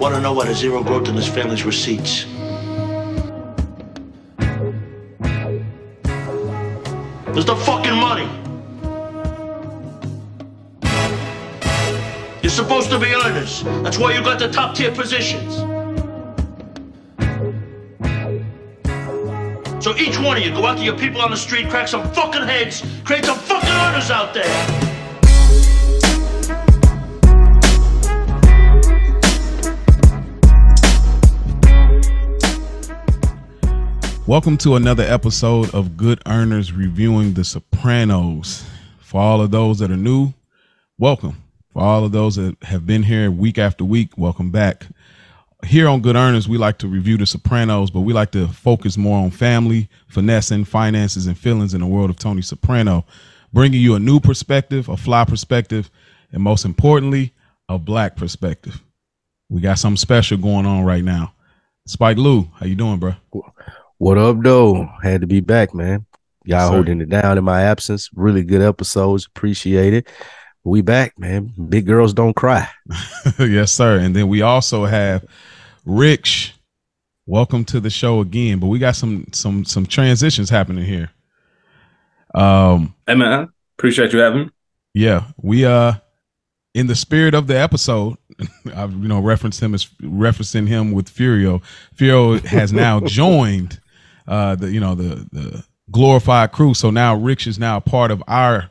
want to know why there's zero growth in this family's receipts. There's the fucking money. You're supposed to be earners. That's why you got the top tier positions. So each one of you go out to your people on the street, crack some fucking heads, create some fucking earners out there. Welcome to another episode of Good Earners reviewing The Sopranos. For all of those that are new, welcome. For all of those that have been here week after week, welcome back. Here on Good Earners, we like to review The Sopranos, but we like to focus more on family, finessing, finances, and feelings in the world of Tony Soprano, bringing you a new perspective, a fly perspective, and most importantly, a black perspective. We got something special going on right now. Spike Lou, how you doing, bro? What up, though? Had to be back, man. Y'all holding it down in my absence. Really good episodes. Appreciate it. We back, man. Big girls don't cry. yes, sir. And then we also have Rich. Welcome to the show again. But we got some some some transitions happening here. Um Hey man, appreciate you having me. Yeah. We uh in the spirit of the episode, I've you know referenced him as referencing him with Furio. Furio has now joined uh, the you know the the glorified crew. So now Rich is now part of our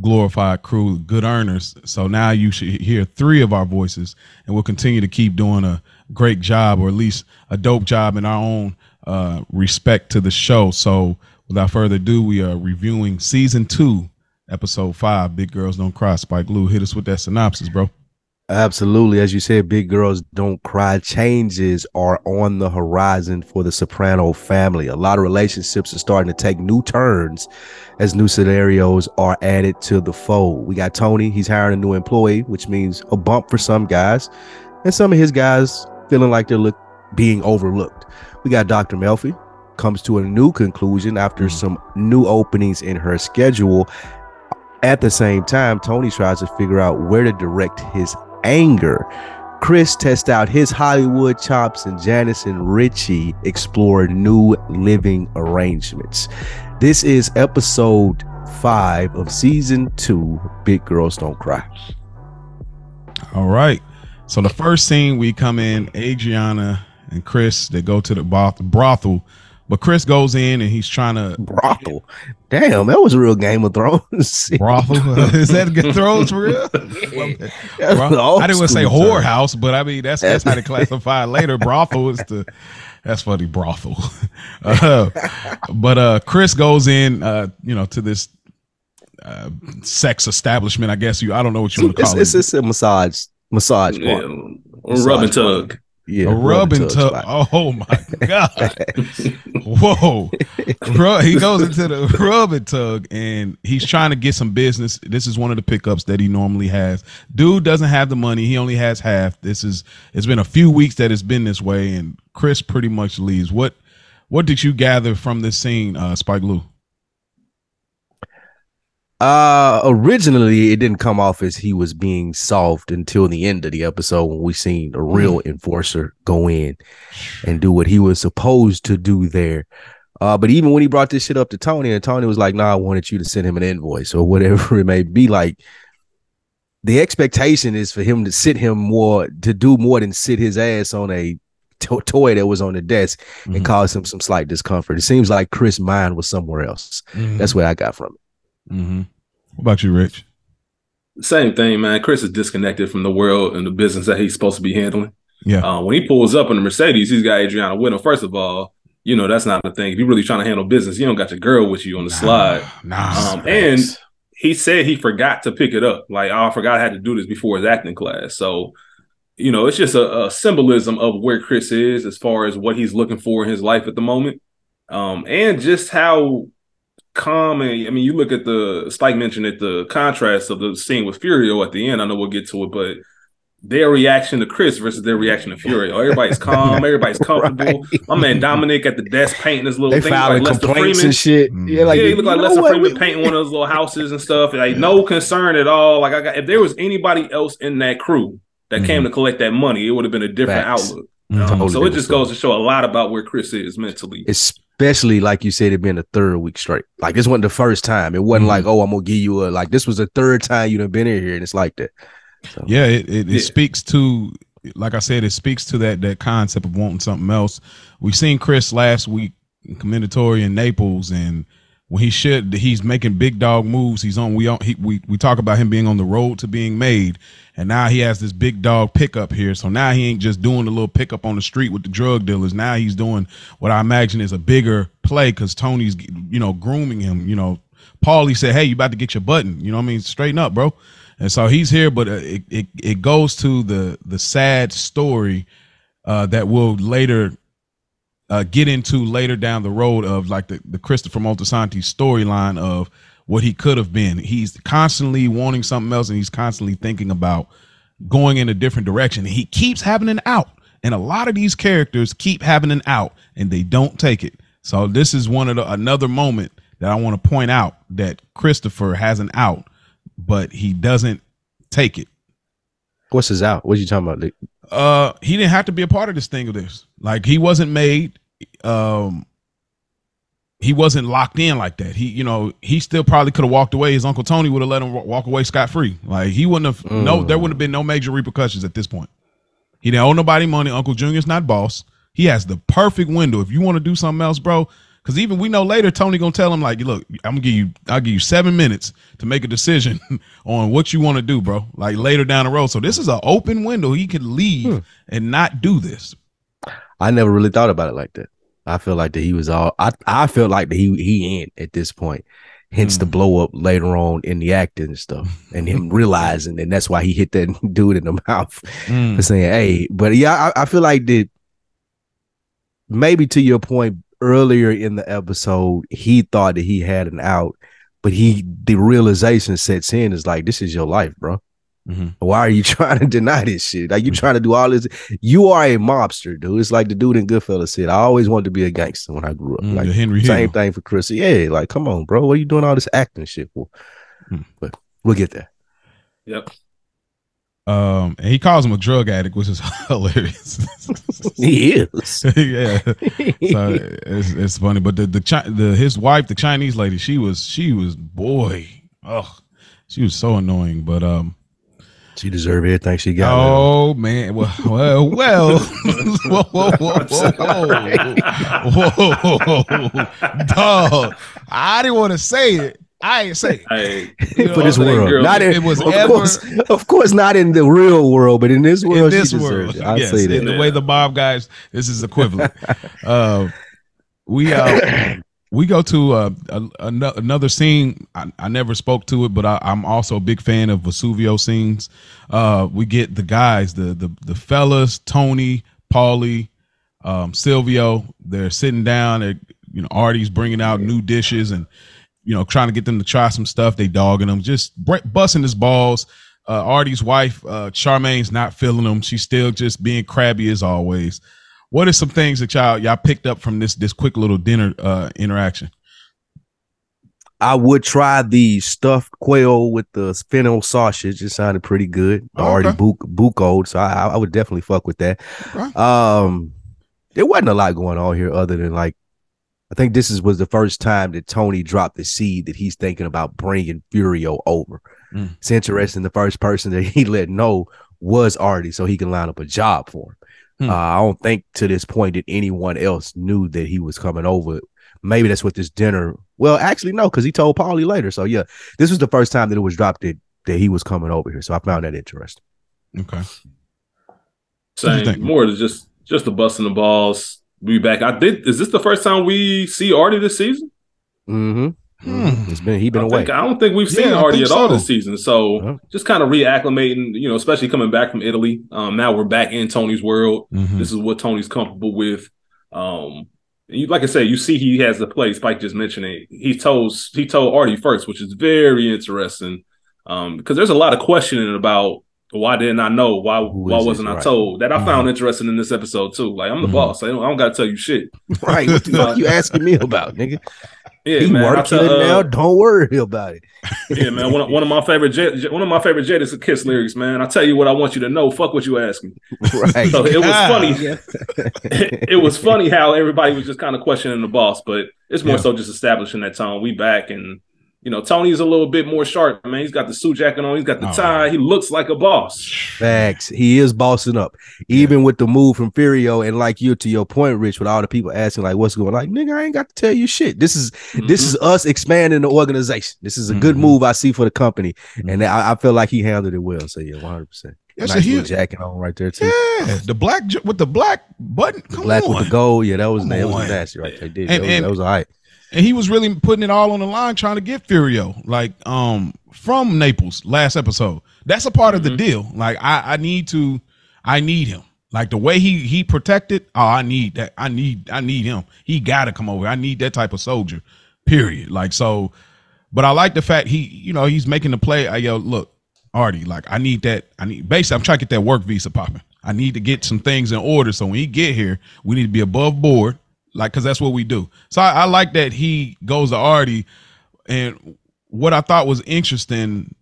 glorified crew, good earners. So now you should hear three of our voices, and we'll continue to keep doing a great job, or at least a dope job in our own uh, respect to the show. So without further ado, we are reviewing season two, episode five. Big girls don't cry. Spike Lou, hit us with that synopsis, bro. Absolutely. As you said, Big Girls Don't Cry changes are on the horizon for the Soprano family. A lot of relationships are starting to take new turns as new scenarios are added to the fold. We got Tony, he's hiring a new employee, which means a bump for some guys, and some of his guys feeling like they're look, being overlooked. We got Dr. Melfi, comes to a new conclusion after mm. some new openings in her schedule. At the same time, Tony tries to figure out where to direct his anger. Chris tests out his Hollywood chops, and Janice and Richie explore new living arrangements. This is episode five of season two Big Girls Don't Cry. All right. So the first scene we come in, Adriana and Chris, they go to the brothel but Chris goes in and he's trying to brothel. Damn, that was a real Game of Thrones. brothel is that Game of Thrones for real? I didn't want to say whorehouse, but I mean that's that's how to classify it later. Brothel is the that's funny brothel. Uh, but uh, Chris goes in, uh, you know, to this uh, sex establishment. I guess you. I don't know what you want to call it's, it. It's, it's a massage massage yeah, rub and tug. Yeah, a rub and tug. Oh my god! Whoa! he goes into the rub and tug, and he's trying to get some business. This is one of the pickups that he normally has. Dude doesn't have the money; he only has half. This is. It's been a few weeks that it's been this way, and Chris pretty much leaves. What What did you gather from this scene, uh, Spike Lou? Uh originally it didn't come off as he was being solved until the end of the episode when we seen a real mm. enforcer go in and do what he was supposed to do there. Uh, but even when he brought this shit up to Tony, and Tony was like, "Nah, I wanted you to send him an invoice or whatever it may be." Like, the expectation is for him to sit him more to do more than sit his ass on a to- toy that was on the desk mm-hmm. and cause him some slight discomfort. It seems like Chris' mind was somewhere else. Mm-hmm. That's what I got from it. Mm-hmm. What about you, Rich? Same thing, man. Chris is disconnected from the world and the business that he's supposed to be handling. Yeah. Uh, when he pulls up in the Mercedes, he's got Adriana with him. First of all, you know that's not the thing. If you're really trying to handle business, you don't got your girl with you on the nah, slide. Nah. Um, and he said he forgot to pick it up. Like, oh, I forgot I had to do this before his acting class. So, you know, it's just a, a symbolism of where Chris is as far as what he's looking for in his life at the moment. Um, and just how calm and I mean you look at the Spike mentioned it the contrast of the scene with Furio at the end. I know we'll get to it, but their reaction to Chris versus their reaction to Furio. Everybody's calm, everybody's comfortable. right. My man Dominic at the desk painting his little they thing like Lester Freamon and shit. Mm. Yeah, like yeah, he looked like Lester Freamon painting one of those little houses and stuff. Like no concern at all. Like I got if there was anybody else in that crew that came to collect that money, it would have been a different Facts. outlook. Um, Totally so it just story. goes to show a lot about where Chris is mentally. Especially like you said, it being the third week straight. Like this wasn't the first time. It wasn't Mhm. like, oh, I'm gonna give you a like this was the third time you done been in here, and it's like that. So, Yeah, it, it, it Yeah. speaks to like I said, it speaks to that that concept of wanting something else. We seen Chris last week in Commendatori in Naples, and when he should he's making big dog moves. He's on we on he, we we talk about him being on the road to being made, and now he has this big dog pickup here. So now he ain't just doing a little pickup on the street with the drug dealers. Now he's doing what I imagine is a bigger play because Tony's you know grooming him. You know, Paulie said, "Hey, you about to get your button." You know what I mean? Straighten up, bro. And so he's here, but uh, it, it it goes to the the sad story uh, that we'll later uh, get into later down the road of like the, the Christopher Moltisanti storyline of what he could have been. He's constantly wanting something else, and he's constantly thinking about going in a different direction. He keeps having an out, and a lot of these characters keep having an out, and they don't take it. So this is one of the another moment that I want to point out that Christopher has an out, but he doesn't take it. what's his out? What you talking about? Uh, he didn't have to be a part of this thing of this. Like he wasn't made. Um, he wasn't locked in like that. He, you know, he still probably could have walked away. His uncle Tony would have let him walk away scot free. Like he wouldn't have. No, Mm. there wouldn't have been no major repercussions at this point. He didn't owe nobody money. Uncle Junior's not boss. He has the perfect window. If you want to do something else, bro, because even we know later Tony gonna tell him like, look, I'm gonna give you, I'll give you seven minutes to make a decision on what you want to do, bro. Like later down the road. So this is an open window. He could leave Hmm. and not do this. I never really thought about it like that. I feel like that he was all. I I feel like that he he in at this point. Hence the Mm. blow up later on in the acting and stuff, and him realizing, and that's why he hit that dude in the mouth Mm. for saying, "Hey." But yeah, I, I feel like that. Maybe to your point earlier in the episode, he thought that he had an out, but he the realization sets in is like, "This is your life, bro." Mhm. Why are you trying to deny this shit? Like you trying to do all this. You are a mobster, dude. It's like the dude in Goodfellas said. I always wanted to be a gangster when I grew up. Mm, like Henry same Hill. thing for Chris. Yeah, like come on, bro. What are you doing all this acting shit for? Hmm. But we'll get there. Yep. Um, and he calls him a drug addict, which is hilarious. He is. yeah. So it's, it's funny, but the the, Chi- the his wife, the Chinese lady, she was she was boy, oh, she was so annoying. But um, she deserved everything she got. oh man, well, well, well, whoa, whoa, whoa, whoa, whoa, whoa, dog. I didn't want to say it. I ain't say it. You know, for this world, girl- not in, it was of ever- course, of course, not in the real world, but in this world, in this she world. I yes, say in that. the way the mob guys, this is equivalent. uh, we uh, we go to uh, a, ano- another scene. I, I never spoke to it, but I, I'm also a big fan of Vesuvio scenes. Uh, we get the guys, the the the fellas, Tony, Paulie, um, Silvio. They're sitting down. They're, you know, Artie's bringing out new dishes and you know trying to get them to try some stuff. They dogging them, just bre- busting his balls. Uh, Artie's wife, uh, Charmaine's not feeling him. She's still just being crabby as always. What are some things that y'all y'all picked up from this this quick little dinner uh, interaction? I would try the stuffed quail with the fennel sausage. It sounded pretty good. Oh, Already book book old, so I, I would definitely fuck with that. Okay. Um, there wasn't a lot going on here other than like, I think this is was the first time that Tony dropped the seed that he's thinking about bringing Furio over. Mm. It's interesting. The first person that he let know was Artie, so he can line up a job for him. Hmm. Uh, I don't think to this point that anyone else knew that he was coming over. Maybe that's what this dinner. Well, actually, no, because he told Paulie later. So yeah, this was the first time that it was dropped that that he was coming over here. So I found that interesting. Okay. Same. think? More to just just the busting the balls. We back. I did. Is this the first time we see Artie this season? Mm-hmm. Hmm. It's been he been I, away. think, I don't think we've seen Yeah, Artie at all this season. So Yeah. just kind of reacclimating. You know, especially coming back from Italy. Um, now we're back in Tony's world. Mhm. This is what Tony's comfortable with. Um, and you, like I said, you see he has the play. Spike just mentioned it. He told he told Artie first, which is very interesting. Um, because there's a lot of questioning about why didn't I know? Why why wasn't? I Right. told? That I found interesting in this episode too. Like I'm the Mhm. boss. I don't, I don't got to tell you shit. right. What the fuck you asking me about, nigga? Yeah, he man. I working tell, uh, now. Don't worry about it. Yeah, man. One of, one of my favorite J, one of my favorite Jadakiss lyrics, man. I tell you what I want you to know. Fuck what you ask me. Right. So it was God. funny. it was funny how everybody was just kind of questioning the boss, but it's more Yeah. so just establishing that tone. We back and you know, Tony's a little bit more sharp, man. He's got the suit jacket on, he's got the Oh. tie, he looks like a boss. Facts. He is bossing up, even with the move from Furio. And like you, to your point, Rich, with all the people asking, like, what's going on? Like, nigga, I ain't got to tell you shit. This is this is us expanding the organization. This is a good Mhm. move I see for the company. Mhm. And I, I feel like he handled it well. So, yeah, 100%. That's a nice little huge- jacket on right there, too. Yeah, the black with the black button. Come Black on. with the gold. Yeah, that was, that was nasty right there. Did. And- that, was, and- that was all right. And he was really putting it all on the line trying to get Furio like um from Naples last episode. That's a part of the Mhm. deal. Like I I need to I need him. Like the way he he protected, oh I need that. I need I need him. He got to come over. I need that type of soldier. Period. Like so but I like the fact he you know he's making the play. I yo look, Artie, like I need that I need basically I'm trying to get that work visa popping. I need to get some things in order so when he get here, we need to be above board like because that's what we do. So I, I like that he goes to Artie, and what I thought was interesting,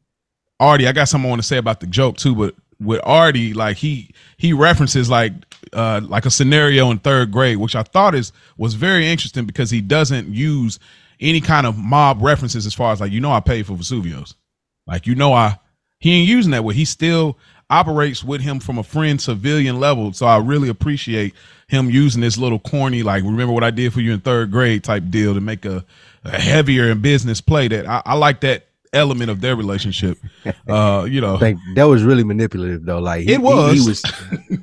Artie. I got something I want to say about the joke too, but with Artie, like he he references like uh like a scenario in third grade, which I thought is was very interesting because he doesn't use any kind of mob references as far as like you know I paid for Vesuvios, like you know I he ain't using that way. He still operates with him from a friend civilian level. So I really appreciate him using this little corny, like remember what I did for you in third grade type deal to make a, a heavier in business play. That I, I like that element of their relationship. Uh, you know, that was really manipulative though. Like he, It was. He, he was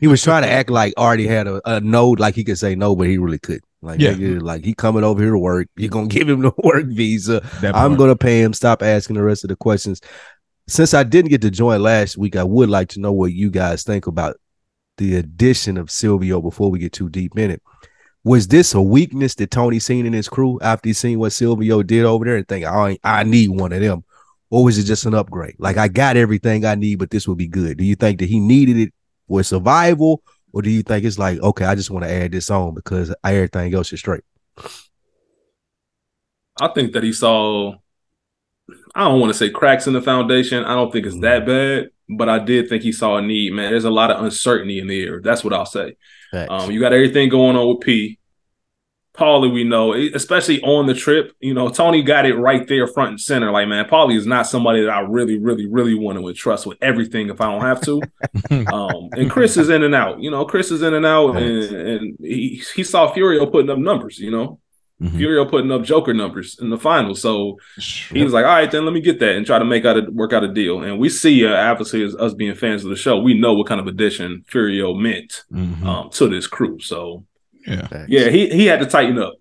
he was trying to act like already had a, a no, like he could say no, but he really couldn't. Like Yeah. nigga, like he coming over here to work. You're gonna give him the work visa. I'm gonna pay him. Stop asking the rest of the questions. Since I didn't get to join last week, I would like to know what you guys think about the addition of Silvio before we get too deep in it. Was this a weakness that Tony seen in his crew after he seen what Silvio did over there and think I I need one of them? Or was it just an upgrade? Like I got everything I need, but this would be good. Do you think that he needed it for survival? Or do you think it's like, okay, I just want to add this on because everything else is straight? I think that he saw I don't want to say cracks in the foundation. I don't think it's that bad, but I did think he saw a need, man. There's a lot of uncertainty in the air. That's what I'll say. Um, you got everything going on with P. Paulie, we know, especially on the trip, you know, Tony got it right there front and center. Like, man, Paulie is not somebody that I really, really, really want to entrust with everything if I don't have to. um, and Chris is in and out. You know, Chris is in and out, and, and he, he saw Furio putting up numbers, you know, Mhm. Furio putting up Joker numbers in the finals. So he was like, all right, then let me get that and try to make out a work out a deal. And we see, uh, obviously, as us being fans of the show, we know what kind of addition Furio meant Mhm. um, to this crew. So yeah. Facts. yeah, he he had to tighten up.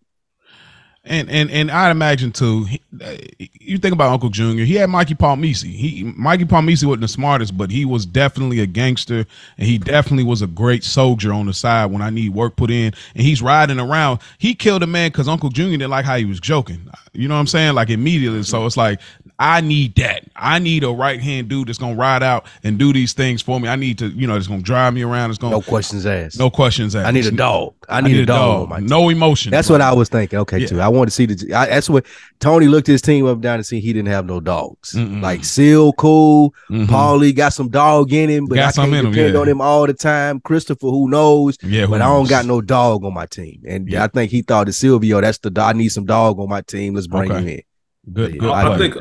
And and and I'd imagine too. Uh, you think about Uncle Junior. He had Mikey Palmice. He Mikey Palmice wasn't the smartest, but he was definitely a gangster, and he definitely was a great soldier on the side when I need work put in. And he's riding around. He killed a man because Uncle Junior didn't like how he was joking. You know what I'm saying? Like immediately. So it's like I need that. I need a right hand dude that's gonna ride out and do these things for me. I need to, you know, that's gonna drive me around. It's gonna No questions asked. no questions asked. I need a dog. I need, a dog. on my team. No emotion. That's what I was thinking. Okay, Yeah. too. I want to see the. I, that's what Tony looked his team up and down and see he didn't have no dogs. Mm-mm. Like Seal, cool. Mhm. Paulie got some dog in him, but Got I can't in him, depend yeah. on him all the time. Christopher, who knows? Yeah, who but I don't got no dog on my team, and Yeah. I think he thought that Silvio. That's the I need some dog on my team. Let's bring Okay. him in. Good, good. I I, think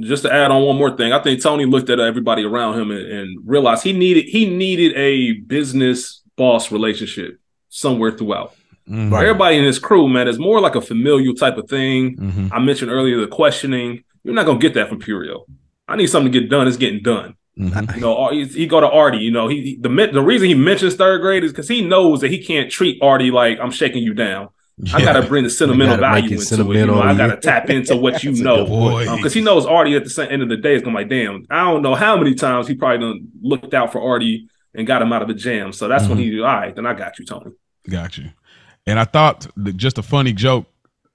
just to add on one more thing, I think Tony looked at everybody around him and, and realized he needed he needed a business boss relationship somewhere throughout. Mhm. Everybody in his crew, man, is more like a familial type of thing. Mhm. I mentioned earlier the questioning. You're not gonna get that from Furio. I need something to get done. It's getting done. Mhm. You know, he, he go to Artie. You know, he the the reason he mentions third grade is because he knows that he can't treat Artie like I'm shaking you down. I gotta bring the sentimental value into it. You know, I gotta tap into what you know because he knows Artie at the end of the day is gonna be like, damn, I don't know how many times he probably done looked out for Artie and got him out of the jam. So that's when Mm-hmm. he, all right, then I got you, Tony. Got you. And I thought that just a funny joke.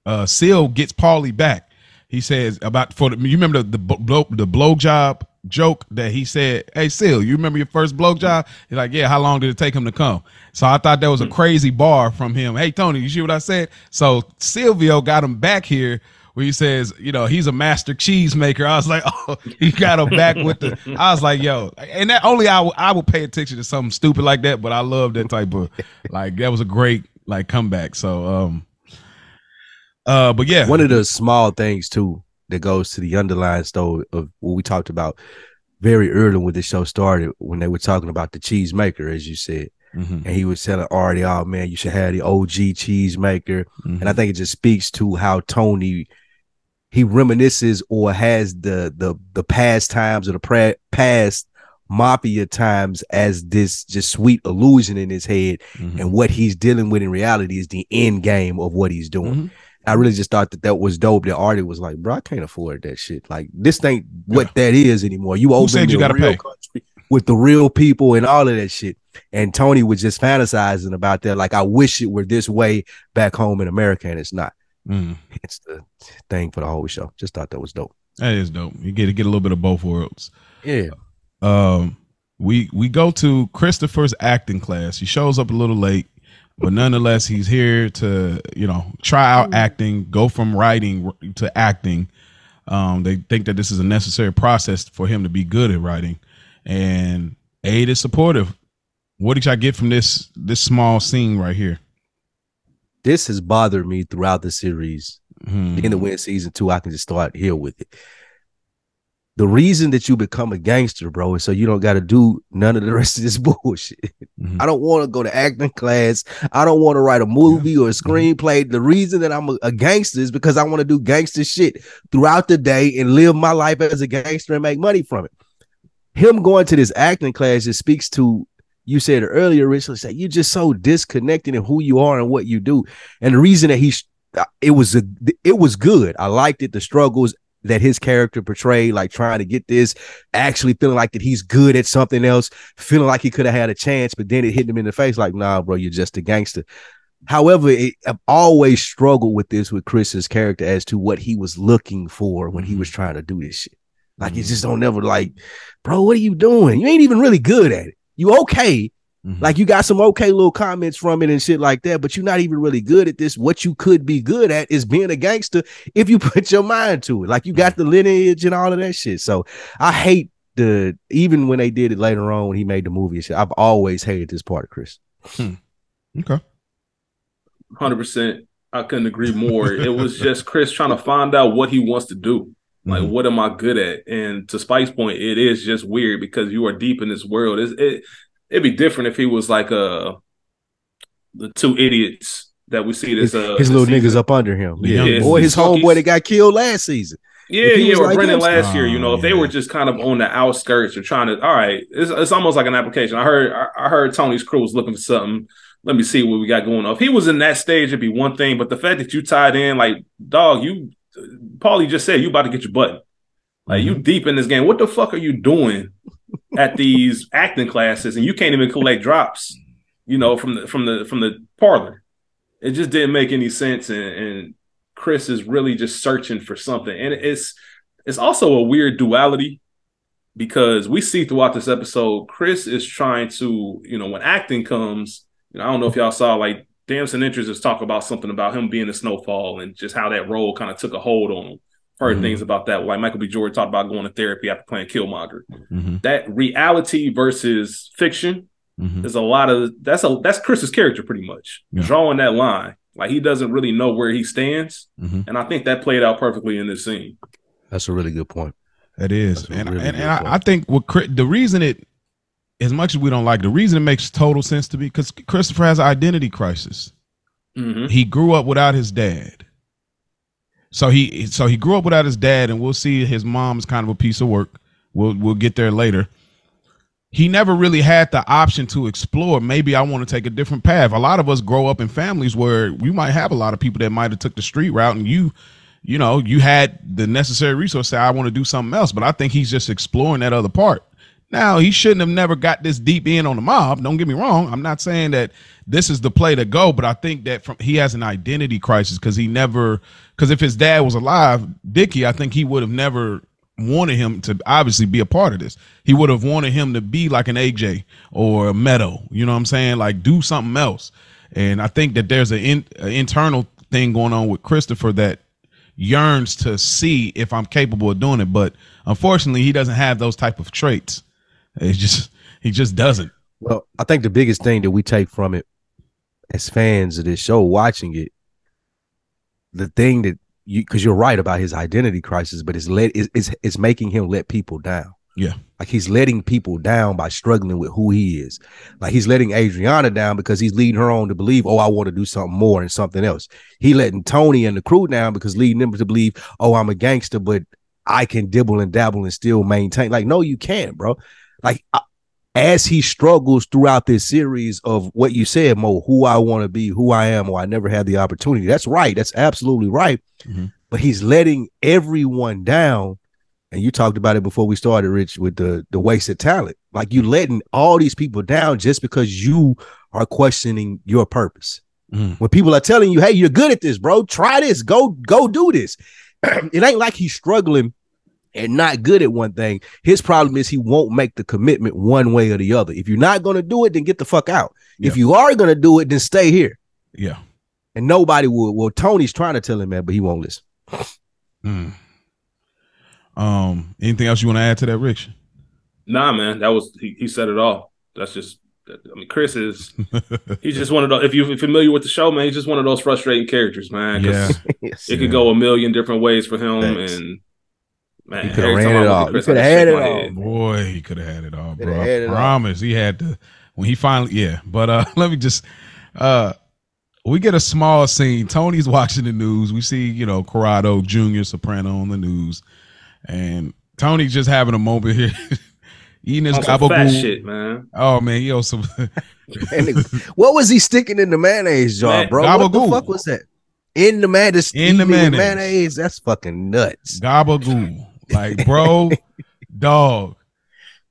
Uh, Seal gets Paulie back. He says about for the, you remember the the blow the blow job joke that he said, "Hey Seal, you remember your first blow job?" He's like, "Yeah." How long did it take him to come? So I thought that was a crazy bar from him. Hey Tony, you see what I said? So Silvio got him back here where he says, you know, he's a master cheesemaker. I was like, oh, he got him back with the. I was like, yo, and that only I I would pay attention to something stupid like that, but I love that type of like that was a great like comeback. So um, uh, but yeah, One of the small things too that goes to the underlying story of what we talked about very early when the show started, when they were talking about the cheese maker, as you said. Mhm, And he was telling Artie, oh man, you should have the OG cheese maker. mhm. And I think it just speaks to how Tony he reminisces or has the the the past times or the pra- past mafia times as this just sweet illusion in his head Mhm. and what he's dealing with in reality is the end game of what he's doing. I really just thought that that was dope. That Artie was like, bro, I can't afford that shit. Like this ain't what that is anymore. You open said you gotta real pay? country with the real people and all of that shit. And Tony was just fantasizing about that. Like I wish it were this way back home in America, and it's not. Mhm. It's the thing for the whole show. Just thought that was dope. That is dope. You get to get a little bit of both worlds. Yeah. um we we go to Christopher's acting class. He shows up a little late, but nonetheless he's here to, you know, try out acting, go from writing to acting. Um they think that this is a necessary process for him to be good at writing and Aid is supportive. What did y'all get from this this small scene right here? This has bothered me throughout the series. Hmm. Being to win season two, I can just start here with it. The reason that you become a gangster, bro, is so you don't got to do none of the rest of this bullshit. Mhm. I don't want to go to acting class. I don't want to write a movie or a screenplay. The reason that I'm a, a gangster is because I want to do gangster shit throughout the day and live my life as a gangster and make money from it. Him going to this acting class just speaks to you said it earlier, Rich. Like you're just so disconnected in who you are and what you do. And the reason that he's it was a it was good. I liked it. The struggles that his character portrayed, like trying to get this, actually feeling like that he's good at something else, feeling like he could have had a chance, but then it hit him in the face, like, nah, bro, you're just a gangster. However, it, I've always struggled with this with Chris's character as to what he was looking for when he was mm-hmm. trying to do this shit. Like, you mm-hmm. just don't never like, bro, what are you doing? You ain't even really good at it. You okay, Mhm. like you got some okay little comments from it and shit like that, but you're not even really good at this. What you could be good at is being a gangster if you put your mind to it. Like you got the lineage and all of that shit. So I hate the even when they did it later on when he made the movie and shit. I've always hated this part of Chris. Okay. Hundred percent. I couldn't agree more. it was just Chris trying to find out what he wants to do. Like, Mhm. what am I good at? And to Spike's point, it is just weird because you are deep in this world. It's, it it'd be different if he was like uh the two idiots that we see His, this uh his this little season. niggas up under him. The Yeah. young Or his homeboy that got killed last season. Yeah, yeah, or like Brendan last year. You know, Oh, if they yeah. were just kind of on the outskirts or trying to, all right, it's, it's almost like an application. I heard, I, I heard Tony's crew was looking for something. Let me see what we got going on. If he was in that stage, it'd be one thing. But the fact that you tied in, like, dog, you, Paulie just said you about to get your button. Like, you deep in this game. What the fuck are you doing at these acting classes, and you can't even collect drops? You know, from the from the from the parlor. It just didn't make any sense, and, and Chris is really just searching for something, and it's it's also a weird duality because we see throughout this episode, Chris is trying to, you know, when acting comes, you know, I don't know if y'all saw like Damson Idris is talk about something about him being a snowfall and just how that role kind of took a hold on him. Heard Mhm. things about that. Like Michael B. Jordan talked about going to therapy after playing Killmonger. Mhm. That reality versus fiction Mhm. there's a lot of that's a that's Chris's character pretty much Yeah. drawing that line. Like he doesn't really know where he stands, Mhm. and I think that played out perfectly in this scene. That's a really good point. It is, and really and, and I. I think what Chris, the reason it, as much as we don't like, the reason it makes total sense to me because Christopher has an identity crisis. Mhm. He grew up without his dad, so he so he grew up without his dad, and we'll see his mom's kind of a piece of work. We'll we'll get there later. He never really had the option to explore. Maybe I want to take a different path. A lot of us grow up in families where we might have a lot of people that might have took the street route, and you you know, you had the necessary resource. Say, I want to do something else, but I think he's just exploring that other part. Now, he shouldn't have never got this deep in on the mob. Don't get me wrong. I'm not saying that this is the play to go, but I think that from he has an identity crisis because he never, because if his dad was alive, Dickie, I think he would have never wanted him to obviously be a part of this. He would have wanted him to be like an AJ or a Meadow. You know what I'm saying? Like do something else. And I think that there's an, in, an internal thing going on with Christopher that yearns to see if I'm capable of doing it. But unfortunately, he doesn't have those type of traits. It's just he just doesn't. Well, I think the biggest thing that we take from it as fans of this show, watching it, the thing that you because you're right about his identity crisis, but it's let it's, it's it's making him let people down. Yeah. Like he's letting people down by struggling with who he is. Like he's letting Adriana down because he's leading her on to believe, oh, I want to do something more and something else. He letting Tony and the crew down because leading them to believe, oh, I'm a gangster, but I can dibble and dabble and still maintain. Like, no, you can't, bro. Like I, as he struggles throughout this series of what you said, Mo, who I want to be, who I am, or I never had the opportunity. That's right. That's absolutely right. Mhm. But he's letting everyone down. And you talked about it before we started, Rich, with the the wasted talent. Like you letting all these people down just because you are questioning your purpose. Mhm. When people are telling you, "Hey, you're good at this, bro. Try this. Go go do this." it ain't like he's struggling and not good at one thing. His problem is he won't make the commitment one way or the other. If you're not going to do it, then get the fuck out. If you are going to do it, then stay here. Yeah. And nobody will. Well, Tony's trying to tell him that, but he won't listen. Mm. Um. Anything else you want to add to that, Rich? Nah, man, that was he, he said it all. That's just I mean, Chris is he's just one of those. If you're familiar with the show, man, he's just one of those frustrating characters, man. 'cause Yes. it could go a million different ways for him, Thanks. and man, He coulda ran it look at. He coulda I had it my all. Boy, he could have had it all, Coulda bro. had it I all. promise. He had to when he finally yeah. But uh let me just uh we get a small scene. Tony's watching the news. We see, you know, Corrado Jr. Soprano on the news. And Tony's just having a moment here. Eating his On some fat shit, man. Oh man, yo, some And it- what was he sticking in the mayonnaise jar, Man, bro? What the fuck was that? In the mayonnaise. In the eating it with mayonnaise. mayonnaise. That's fucking nuts. gabagool. Like, bro, dog.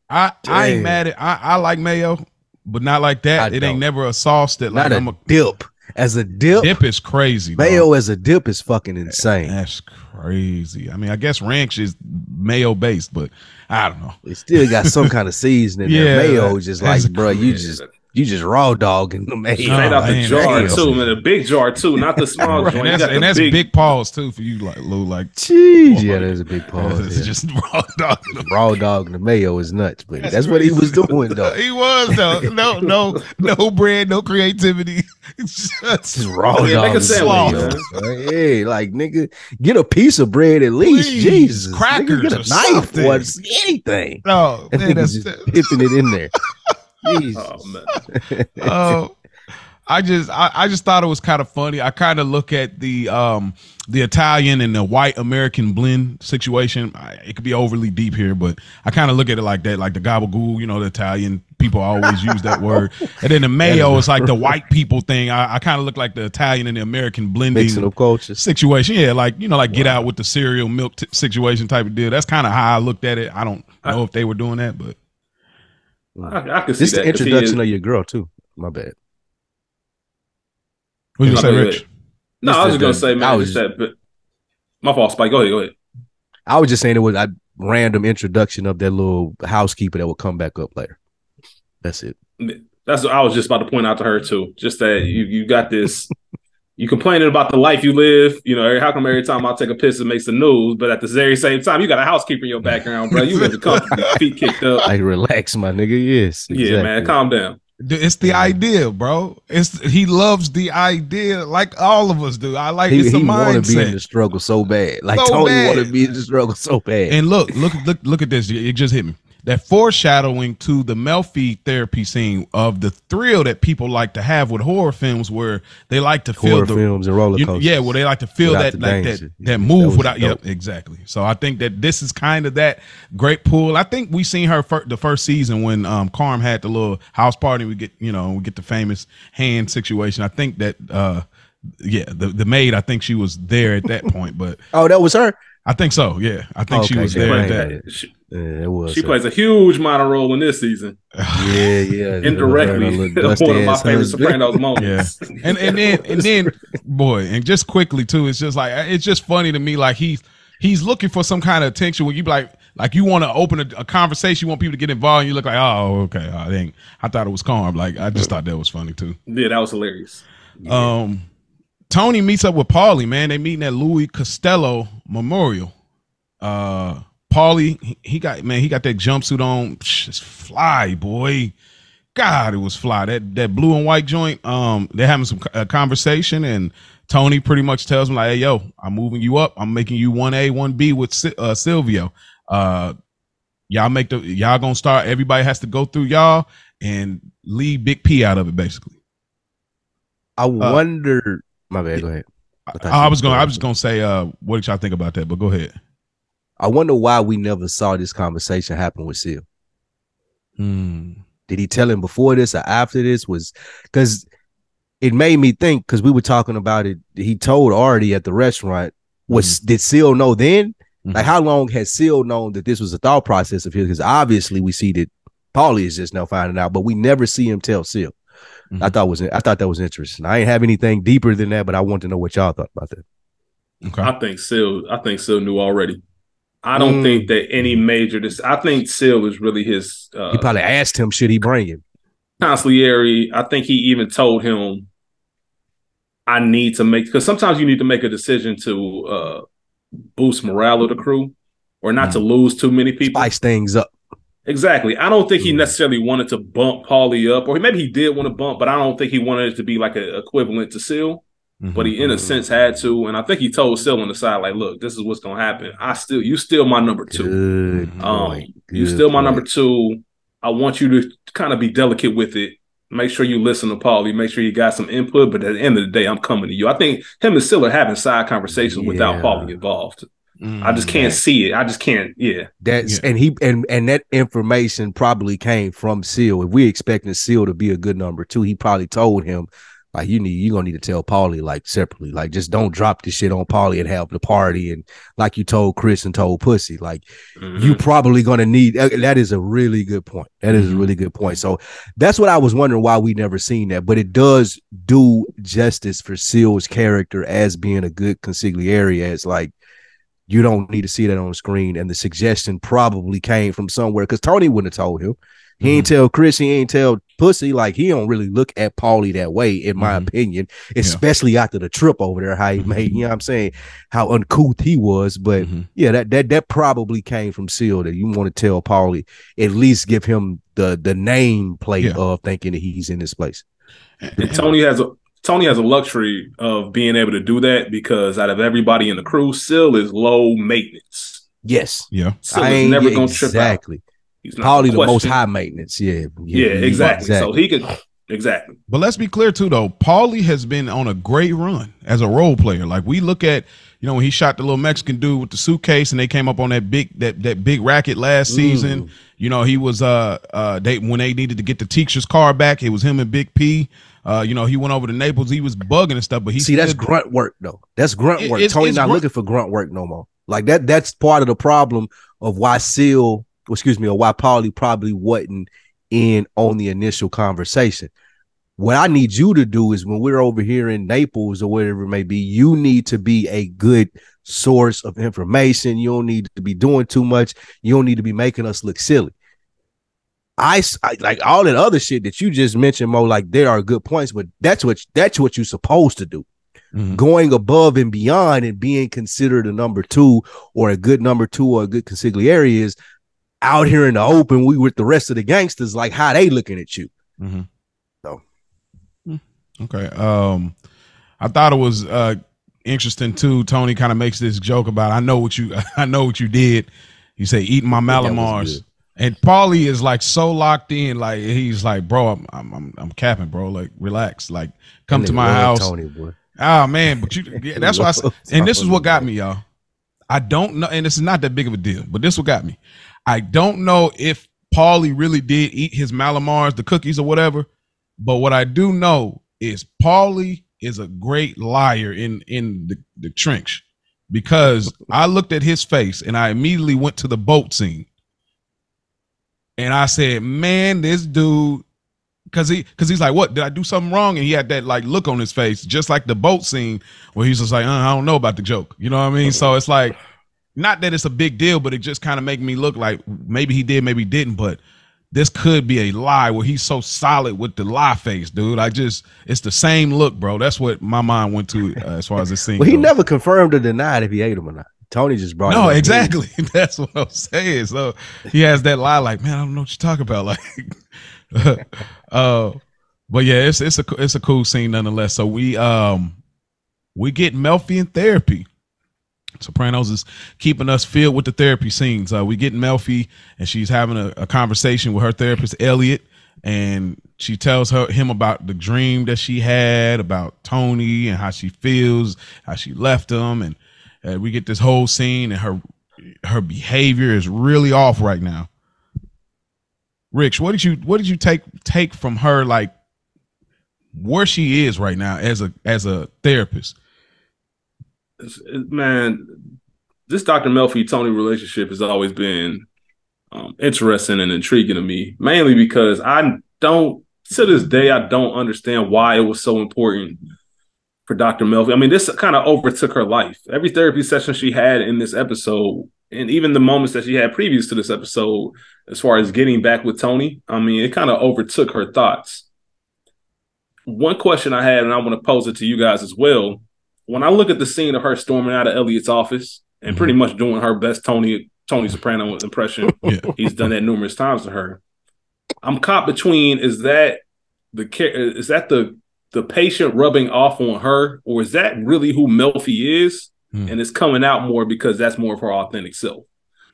I I ain't mad at I, I like mayo, but not like that. I it don't. ain't never a sauce that like Not a I'm a dip. As a dip, dip is crazy. dog. mayo as a dip is fucking insane. That's crazy. I mean, I guess ranch is mayo based, but I don't know. It still got some kind of seasoning. Yeah, there. Mayo is just like, bro, you just you just raw dog in the mayo. Straight No, out the jar damn. too, man. A big jar too, not the small Right, joint. and that's, and that's big, big, pause too for you, like Lou. Like Jeez, yeah, there's a big paws. it's yeah. just raw dog. raw dog and the mayo is nuts, but that's, what he was doing though. he was though. No, no, no bread, no creativity. It's just Just raw Yeah, dog. make a and sandwich, mayo. Hey, like nigga, get a piece of bread at least. Please, Jesus, nigga, crackers get or a knife something. or anything. no, That man, nigga's that's just dipping it in there. Jesus. Oh man, oh I just I, I just thought it was kind of funny. I kind of look at the um the Italian and the white American blend situation. I, it could be overly deep here, but I kind of look at it like that, like the gabagool. You know, the Italian people always use that word, and then the mayo is like the white people thing. I, I kind of look like the Italian and the American blending Mixing of cultures. situation. Yeah, like you know, like get out with the cereal milk t- situation type of deal. That's kind of how I looked at it. I don't know if they were doing that, but I, I can see This that. the 'cause introduction is- of your girl too. My bad. what you No, say, Rich? wait. No, I was just gonna say, man, I I was- just that, but my fault, Spike. Go ahead, go ahead. I was just saying it was a random introduction of that little housekeeper that will come back up later. That's it. That's what I was just about to point out to her too. Just that you you got this. You complaining about the life you live, you know. How come every time I take a piss it makes the news, but at the very same time you got a housekeeper in your background, bro? You live comfortably, feet kicked up. Like relax, my nigga. Yes. Yeah, man, calm down. It's the idea, bro. It's he loves the idea, like all of us do. I like He, it's a he want to be in the struggle so bad. Like So Tony want to be in the struggle so bad. And look, look, look, look at this. It just hit me. That foreshadowing to the Melfi therapy scene of the thrill that people like to have with horror films, where they like to feel Horror the films and roller you- coasters. yeah, well, they like to feel Without that like that danger. that That move was without. dope. Yep, exactly. So I think that this is kind of that great pool. I think we seen her fir- the first season when um Carm had the little house party. We get you know we get the famous hand situation. I think that uh yeah the the maid. I think she was there at that point, but oh, that was her. I think so. Yeah, I think she Okay, was yeah, there I at that. She, Yeah, it was. she her. plays a huge minor role in this season, Yeah, yeah. indirectly. Her little dusty One of my favorite husband. Sopranos moments. and and then and then boy and just quickly too it's just like it's just funny to me like he's he's looking for some kind of attention when you be like like you want to open a, a conversation you want people to get involved and you look like oh okay I think I thought it was calm like I just thought that was funny too Yeah, that was hilarious. um Tony meets up with Paulie, man. They meeting at Louis Costello Memorial. Uh Paulie, he, got man, he got that jumpsuit on. It's fly, boy. God, it was fly. That that blue and white joint. Um, they're having some uh, conversation, and Tony pretty much tells him like, "Hey, yo, I'm moving you up. I'm making you one A, one B with uh, Silvio. Uh, y'all make the y'all gonna start. Everybody has to go through y'all and leave Big P out of it, basically. I wonder. My bad. Go ahead. I, thought I was gonna I was gonna say, uh, what did y'all think about that? But go ahead. I wonder why we never saw this conversation happen with Seal. Hmm. Did he tell him before this or after this? Was because it made me think because we were talking about it. He told Artie at the restaurant. Was did Seal know then? Mhm. Like how long has Seal known that this was a thought process of his? Because obviously we see that Paulie is just now finding out, but we never see him tell Seal. I Mhm. thought was I thought that was interesting. I ain't have anything deeper than that, but I want to know what y'all thought about that. Okay. I think Sil. I think Sil knew already. I don't Mm. think that any major. This. I think Sil was really his uh, He probably asked him, should he bring him? consigliere. I think he even told him, "I need to make because sometimes you need to make a decision to uh, boost morale of the crew, or not to lose too many people." Spice things up. Exactly. I don't think he Mhm. necessarily wanted to bump Paulie up, or maybe he did want to bump, but I don't think he wanted it to be like an equivalent to Seal. Mhm. But he, in a Mhm. sense, had to, and I think he told Seal on the side, like, "Look, this is what's gonna happen. I still, you still my number two. Good Um, you still my point. number two. I want you to kind of be delicate with it. Make sure you listen to Paulie. Make sure you got some input. But at the end of the day, I'm coming to you. I think him and Seal are having side conversations without Yeah. Paulie involved. Mm. I just can't see it. I just can't. Yeah. That's Yeah. and he and and that information probably came from Seal. If we expecting Seal to be a good number two, he probably told him like you need you gonna need to tell Paulie like separately. Like just don't drop this shit on Paulie and have the party and like you told Chris and told Pussy. Like Mhm. you probably gonna need uh, that is a really good point. That is a Mhm. really good point. So that's what I was wondering why we never seen that, but it does do justice for Seal's character as being a good consigliere as like you don't need to see that on the screen. And the suggestion probably came from somewhere because Tony wouldn't have told him. He ain't tell Chris, he ain't tell Pussy. Like he don't really look at Paulie that way, in my Mhm. opinion, especially after the trip over there, how he Mhm. made, you know what I'm saying, how uncouth he was. But Mhm. yeah, that that that probably came from Seal that you want to tell Paulie, at least give him the the name plate Yeah. of thinking that he's in this place. And Tony has a Tony has a luxury of being able to do that because out of everybody in the crew, Sil is low maintenance. Yes. Yeah. Sil I is ain't never yeah, gonna trip out. Exactly. He's not Paulie the most high maintenance. Yeah. Yeah, exactly. So he could exactly. But let's be clear too, though. Paulie has been on a great run as a role player. Like we look at, you know, when he shot the little Mexican dude with the suitcase, and they came up on that big that that big racket last Mm. season. You know, he was uh uh they when they needed to get the teacher's car back, it was him and Big P. Uh, you know, he went over to Naples. He was bugging and stuff, but he see that's still- grunt work though. That's grunt It- work. it's- Tony it's not grunt- looking for grunt work no more. Like that. That's part of the problem of why Seal, excuse me, or why Paulie probably wasn't in on the initial conversation. What I need you to do is when we're over here in Naples or whatever it may be, you need to be a good source of information. You don't need to be doing too much. You don't need to be making us look silly. I like all that other shit that you just mentioned, Mo. Like there are good points, but that's what that's what you're supposed to do. Mhm. Going above and beyond and being considered a number two or a good number two or a good consigliere is out here in the open. We with the rest of the gangsters, like how they looking at you. Mhm. So. Mm, Okay. Um, I thought it was uh interesting too. Tony kind of makes this joke about I know what you I know what you did. You say eating my Mallomars. And Paulie is like so locked in, like he's like, bro, I'm I'm I'm, I'm capping, bro. Like, relax. Like, come to my house. Tony, boy. Ah man, but you yeah, that's why I, s- Love and this is what got me, y'all. I don't know, and this is not that big of a deal, but this what got me. I don't know if Paulie really did eat his Mallomars, the cookies or whatever, but what I do know is Paulie is a great liar in in the, the trench because I looked at his face and I immediately went to the boat scene. And I said, man, this dude Cause he, cause he's like, what? Did I do something wrong? And he had that like look on his face, just like the boat scene, where he's just like, uh, I don't know about the joke. You know what I mean? So it's like, not that it's a big deal, but it just kind of make me look like maybe he did, maybe he didn't. But this could be a lie where he's so solid with the lie face, dude. I just it's the same look, bro. That's what my mind went to uh, as far as this scene. Well, he goes. never confirmed or denied if he ate him or not. Tony just brought. No, it up. exactly. That's what I'm saying. So he has that lie, like, man, I don't know what you're talking about. Like, uh, but yeah, it's it's a it's a cool scene nonetheless. So we um we get Melfi in therapy. Sopranos is keeping us filled with the therapy scenes. Uh, we get Melfi and she's having a, a conversation with her therapist Elliot, and she tells her him about the dream that she had about Tony and how she feels, how she left him, and uh, we get this whole scene and her her behavior is really off right now. Rich, what did you what did you take take from her like where she is right now as a as a therapist? Man, this Dr. Melfi Tony relationship has always been um, interesting and intriguing to me, mainly because I don't, to this day, I don't understand why it was so important for Dr. Melfi. I mean, this kind of overtook her life. Every therapy session she had in this episode, and even the moments that she had previous to this episode, as far as getting back with Tony, I mean, it kind of overtook her thoughts. One question I had, and I want to pose it to you guys as well when I look at the scene of her storming out of Elliot's office and pretty much doing her best Tony Tony Soprano impression, Yeah. he's done that numerous times to her. I'm caught between is that the is that the the patient rubbing off on her, or is that really who Melfi is, Hmm. and it's coming out more because that's more of her authentic self.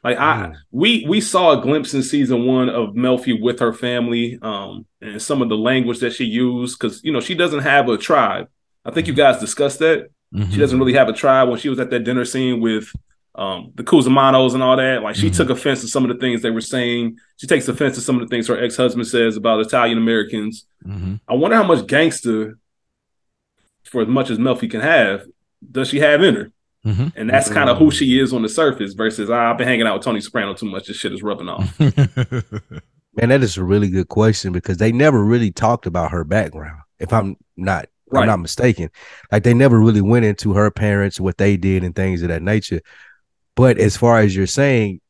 Like I, Hmm. we we saw a glimpse in season one of Melfi with her family, um, and some of the language that she used because you know she doesn't have a tribe. I think you guys discussed that Mhm. she doesn't really have a tribe when she was at that dinner scene with um, the Cusamanos and all that. Like she Mhm. took offense to some of the things they were saying. She takes offense to some of the things her ex husband says about Italian Americans. Mhm. I wonder how much gangster, for as much as Melfi can have, does she have in her? Mhm. And that's kind of who she is on the surface. Versus ah, I've been hanging out with Tony Soprano too much. This shit is rubbing off. Man, that is a really good question because they never really talked about her background. If I'm not, Right. I'm not mistaken. Like they never really went into her parents, what they did, and things of that nature. But as far as you're saying,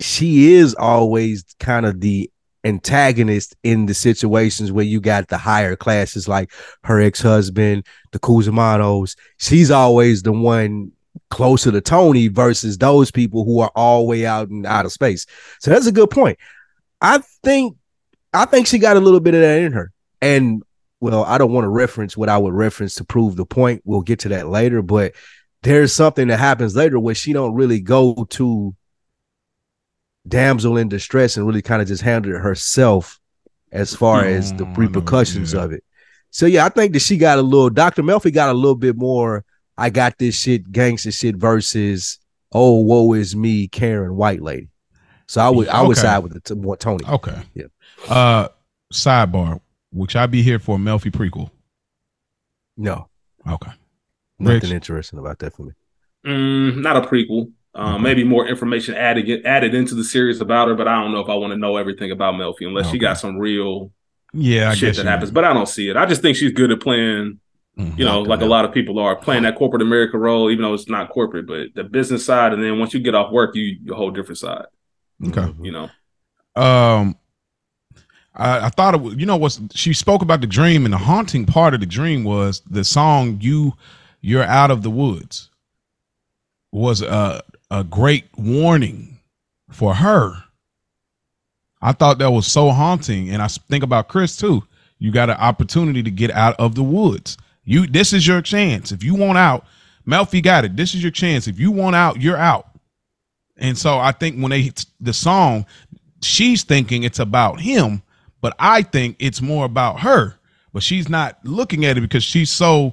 she is always kind of the antagonist in the situations where you got the higher classes, like her ex-husband, the Cusamanos. She's always the one closer to Tony versus those people who are all way out and out of space. So that's a good point. I think I think she got a little bit of that in her. And well, I don't want to reference what I would reference to prove the point. We'll get to that later, but there's something that happens later where she don't really go to damsel in distress and really kind of just handle it herself as far as the I know what you- repercussions yeah. of it. So yeah, I think that she got a little Dr. Melfi got a little bit more I got this shit gangster shit versus oh woe is me Karen white lady. So I would I would Okay. side with the t- more Tony. okay. Yeah. Uh, sidebar. Which I be here for a Melfi prequel? No, Okay. nothing Rich? interesting about that for me. Mm, not a prequel. Um, Okay. Maybe more information added added into the series about her, but I don't know if I want to know everything about Melfi unless she got some real Yeah, I shit guess that you- happens. But I don't see it. I just think she's good at playing, Mhm. you know, like a lot of people are playing that corporate America role, even though it's not corporate, but the business side. And then once you get off work, you you a whole different side. Okay. You know, Um, I, I thought it was, you know, what she spoke about the dream, and the haunting part of the dream was the song "You, You're Out of the Woods" was a a great warning for her. I thought that was so haunting, and I think about Chris too. You got an opportunity to get out of the woods. You, this is your chance. If you want out, Melfi got it. This is your chance. If you want out, you're out. And so I think when they the song, she's thinking it's about him, but I think it's more about her. But she's not looking at it because she's so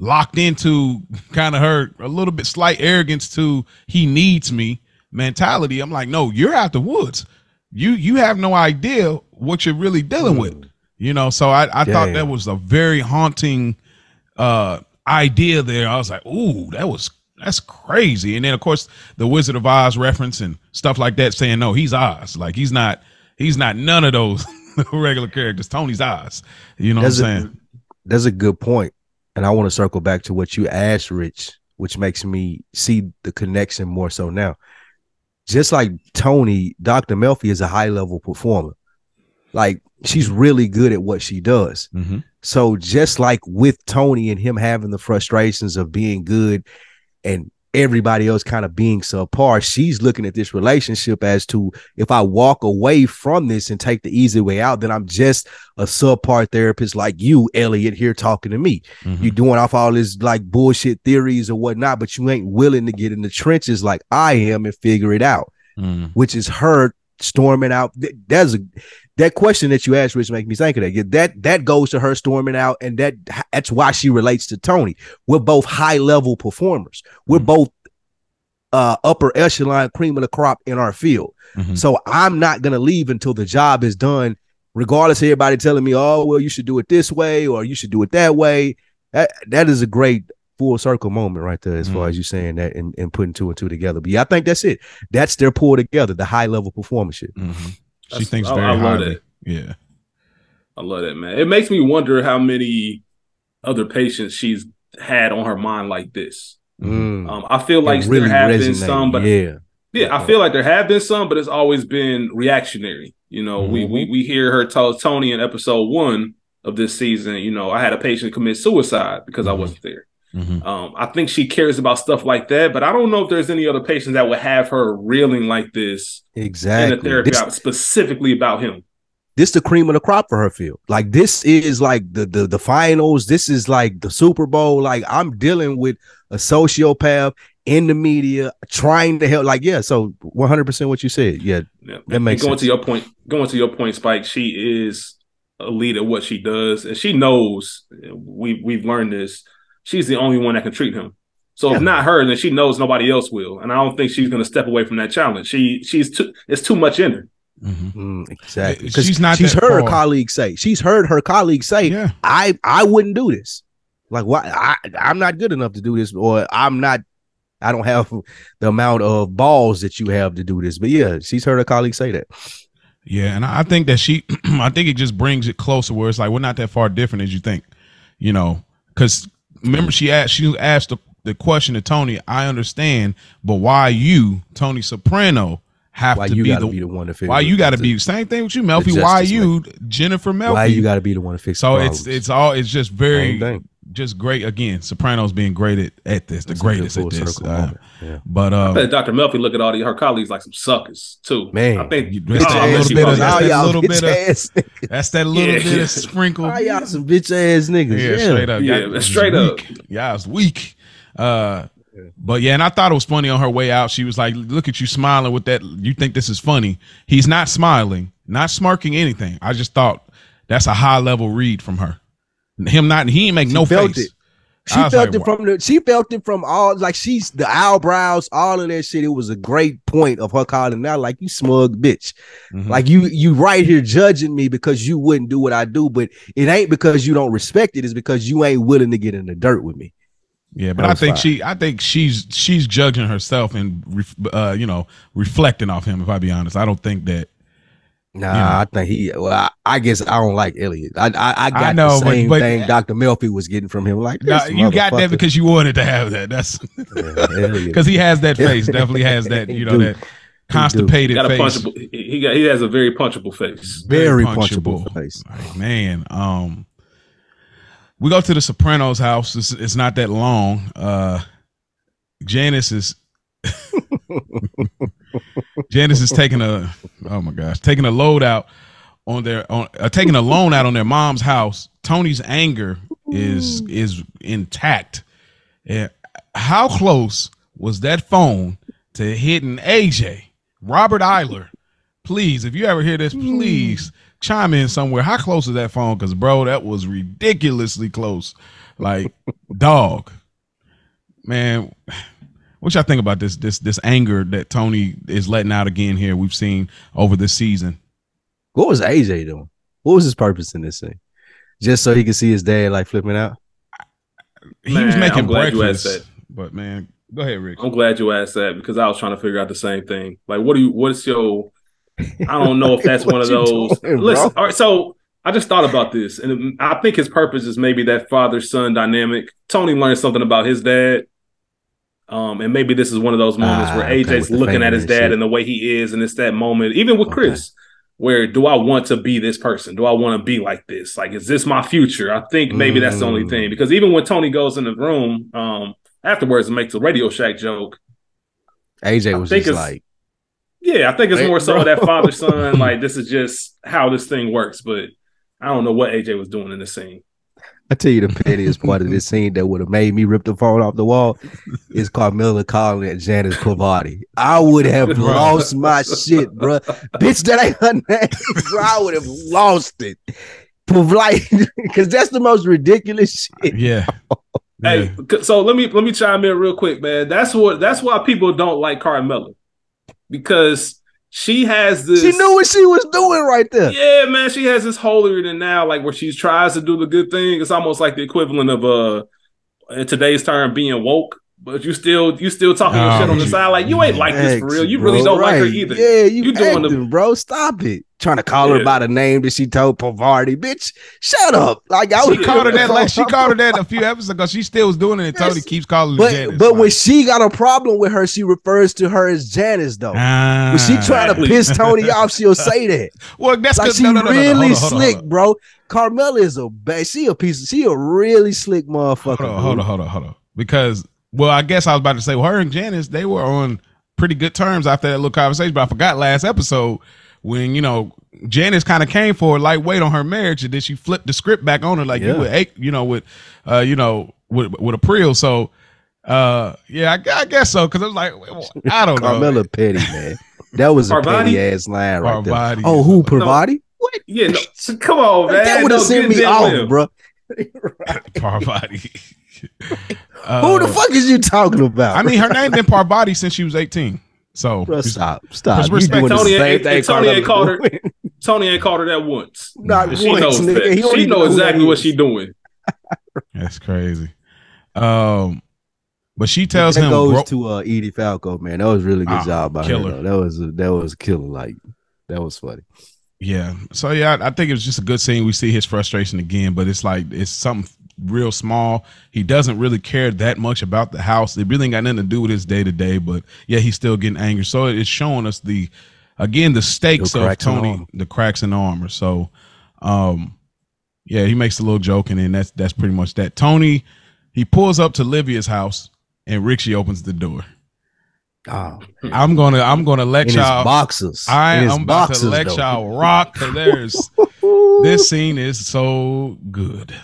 locked into kind of her a little bit slight arrogance to he needs me mentality. I'm like, no, you're out the woods. You you have no idea what you're really dealing with. You know, so I, I thought that was a very haunting uh idea there. I was like, ooh, that was that's crazy. And then of course the Wizard of Oz reference and stuff like that, saying no, he's Oz. Like he's not he's not none of those regular characters. Tony's eyes. You know That's what I'm a- saying? That's a good point. And I want to circle back to what you asked, Rich, which makes me see the connection more so now. just like Tony, Dr. Melfi is a high level performer. Like she's really good at what she does. Mm-hmm. So just like with Tony and him having the frustrations of being good and everybody else kind of being subpar, she's looking at this relationship as to if I walk away from this and take the easy way out, then I'm just a subpar therapist like you, Elliot, here talking to me. Mm-hmm. You doing off all this like bullshit theories or whatnot, but you ain't willing to get in the trenches like I am and figure it out, Mm-hmm. which is her storming out. That's a that question that you asked, Rich, make me think of that. That that goes to her storming out, and that that's why she relates to Tony. We're both high level performers. We're Mhm. both uh upper echelon cream of the crop in our field. Mhm. So I'm not gonna leave until the job is done, regardless of everybody telling me, oh, well, you should do it this way or you should do it that way. That that is a great full circle moment right there, as far Mhm. as you saying that and, and putting two and two together. But yeah, I think that's it. That's their pull together, the high level performance. Mhm. She thinks I- very I love highly. that. Yeah. I love that, man. It makes me wonder how many other patients she's had on her mind like this. Mm. Um, I feel like really there have been some, but yeah, Yeah, I feel like there have been some, but it's always been reactionary. You know, we, we Mm-hmm. we hear her tell Tony in episode one of this season, you know, I had a patient commit suicide because I Mhm. wasn't there. Mhm. Um, I think she cares about stuff like that, but I don't know if there's any other patients that would have her reeling like this in exactly. a therapy This, out specifically about him. this the cream of the crop for her field. Like this is like the the the finals. This is like the Super Bowl. Like I'm dealing with a sociopath in the media trying to help. Like yeah, so 100 percent what you said. Yeah, Yeah. That And makes going sense. to your point, going to your point, Spike, she is a lead at what she does, and she knows we we've learned this. She's the only one that can treat him. So Yeah. if not her, then she knows nobody else will. And I don't think she's gonna step away from that challenge. She she's too it's too much in her. Mhm. Mm, exactly. Because she's not She's that heard her colleagues say. She's heard her colleagues say. Yeah. I I wouldn't do this. Like why I I'm not good enough to do this, or I'm not. I don't have the amount of balls that you have to do this. But yeah, she's heard her colleagues say that. Yeah, and I I think that she, I think it just brings it closer where it's like we're not that far different as you think, you know. Because remember, she asked, she asked the, the question to Tony. I understand, but why you, Tony Soprano, have Why to you be gotta the, be the one to figure? why you got to the- be same thing with you, Melfi? Why you, Jennifer Melfi? Why you got to be the one to fix? so the it's it's all it's just very Same thing. Just great again. Sopranos being great at, at this, the It's a good greatest at this. Uh. Yeah. but I um, bet Dr. Melfi look at all the, her colleagues like some suckers too. Man. I think You- oh, that's that I little bit of- probably- that's that little bit of- that's that little Yeah. bit of sprinkle. All y'all some bitch ass niggas. Yeah, Yeah, straight up. Yeah, Y'all was straight up. weak. Yeah, it's weak. Uh, but yeah, and I thought it was funny on her way out. She was like, "Look at you smiling with that. You think this is funny?" He's not smiling, not smirking anything. I just thought that's a high level read from her. Him not. He ain't make She no felt face. it. She felt like, it from the. She felt it from all. Like she's the eyebrows, all of that shit. It was a great point of her calling out, like you smug bitch. Mhm. Like you, you right here judging me because you wouldn't do what I do, but it ain't because you don't respect it. It's because you ain't willing to get in the dirt with me. Yeah, but I think fire. she, I think she's she's judging herself and uh, you know reflecting off him. If I be honest, I don't think that. Nah, Yeah. I think he. Well, I, I guess I don't like Elliot. I I, I got know, the same but- thing Dr. Melfi was getting from him. Like Nah, you got that because you wanted to have that. That's Yeah, because he has that face. Definitely has that. You know He that constipated got a face. punchable. He he got he has a very punchable face. very punchable. punchable face. Like, man, um, we go to the Sopranos house. It's, it's not that long. Uh, Janice is Janice is taking a oh my gosh, taking a load out on their on uh, taking a loan out on their mom's house. Tony's anger is is intact. And how close was that phone to hitting AJ Robert Iler? Please, if you ever hear this, please chime in somewhere. How close is that phone? Because bro, that was ridiculously close. Like dog, man. What y'all think about this this this anger that Tony is letting out again here? We've seen over this season. What was AJ doing? What was his purpose in this thing? Just so he could see his dad like flipping out. He was making I'm glad you asked breakfast, but man, go ahead, Rick. I'm glad you asked that because I was trying to figure out the same thing. Like, what do you? What's your? I don't know if that's one of those. doing, bro? Listen, all right. So I just thought about this, and I think his purpose is maybe that father son dynamic. Tony learned something about his dad. Um, and maybe this is one of those moments Ah, where okay, AJ's with the looking at his dad and the way he is, and it's that moment, even with Okay. Chris, where do I want to be this person? Do I want to be like this? Like, is this my future? I think maybe that's the only Mm. thing. Because even when Tony goes in the room, um, afterwards and makes a Radio Shack joke, AJ I was just like, yeah, I think it's Hey, more so bro. that father son. like, this is just how this thing works. But I don't know what AJ was doing in the scene. I tell you, the pettiest part of this scene that would have made me rip the phone off the wall is Carmela calling it Janice Parvati. I would have lost my shit, bro. Bitch, that ain't her name, bro. I would have lost it. Like, because that's the most ridiculous shit. Yeah. Hey, so let me let me chime in real quick, man. That's what that's why people don't like Carmela because she has this. She knew what she was doing right there. Yeah, man, she has this holier than now, like where she tries to do the good thing. It's almost like the equivalent of uh in today's term being woke, but you still you still talking your Oh, shit on the you- side. Like you ain't like this for real. You bro. really don't like her either. Yeah, you, You doing doing the- bro. Stop it. Trying to call her by the name that she told Parvati. Bitch, shut up. Like I She was called her that like she called her that a few episodes ago. She still was doing it and Tony Yes. keeps calling her But Janice. but when she got a problem with her, she refers to her as Janice though. ah, when she trying to piss Tony off, she'll say that. well, that's Like she no, no, no, no, no. really Hold on, hold on, slick, bro. Carmela is a bad. She a piece. Of, she a really slick motherfucker. Hold on, hold on, hold on, hold on. Because, well, I guess I was about to say, well, her and Janice, they were on pretty good terms after that little conversation. But I forgot last episode when you know Janice kind of came for a lightweight on her marriage, and then she flipped the script back on her like Yeah. you would, you know, with, uh, you know, with with April. So, uh, yeah, I, I guess so. Because I was like, well, I don't know. Carmela petty man. That was a Parvati? petty ass line right there. Oh, who a- Parvati? What? Yeah, no, so come on, man. that would have No, sent me damn off, well. bro. Parvati. Who the Uh, fuck is you talking about? I mean, her name been Parvati since she was eighteen. So bro, stop, stop. You respect doing the Tony same ain't- thing Tony ain't called her- Tony ain't called her that once. Not And she once, knows nigga. that. He She know know exactly what what is. she doing. That's crazy. Um, but she tells that him, goes bro- to uh, Edie Falco, man. That was really good Ah, job by killer. her. Though. That was a, that was killer. Like that was funny. yeah. So yeah, I, I think it was just a good scene. We see his frustration again, but it's like it's something real small. He doesn't really care that much about the house. It really ain't got nothing to do with his day to day. But yeah, he's still getting angry. So it's showing us the again the stakes The of cracks in the Tony, the cracks in the armor. So, um, yeah, he makes a little joke, and then that's that's pretty much that. Tony, he pulls up to Livia's house, and Richie opens the door. Oh, I'm gonna I'm gonna let in y'all. boxers. I am about boxers, to let though. y'all rock. 'cause There's this scene is so good.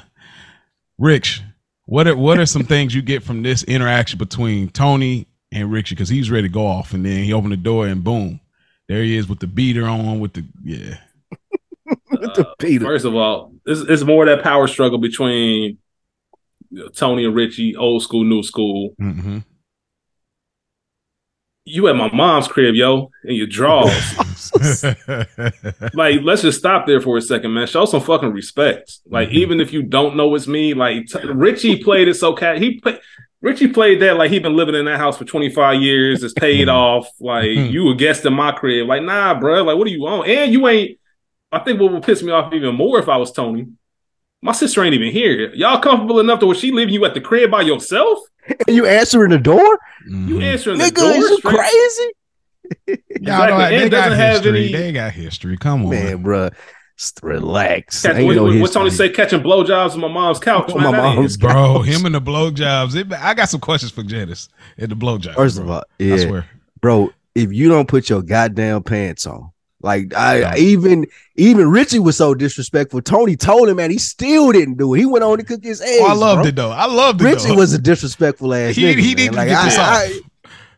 Rich, what are what are some things you get from this interaction between Tony and Richie? Because he's ready to go off, and then he opened the door, and boom, there he is with the beater on, with the yeah. with the Peter. First of all, it's, it's more that power struggle between you know, Tony and Richie, old school, new school. hmm You at my mom's crib, yo, in your drawers. like, let's just stop there for a second, man. Show some fucking respect. Like, Mhm. even if you don't know it's me, like t- Richie played it so cat. He play- Richie played that like he been living in that house for twenty five years. It's paid Mhm. off. Like Mhm. you a guest in my crib. Like, nah, bro. Like, what do you want? And you ain't. I think what would piss me off even more if I was Tony. My sister ain't even here. Y'all comfortable enough to where she leaving you at the crib by yourself? And you answering the door, You Mhm. answering the nigga? door? Is you crazy, Y'all Exactly. know, And they got history. any- They got history. Come on, man, bro? Relax. Catch, Ain't what, no what- what Tony say? Catching blowjobs on my mom's couch. On man, my that ain't- mom's bro. Him and the blowjobs. It, I got some questions for Janice at the blowjob. First bro. of all, I yeah, swear. bro. If you don't put your goddamn pants on, like I Yeah. even even Richie was so disrespectful. Tony told him, man, he still didn't do it. He went on to cook his eggs. Oh, I loved bro. it though. I loved it. Richie though. was a disrespectful ass. He- nigga, he man. needed to like, get this I, off. I-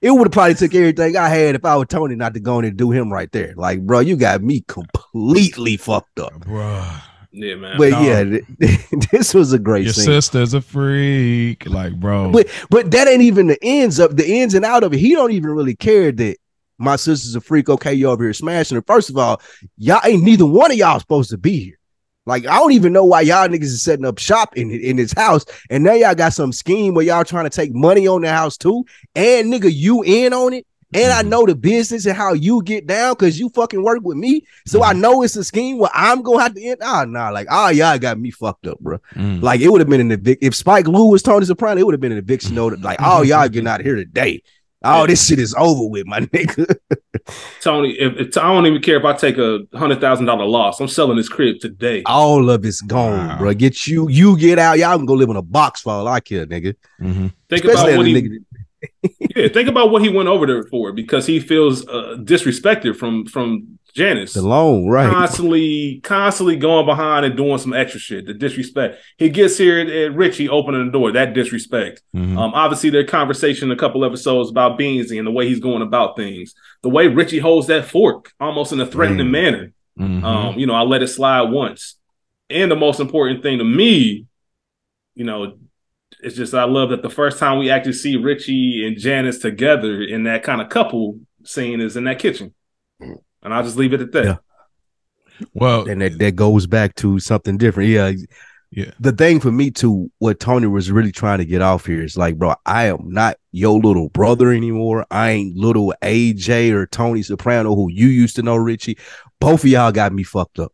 it would have probably took everything I had if I were Tony not to go in and do him right there. Like, bro, you got me completely fucked up. bro. Yeah, man. But No. yeah, this was a great Your scene. sister's a freak. Like, bro. But but that ain't even the ends of the ins and out of it. He don't even really care that my sister's a freak. Okay, you over here smashing her. First of all, y'all ain't neither one of y'all supposed to be here. Like I don't even know why y'all niggas is setting up shop in in his house, and now y'all got some scheme where y'all trying to take money on the house too, and nigga you in on it, And I Mhm. know the business and how you get down because you fucking work with me. So I Mhm. know it's a scheme where I'm gonna have to end. Ah, nah, like, ah, y'all got me fucked up, bro. Mm. Like it would have been an evic. If Spike Lee was Tony Soprano, it would have been an eviction notice. Like, oh, y'all getting out of here today. Oh, this shit is over with, my nigga. Tony, if, if I don't even care if I take a hundred thousand dollar loss, I'm selling this crib today. All of it's gone, Wow. bro. Get you, you get out. Y'all can go live in a box for all I care, nigga. Mhm. Think Especially about what he nigga. yeah, think about what he went over there for because he feels uh, disrespected from from Janice. The loan, right? Constantly, constantly going behind and doing some extra shit. The disrespect. He gets here at Richie opening the door. That disrespect. Mhm. Um, obviously, their conversation a couple episodes about Beansie and the way he's going about things. The way Richie holds that fork, almost in a threatening Man. manner. Mhm. Um, you know, I let it slide once. And the most important thing to me, you know, it's just I love that the first time we actually see Richie and Janice together in that kind of couple scene is in that kitchen. And I'll just leave it at that. Yeah. well, and that, that goes back to something different. Yeah. Yeah. The thing for me too, what Tony was really trying to get off here is like, bro, I am not your little brother anymore. I ain't little AJ or Tony Soprano who you used to know, Richie. Both of y'all got me fucked up.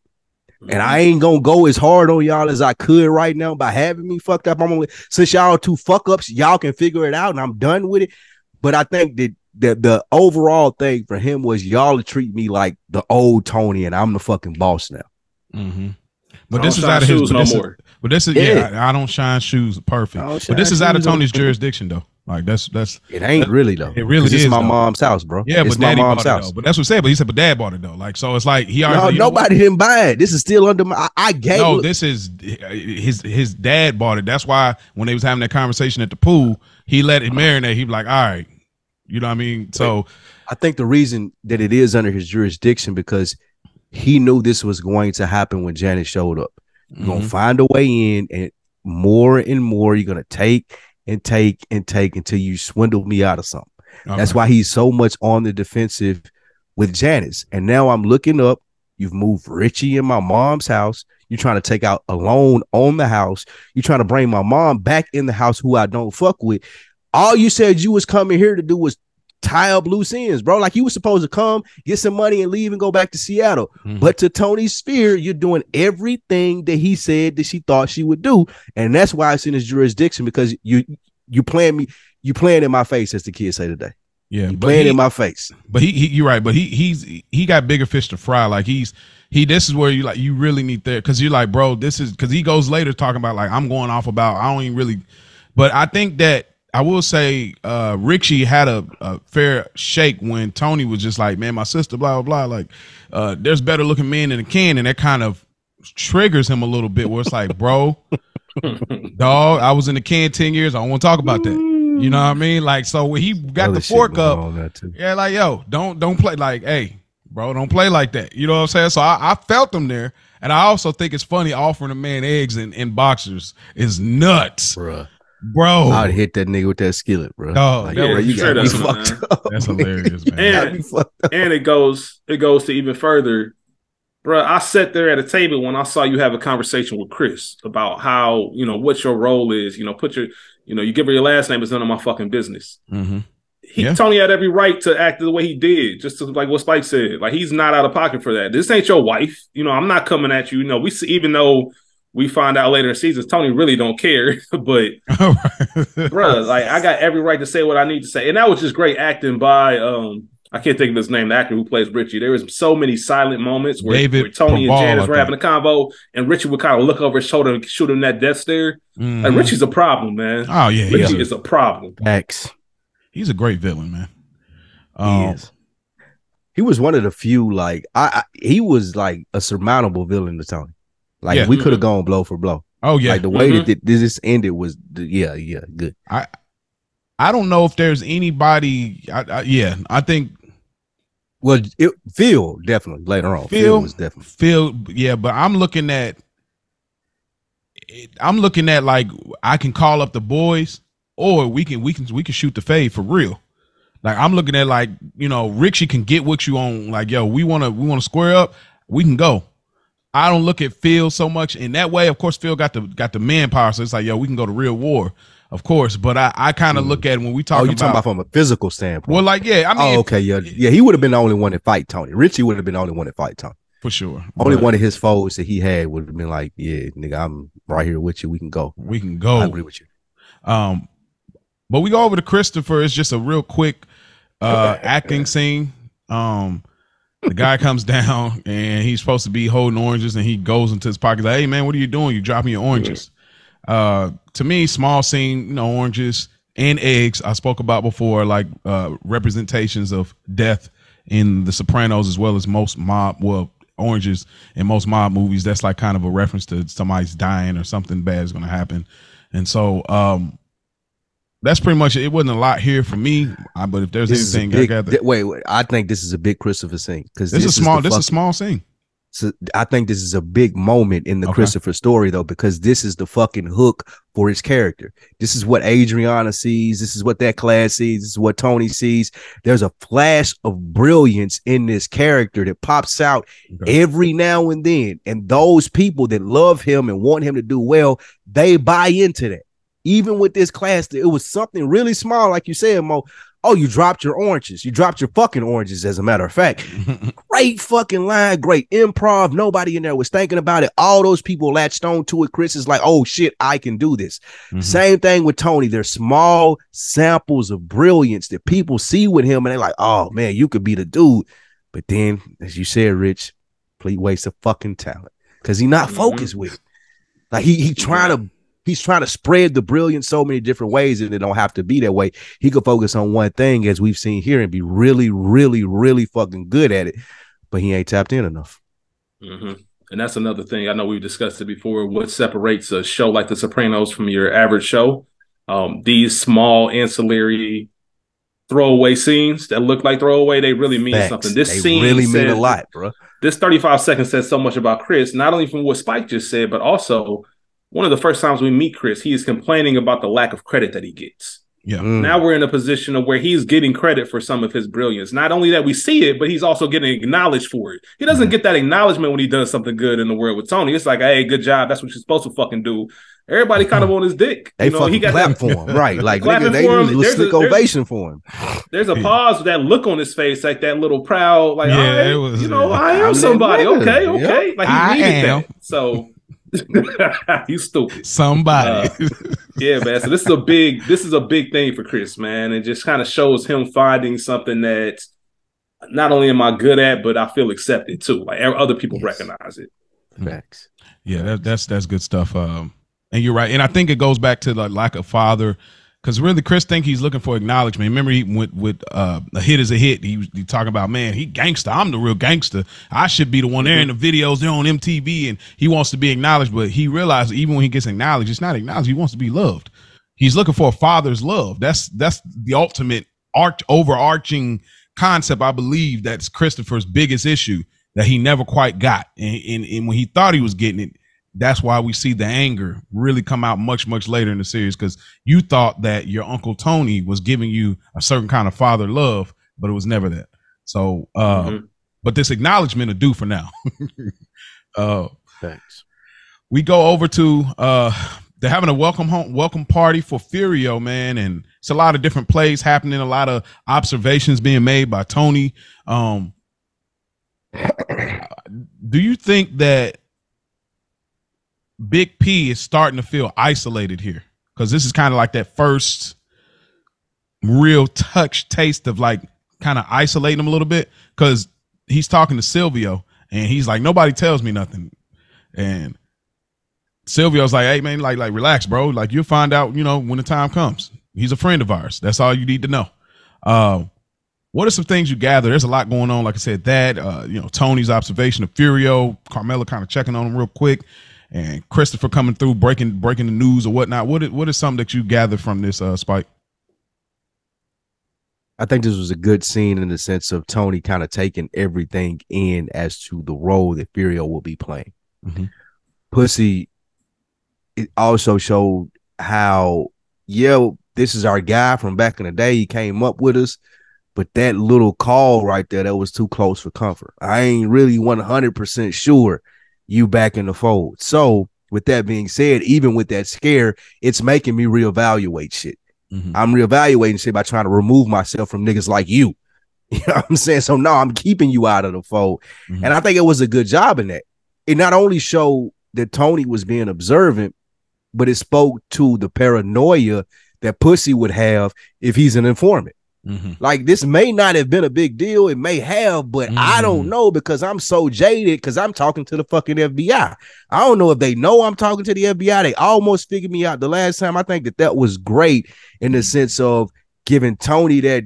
And I ain't gonna go as hard on y'all as I could right now by having me fucked up. I'm only since y'all are two fuck ups, y'all can figure it out, and I'm done with it. But I think that the the overall thing for him was y'all treat me like the old Tony, and I'm the fucking boss now. mhm. But this is out of his. shoes But no this, is, but this is yeah. Yeah. I, I don't shine shoes. Perfect. I But this is out of Tony's jurisdiction though. Like that's that's It ain't really though. It really 'Cause is, my though. mom's house, bro. yeah. it's But my daddy mom's bought it house. though. But that's what I'm saying. But he said, but dad bought it though. Like so, it's like he already. No, you know what? nobody didn't buy it. This is still under my. I, I gave. No, look, this is his his dad bought it. That's why when they was having that conversation at the pool, he let it marinate. He was like, all right, you know what I mean. So I think the reason that it is under his jurisdiction because he knew this was going to happen when Janet showed up. You're gonna mhm. find a way in, and more and more you're gonna take and take and take until you swindle me out of something. That's why he's so much on the defensive with Janice. And now I'm looking up. You've moved Richie in my mom's house. You're trying to take out a loan on the house. You're trying to bring my mom back in the house who I don't fuck with. All you said you was coming here to do was tie up loose ends, bro. Like you was supposed to come, get some money, and leave and go back to Seattle. Mhm. But to Tony's sphere, you're doing everything that he said that she thought she would do, and that's why it's in his jurisdiction because you you playing me, you playing in my face, as the kids say today. yeah, You playing he, in my face. but he, he you're right. But he he's he got bigger fish to fry. Like he's he. This is where you like you really need there because you're like, bro, this is because he goes later talking about like I'm going off about I don't even really. But I think that I will say uh Richie had a, a fair shake when Tony was just like, man, my sister, blah blah blah. Like, uh, there's better looking men in the can, and that kind of triggers him a little bit. Where it's like, bro, dog, I was in the can ten years. I don't want to talk about that. You know what I mean? Like, so when he got Other the fork up, on there, too. yeah, like yo, don't don't play like, hey, bro, don't play like that. You know what I'm saying? So I, I felt him there, and I also think it's funny offering a man eggs in, in boxers is nuts, Bruh. Bro. I'd hit that nigga with that skillet, bro. Oh, like, that bro, was you got me fucked man. up. That's hilarious, man. And- me fucked up. and it goes it goes to even further bro. I sat there at a table when I saw you have a conversation with Chris about how, you know, what your role is. You know, put your, you know, you give her your last name, it's none of my fucking business. hmm He, Yeah. Tony had every right to act the way he did, just to, like what Spike said. Like he's not out of pocket for that. This ain't your wife. You know, I'm not coming at you. You know, we see, even though we find out later in seasons, Tony really don't care. but bruh, like I got every right to say what I need to say, and that was just great acting by um. I can't think of his name, the actor who plays Richie. There was so many silent moments where, David where Tony Proval, and Janice were having a convo, and Richie would kind of look over his shoulder and shoot him that death stare. Mhm. Like Richie's a problem, man. oh yeah, he's Richie a, is a problem. X. he's a great villain, man. He Um, is. He was one of the few like I, I he was like a surmountable villain to Tony. Like Yeah. we could have gone blow for blow. oh yeah, Like the way Mhm. that th- this ended was yeah yeah good. I I don't know if there's anybody. I, I, yeah, I think Well, it, Phil definitely later on. Phil, Phil- was definitely Phil, yeah, but I'm looking at I'm looking at like I can call up the boys or we can we can we can shoot the fade for real. Like I'm looking at like, you know, Richie can get with you on like, yo, we wanna we wanna square up, we can go. I don't look at Phil so much in that way. Of course, Phil got the got the manpower, so it's like, yo, we can go to real war. of course. But I, I kind of look at it when we talk oh, you about, talking about from a physical standpoint? well, like yeah, I mean oh, okay, yeah, yeah. He would have been the only one to fight Tony. Richie would have been the only one to fight Tony. for sure. Only But one of his foes that he had would have been like, yeah, nigga, I'm right here with you. We can go. we can I go. agree with you. Um, but we go over to Christopher. It's just a real quick uh acting scene. Um, the guy comes down and he's supposed to be holding oranges, and he goes into his pocket. Like, hey man, what are you doing? You dropping your oranges? Uh, to me, small scene. You know, oranges and eggs. I spoke about before, like uh representations of death in The Sopranos, as well as most mob. Well. Oranges in most mob movies, that's like kind of a reference to somebody's dying or something bad is going to happen, and so um, that's pretty much it. It wasn't a lot here for me, uh, but if there's This is anything big, I got, th- wait, wait, I think this is a big Christopher scene because this, is small. the This is a small scene. So I think this is a big moment in the Okay. Christopher story, though, because this is the fucking hook for his character. This is what Adriana sees. This is what that class sees. This is what Tony sees. There's a flash of brilliance in this character that pops out Okay. every now and then. And those people that love him and want him to do well, they buy into that. Even with this class, it was something really small, like you said, Mo. Oh, you dropped your oranges. You dropped your fucking oranges, as a matter of fact great fucking line, great improv. Nobody in there was thinking about it. All those people latched on to it. Chris is like, oh shit, I can do this. Mhm. Same thing with Tony. There's small samples of brilliance that people see with him, and they're like, oh man, you could be the dude. But then, as you said, Rich, complete waste of fucking talent because he's not Mhm. focused with it. Like he he trying to he's trying to spread the brilliance so many different ways, and it don't have to be that way. He could focus on one thing, as we've seen here, and be really, really, really fucking good at it. But he ain't tapped in enough. hmm And that's another thing. I know we've discussed it before. What separates a show like The Sopranos from your average show? Um, these small ancillary throwaway scenes that look like throwaway, they really mean Facts. something. This they scene really mean a lot, bro. This 35 seconds says so much about Chris, not only from what Spike just said, but also one of the first times we meet Chris, he is complaining about the lack of credit that he gets. Yeah. Mm. Now we're in a position of where he's getting credit for some of his brilliance. Not only that we see it, but he's also getting acknowledged for it. He Mm-hmm. doesn't get that acknowledgement when he does something good in the world with Tony. It's like, hey, good job. That's what you're supposed to fucking do. Everybody kind of on his dick. They you know, fucking he got clap that, for him, right? Like nigga, they for him. do a There's a- slick there's- ovation for him. there's a pause with that look on his face, like that little proud, like, Yeah, all right, it was- you know, uh, I I'm somebody. nigga. Okay, okay. Like he I needed am. that. So you stupid. Somebody. Yeah, man. So this is a big this is a big thing for Chris, man. It just kind of shows him finding something that not only am I good at, but I feel accepted too. Like other people Yes. recognize it. Facts. Yeah, that, that's that's good stuff. Um, and you're right, and I think it goes back to the lack of father, because really Chris think he's looking for acknowledgement. Remember, he went with uh, a hit is a hit. He was talking about man, he gangster. I'm the real gangster. I should be the one there in the videos. They're on MTV, and he wants to be acknowledged. But he realized even when he gets acknowledged, it's not acknowledged. He wants to be loved. He's looking for a father's love. That's that's the ultimate arch overarching concept. I believe that's Christopher's biggest issue that he never quite got, and, and, and when he thought he was getting it, that's why we see the anger really come out much much later in the series because you thought that your uncle Tony was giving you a certain kind of father love, but it was never that. So, uh, Mhm. but this acknowledgement will do for now. uh, Facts. we go over to uh they're having a welcome home welcome party for Furio, man, and it's a lot of different plays happening, a lot of observations being made by Tony. Um do you think that Big P is starting to feel isolated here? Because this is kind of like that first real touch taste of like kind of isolating him a little bit. Because he's talking to Silvio and he's like, nobody tells me nothing. And Silvio's like, hey man, like, like relax, bro. Like you'll find out, you know, when the time comes. He's a friend of ours. That's all you need to know. Uh, what are some things you gather? There's a lot going on. Like I said, that uh, you know, Tony's observation of Furio, Carmela kind of checking on him real quick, and Christopher coming through, breaking breaking the news or whatnot. What is, what is something that you gather from this uh, spike? I think this was a good scene in the sense of Tony kind of taking everything in as to the role that Furio will be playing. Mhm. Pussy, it also showed how, yeah, this is our guy from back in the day. He came up with us, but that little call right there, that was too close for comfort. I ain't really 100% sure you back in the fold. So with that being said, even with that scare, it's making me reevaluate shit. Mhm. I'm reevaluating shit by trying to remove myself from niggas like you. You know what I'm saying? So no, I'm keeping you out of the fold. Mhm. And I think it was a good job in that. It not only showed that Tony was being observant, but it spoke to the paranoia that Pussy would have if he's an informant. Mhm. Like this may not have been a big deal. It may have, but I don't Mm. know because I'm so jaded because I'm talking to the fucking FBI. I don't know if they know I'm talking to the FBI. They almost figured me out the last time. I think that that was great in the sense of giving Tony that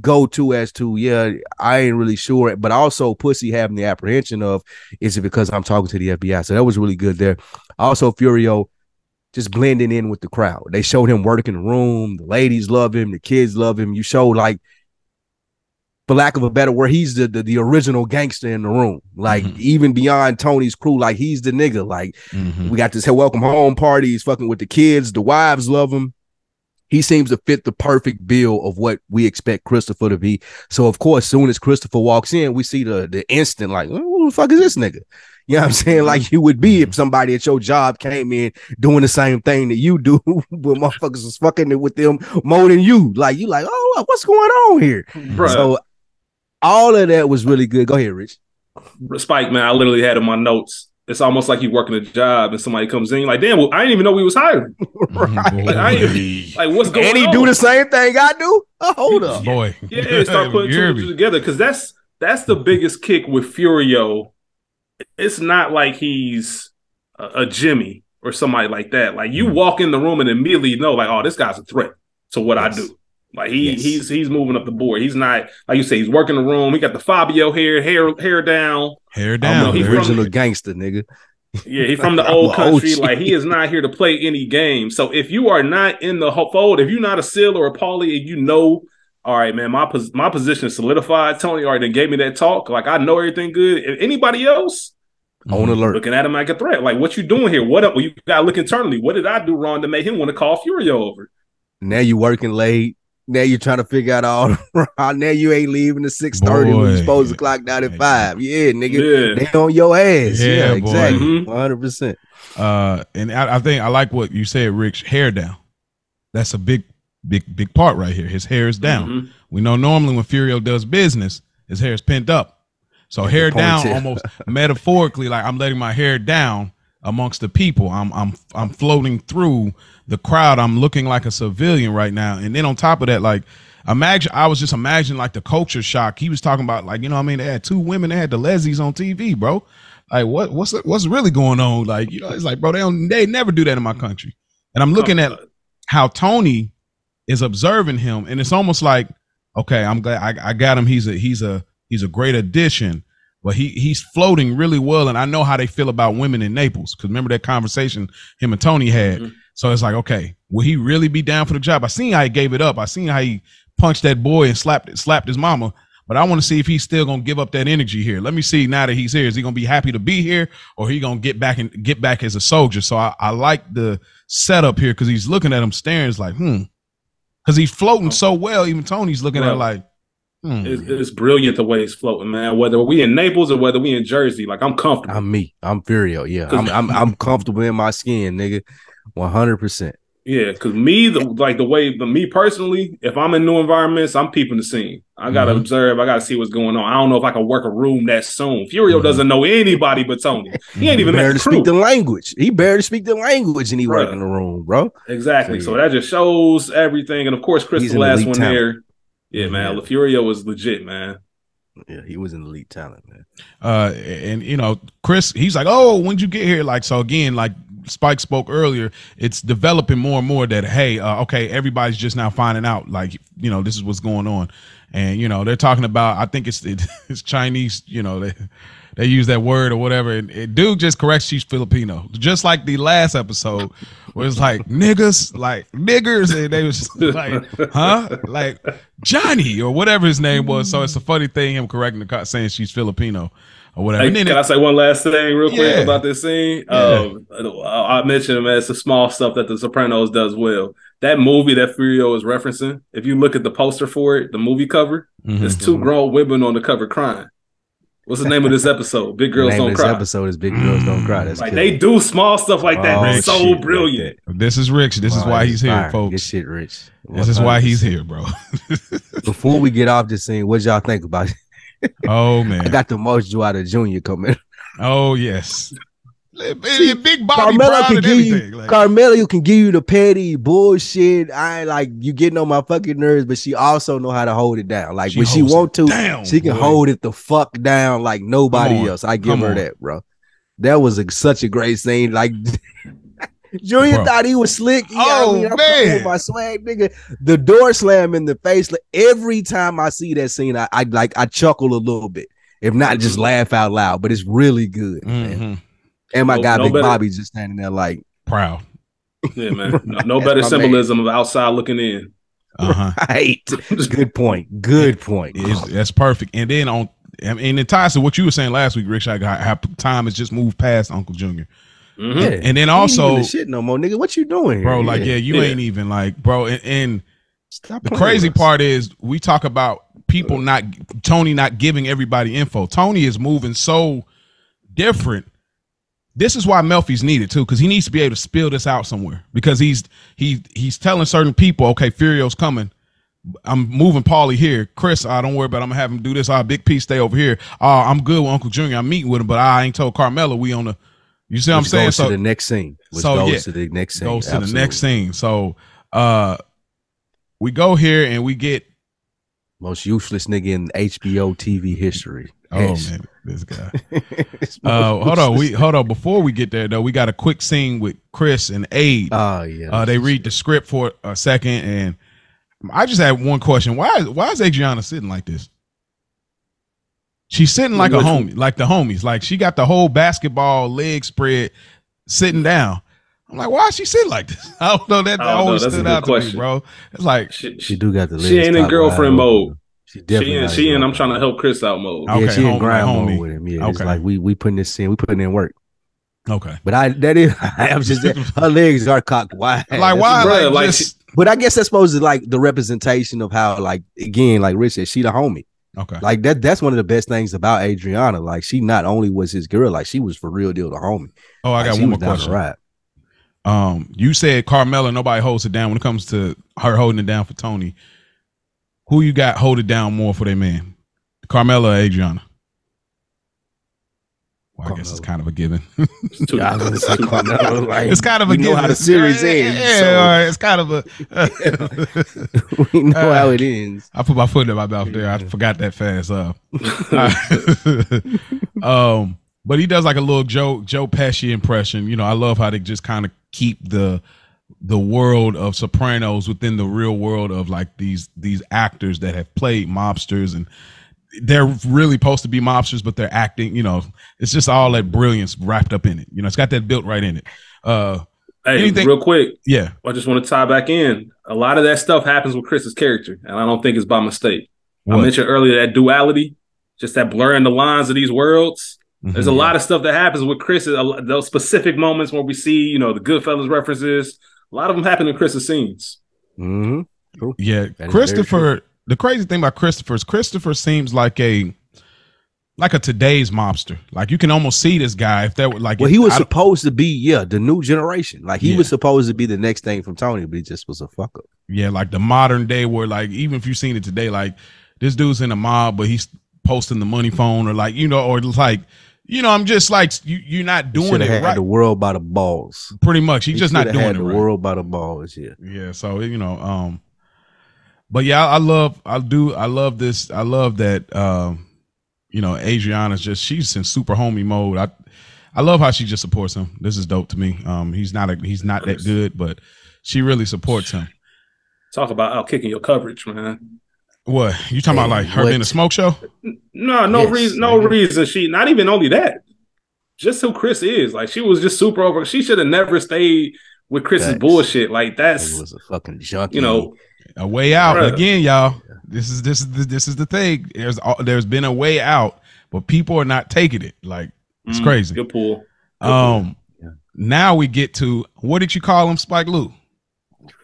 go to as to, yeah, I ain't really sure. But also Pussy having the apprehension of, is it because I'm talking to the FBI? So that was really good there. Also, Furio just blending in with the crowd. They showed him working the room. The ladies love him. The kids love him. You show like, for lack of a better word, he's the the, the original gangster in the room. Like Mhm. even beyond Tony's crew, like he's the nigga. Like Mhm. we got this welcome home party. He's fucking with the kids. The wives love him. He seems to fit the perfect bill of what we expect Christopher to be. So of course, soon as Christopher walks in, we see the the instant like, "Oh, who the fuck is this nigga? You know what I'm saying? Like you would be if somebody at your job came in doing the same thing that you do, but motherfuckers was fucking it with them more than you. Like you like, oh, what's going on here? Bruh. So all of that was really good. Go ahead, Rich. Spike, man, I literally had in my notes. It's almost like you working a job and somebody comes in, you're like, damn, well, I didn't even know we was hiring. Mhm. Like, I Like, what's going And he on? do the same thing I do. Oh, hold up. Boy. Yeah, start putting two two together because that's that's the biggest kick with Furio. It's not like he's a, a Jimmy or somebody like that. Like you Mhm. walk in the room and immediately know, like, oh, this guy's a threat to what Yes. I do. Like he Yes. he's he's moving up the board. He's not like you say. He's working the room. He got the Fabio hair, hair hair down. Hair down. he the from- original gangster, nigga. Yeah, he's from the old country. OG. Like he is not here to play any game. So if you are not in the fold, if you're not a Sil or a Paulie, and you know, all right, man, my pos- my position is solidified. Tony already gave me that talk. Like I know everything good. If anybody else On alert. looking at him like a threat, like what you doing here? What well, you got to look internally. What did I do wrong to make him want to call Furio over? Now you working late. Now you're trying to figure out all. now you ain't leaving at six thirty when Boy. you supposed to clock down at five. Yeah, nigga. Yeah, They on your ass. Yeah, Yeah, exactly. Mhm. One hundred percent. Uh, and I, I think I like what you said, Rich. Hair down. That's a big, big, big part right here. His hair is down. Mhm. We know normally when Furio does business, his hair is pinned up. So hair down, almost metaphorically, like I'm letting my hair down amongst the people. I'm I'm I'm floating through the crowd. I'm looking like a civilian right now. And then on top of that, like imagine I was just imagining like the culture shock. He was talking about like, you know what I mean? They had two women, they had the lesbies on TV, bro. Like what what's what's really going on? Like, you know, it's like, bro, they don't they never do that in my country. And I'm looking at how Tony is observing him, and it's almost like, okay, I'm glad I, I got him. He's a he's a he's a great addition, but he he's floating really well, and I know how they feel about women in Naples because remember that conversation him and Tony had. Mhm. So it's like, okay, will he really be down for the job? I seen how he gave it up. I seen how he punched that boy and slapped slapped his mama. But I want to see if he's still gonna give up that energy here. Let me see now that he's here. Is he gonna be happy to be here, or he gonna get back and get back as a soldier? So I, I like the setup here because he's looking at him staring. It's like, hmm, because he's floating so well. Even Tony's looking at it like, hmm. It's, it's brilliant the way he's floating, man. Whether we in Naples or whether we in Jersey, like I'm comfortable. I'm me. I'm Furio. Yeah. I'm I'm I'm comfortable in my skin, nigga. One hundred percent. Yeah, because me, the, like the way, but me personally, if I'm in new environments, I'm peeping the scene. I gotta Mhm. observe. I gotta see what's going on. I don't know if I can work a room that soon. Furio Mhm. doesn't know anybody but Tony. He ain't even met barely the crew. speak the language. He barely speak the language, and he Bruh. work in the room, bro. exactly. So, So that just shows everything. And of course, Chris, He's the last one talent. there. Yeah, man. Yeah. Furio was legit, man. Yeah, he was an elite talent, man. uh and you know chris he's like oh when'd you get here like so again like spike spoke earlier it's developing more and more that hey uh, okay everybody's just now finding out like you know this is what's going on. And you know they're talking about i think it's it's chinese you know they they use that word or whatever and, and dude just corrects she's filipino. Just like the last episode where it's like niggas like niggers and they was like huh? Like johnny or whatever his name was. So it's a funny thing him correcting the saying she's filipino or whatever Hey, and then can it- I say one last thing real quick Yeah. about this scene? Yeah. Um, I I mentioned, man, it's the small stuff that The Sopranos does well. That movie that Furio is referencing, if you look at the poster for it, the movie cover, Mhm. there's two grown women on the cover crying. What's the name of this episode? Big The girls name don't of this cry. episode is Big Girls Don't Cry. That's Like good. they do small stuff like that. Oh, That's so shit, brilliant. This is Rich. This is why this he's here, folks. This shit, Rich. This is why he's here, bro. Before we get off this scene, what y'all think about it? Oh man, I got the most joy out of Junior coming. Oh yes. Big Bobby Carmela can give you Like, Carmela can give you the petty bullshit. I ain't like you getting on my fucking nerves, but she also know how to hold it down. Like She when she want to, down, she can boy. hold it the fuck down like nobody else. I give Come her on. that, bro. That was a, such a great scene. Like Junior Bro. thought he was slick. He Oh, I mean, man. my swag, nigga. The door slam in the face. Like, every time I see that scene, I, I like I chuckle a little bit, if not just Mhm. laugh out loud. But it's really good, man. mhm. And my No- guy no Big better- Bobby just standing there like, proud. Yeah, man. No, no better my man. symbolism of outside looking in. Uh-huh. right. Good point. Good point. It's- that's perfect. And then on and and it ties to what you were saying last week, Rich. Like how, how time has just moved past Uncle Junior. Mhm. Yeah. And then He ain't also, even the shit no more, nigga. What you doing, bro, here? like yeah, you Yeah. ain't even like, bro. And, and Stop the crazy part is we talk about people not Tony not giving everybody info. Tony is moving so different. This is why Melfi's needed too, because he needs to be able to spill this out somewhere. Because he's he he's telling certain people, okay, Furio's coming. I'm moving Paulie here. Chris, I don't worry about. It. I'm gonna have him do this. Our big piece stay over here. Uh, I'm good with Uncle Junior. I'm meeting with him, but I ain't told Carmela we on the. You see what I'm saying? So to the next scene. Which so, goes yeah, to the next scene. goes to the next scene. So uh we go here and we get Most useless nigga in HBO TV history. oh Yes. man, this guy. Uh hold on, we hold on. Before we get there though, we got a quick scene with Chris and Abe. Oh yeah. Uh they read the script for a second and I just had one question. Why why is Adriana sitting like this? She's sitting like a Which- homie, like the homies. Like she got the whole basketball leg spread sitting down. I'm like, why is she sitting like this? I don't know. That, that don't always That's a stood good out to me, question. bro. It's like She, She do got the She ain't in girlfriend wide open. mode. She definitely she in, she in. I'm trying to help Chris out mode. Okay, yeah, she homie, in grind homie. mode with him. Yeah, it's like we we putting this in, we putting in work. okay. But I that is I'm just her legs are cocked wide. Like why? Bruh, Like, like, just, But I guess that's supposed to like the representation of how like again like Rich said she the homie. Okay. Like that that's one of the best things about Adriana. Like she not only was his girl, like she was for real deal the homie. Oh, I Like, got one more question. ride. Um, you said Carmela, nobody holds it down when it comes to her holding it down for Tony. Who you got hold it down more for their man? Carmela or Adriana? Well, I guess it's kind of a given. It's Yeah, I was gonna say Carmela, like, it's kind of a we know how the series yeah, ends, Yeah, so- all right, it's kind of a. we know Uh, how it ends. I put my foot in my mouth there. I forgot that fast. Uh, um, but he does like a little Joe Joe Pesci impression. You know, I love how they just kind of keep the the world of Sopranos within the real world of like these these actors that have played mobsters and they're really supposed to be mobsters, but they're acting. You know, it's just all that brilliance wrapped up in it. You know, it's got that built right in it. Uh, Hey, Anything- real quick, yeah, I just want to tie back in. A lot of that stuff happens with Chris's character, and I don't think it's by mistake. I mentioned earlier that duality, just that blurring the lines of these worlds. There's a lot of stuff that happens with Chris. Those specific moments where we see, you know, the Goodfellas references. A lot of them happen in Chris's scenes. hmm Yeah, That is very Christopher. The crazy thing about Christopher is Christopher seems like a like a today's mobster. Like you can almost see this guy if that were like. Well, he was I supposed to be, yeah, the new generation. Like he Yeah. was supposed to be the next thing from Tony, but he just was a fuck up. yeah, like the modern day where like even if you've seen it today, like this dude's in a mob, but he's posting the money phone or like you know or like you know I'm just like you you're not doing it had right. the world by the balls. Pretty much, he's He just not doing had it the right. world by the balls. Yeah, Yeah, so you know, um but yeah, I love I do I love this I love that um you know, Adriana's just she's in super homie mode. I I love how she just supports him. This is dope to me. Um he's not a he's not that good, but she really supports him. Talk about out kicking your coverage, man. What? You talking about like her what- being a smoke show? No, no Yes, reason. No nigga. reason. She not even only that. Just who Chris is. Like she was just super over. She should have never stayed with Chris's Facts. bullshit. Like he that's was a fucking junkie. you know. A way out. Bruh. Again, y'all. This is this is the, this is the thing. There's al- there's been a way out, but people are not taking it. Like it's mm, crazy. Good pull. Um Yeah. now we get to what did you call him, Spike Lou?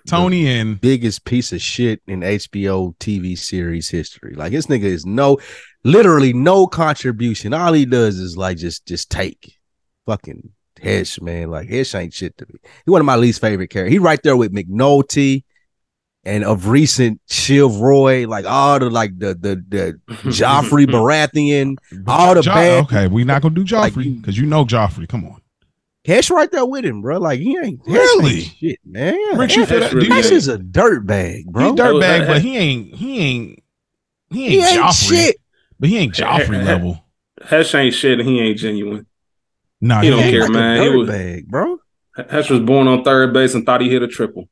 Tony and biggest piece of shit in HBO TV series history. Like this nigga is no, literally no contribution. All he does is like just just take. Fucking Hesh, man. Like Hesh ain't shit to me. He one of my least favorite characters. He right there with McNulty and of recent Shiv Roy, like all the like the the the Joffrey Baratheon, all the Jo- bad. Okay, we're not gonna do Joffrey you- because you know Joffrey. Come on, Hesh right there with him, bro. Like he ain't Really? ain't shit, man. Rich, you Hesh, feel that? Do Hesh is a dirt bag, bro. he dirtbag, That- but he ain't. He ain't. He ain't, he ain't Joffrey, shit. but he ain't Joffrey level. Hesh ain't shit and he ain't genuine. Nah, He he, don't care, like man. A He was- bag, bro. Hesh was born on third base and thought he hit a triple.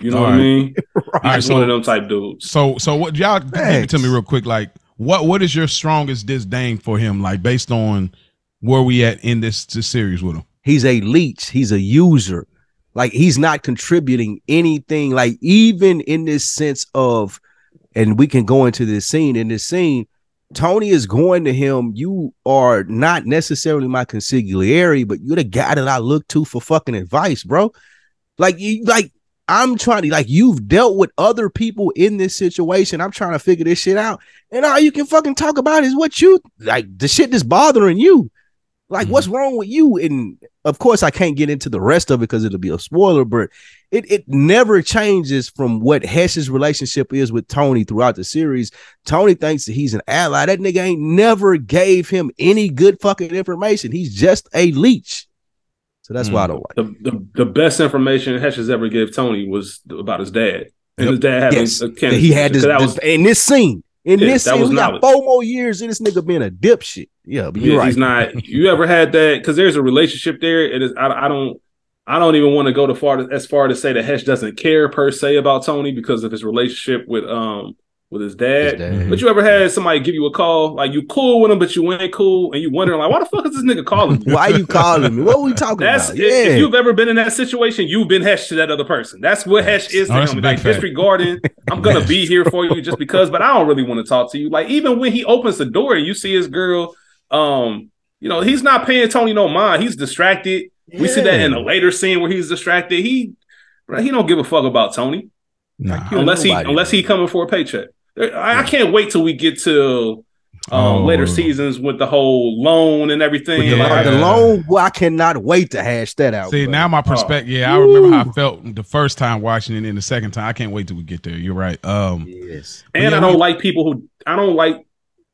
You know All what right. I mean? right, He's so- one of them type dudes. So, so what y'all give it to me real quick? Like, what what is your strongest disdain for him? Like, based on where we at in this, this series with him? He's a leech. He's a user. Like he's not contributing anything. Like even in this sense of, and we can go into this scene. In this scene, Tony is going to him. You are not necessarily my consigliere, but you're the guy that I look to for fucking advice, bro. Like you, like I'm trying to, like you've dealt with other people in this situation. I'm trying to figure this shit out, and all you can fucking talk about is what you like. The shit that's bothering you. Like, Mhm. what's wrong with you? And of course, I can't get into the rest of it because it'll be a spoiler, but it, it never changes from what Hesh's relationship is with Tony throughout the series. Tony thinks that he's an ally. That nigga ain't never gave him any good fucking information. He's just a leech. So that's why I mm. don't like The, the the best information Hesh has ever give Tony was about his dad. And Yep. his dad having Yes, a cancer. he had this, That this- was, in this scene. In Yeah, this that scene, was we got four more years in this nigga being a dipshit. Yeah, but you're yeah, right. he's not. You ever had that? Because there's a relationship there. It is. I, I don't. I don't even want to go to far to, as far to say that Hesh doesn't care per se about Tony because of his relationship with um with his dad. His dad. But you ever had somebody give you a call like you cool with him, but you ain't cool, and you wondering like, why the fuck is this nigga calling me? Why are you calling me? What are we talking That's about? if, if you've ever been in that situation, you've been Hesh to that other person. That's what Hesh is Oh, to that's him. Like fact. disregarding, I'm gonna be here for you just because, but I don't really want to talk to you. Like even when he opens the door and you see his girl, um, you know, he's not paying Tony no mind. He's distracted. We see that in a later scene where he's distracted. He, bro, he don't give a fuck about Tony Nah. you- unless he unless he coming for a paycheck. There- I, I can't wait till we get to um, Oh. later seasons with the whole loan and everything. With the, Yeah. the loan, boy, I cannot wait to hash that out. See bro. now my Oh. perspective. yeah, I remember how I felt the first time watching it, and the second time. I can't wait till we get there. You're right. Um, yes, And Yeah, I don't we- like people who I don't like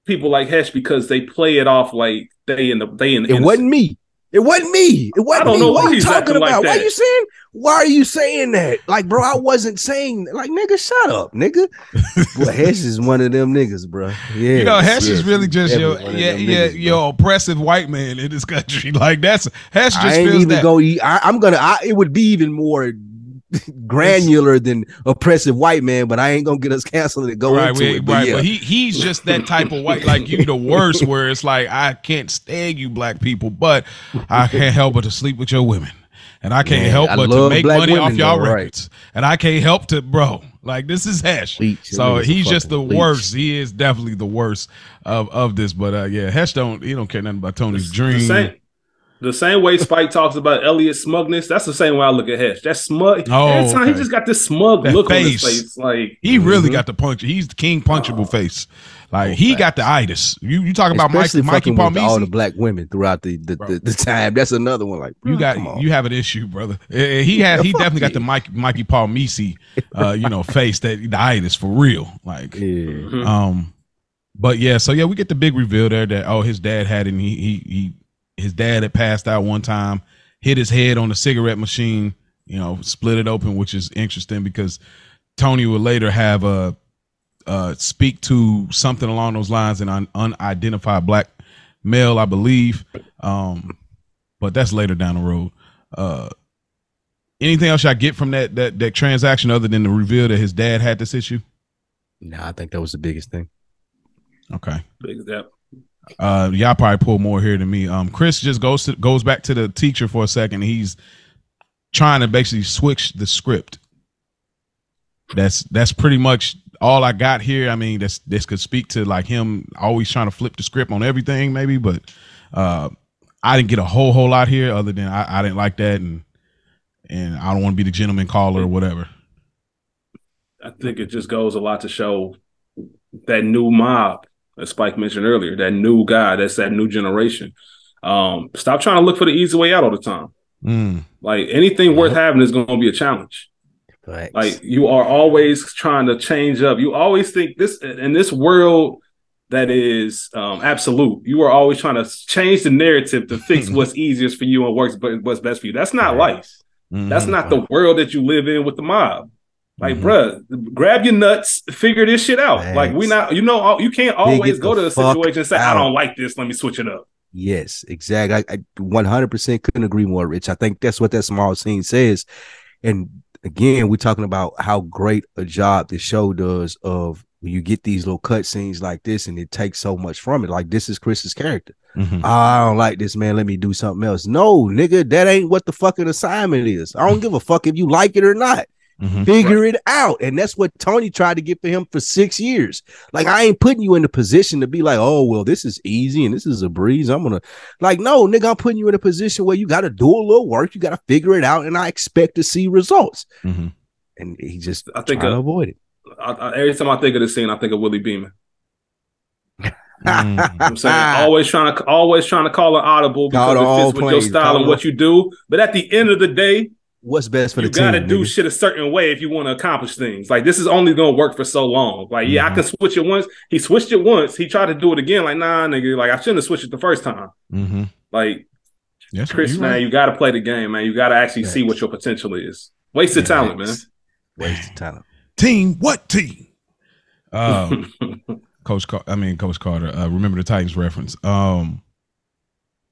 people like Hesh because they play it off like they in the they in the it wasn't me. It wasn't me. It wasn't I don't me. know what are you talking acting like about? why that. you saying? Why are you saying that? Like, bro, I wasn't saying. Like, nigga, shut up, nigga. Boy, Hesh is one of them niggas, bro. Yeah, you know, Hesh is really just your Definitely one of yeah, them yeah, niggas, bro. your oppressive white man in this country. Like that's Hesh just I ain't feels even that. go. I, I'm gonna. I, it would be even more granular than oppressive white man, but I ain't gonna get us canceled to go right, into we- it. But right, yeah, but he he's just that type of white, like you, the worst. Where it's like I can't stand you, black people, but I can't help but to sleep with your women, and I can't Man, help I but to make black money off women, y'all though, right. records, and I can't help to, bro. Like this is Hesh. Leech. So That nigga's a he's just the leech. worst. He is definitely the worst of of this. But uh yeah, Hesh don't he don't care nothing about Tony's the dream. Same. The same way Spike talks about Elliot's smugness, that's the same way I look at Hesh. That smug. Oh, every time okay. he just got this smug That look on his face. Like He really Mhm. got the punch. He's the king punchable Oh. face. Like Oh, he facts. got the itis. You you talking about Mike, Especially Mikey fucking with all the black women throughout the the, the, the time. That's another one. Like You got you have an issue, brother. Eh, eh, He had he definitely got the Mike Mikey Palmice, uh, you know, face that the itis for real. Like yeah. mhm. Um, but yeah, so yeah, we get the big reveal there that oh, his dad had. And he he he, his dad had passed out one time, hit his head on a cigarette machine. You know, split it open, which is interesting because Tony would later have a uh speak to something along those lines, an un- unidentified black male, I believe. Um, but that's later down the road. Uh. Anything else I get from that that that transaction other than the reveal that his dad had this issue? No, I think that was the biggest thing. Okay. Big step. Uh y'all probably pull more here than me. Um chris just goes to goes back to the teacher for a second. He's trying to basically switch the script. That's that's pretty much all i got here. I mean this this could speak to like him always trying to flip the script on everything maybe but uh i didn't get a whole whole lot here other than i, I didn't like that and and i don't want to be the gentleman caller or whatever. I think it just goes a lot to show that new mob, as Spike mentioned earlier, that new guy, that's that new generation. Um, stop trying to look for the easy way out all the time. Mm. Like anything worth having is going to be a challenge. Facts. Like you are always trying to change up. You always think this in this world that is um, absolute. You are always trying to change the narrative to fix what's easiest for you and works, but what's best for you. That's not life. That's Mhm. not the world that you live in with the mob. Like, Mhm. bruh, grab your nuts, figure this shit out. Like, we not, you know, you can't always go to a situation and say, out. I don't like this. Let me switch it up. Yes, exactly. I, I 100% couldn't agree more, Rich. I think that's what that small scene says. And again, we're talking about how great a job the show does of when you get these little cut scenes like this and it takes so much from it. Like this is Chris's character. Mhm. "Oh, I don't like this, man. Let me do something else. No, nigga, that ain't what the fucking assignment is. I don't give a fuck if you like it or not. Mhm. Figure it out. And that's what Tony tried to get for him for six years. Like, I ain't putting you in a position to be like, oh, well, this is easy and this is a breeze. I'm gonna like, no, nigga, I'm putting you in a position where you gotta do a little work, you gotta figure it out, and I expect to see results. Mhm. And he just I think, trying to uh, avoid it. I, I, every time I think of this scene, I think of Willie Beamen. Mm. You know what I'm saying always trying to always trying to call an audible Call because it it fits with your style Call and what you do. But at the end of the day, What's best for you the team? You got to do nigga? shit a certain way if you want to accomplish things. Like this is only going to work for so long. Like yeah, I Mhm. can switch it once. He switched it once. He tried to do it again. Like nah, nigga. Like I shouldn't have switched it the first time. Mm-hmm. Like Yes, Chris, you man, right. you got to play the game, man. You got to actually see what your potential is. Waste Wasted talent, man. Waste of time. team. What team? Um, Coach, Car- I mean Coach Carter. Uh, remember the Titans reference. Um,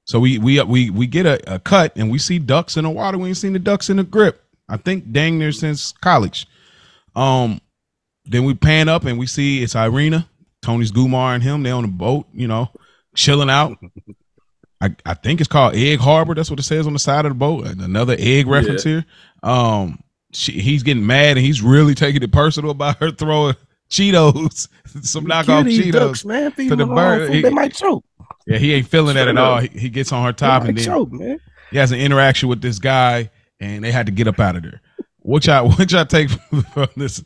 so we we we we get a, a cut and we see ducks in the water. We ain't seen the ducks in the grip. I think dang near since college. Um, then we pan up and we see it's Irina, Tony's Gumar and him. They on the boat, you know, chilling out. I, I think it's called Egg Harbor. That's what it says on the side of the boat. Another egg reference here. Um, she, he's getting mad and he's really taking it personal about her throwing Cheetos, some knockoff Cheetos. ducks, man. Feed to the them the wrong bird. He- They might choke. Yeah, he ain't feeling that Straight at all. He, he gets on her top and then choke, man. he has an interaction with this guy, and they had to get up out of there. What y'all, what y'all take from this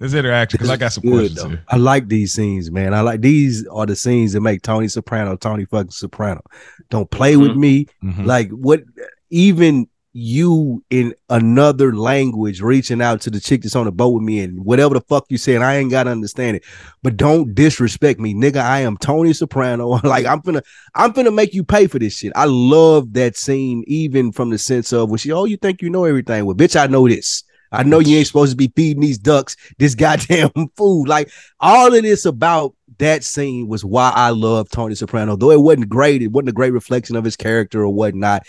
this interaction? Because I got some Good, questions though. here. I like these scenes, man. I like these are the scenes that make Tony Soprano Tony fucking Soprano. Don't play with Mhm. me. Mhm. Like what? Even you in another language reaching out to the chick that's on the boat with me and whatever the fuck you saying, I ain't gotta understand it. But don't disrespect me, nigga. I am Tony Soprano. like I'm gonna, I'm gonna make you pay for this shit. I love that scene, even from the sense of when she, oh, you think you know everything? Well, bitch, I know this. I know you ain't supposed to be feeding these ducks this goddamn food. Like all of this about that scene was why I love Tony Soprano. Though it wasn't great, it wasn't a great reflection of his character or whatnot.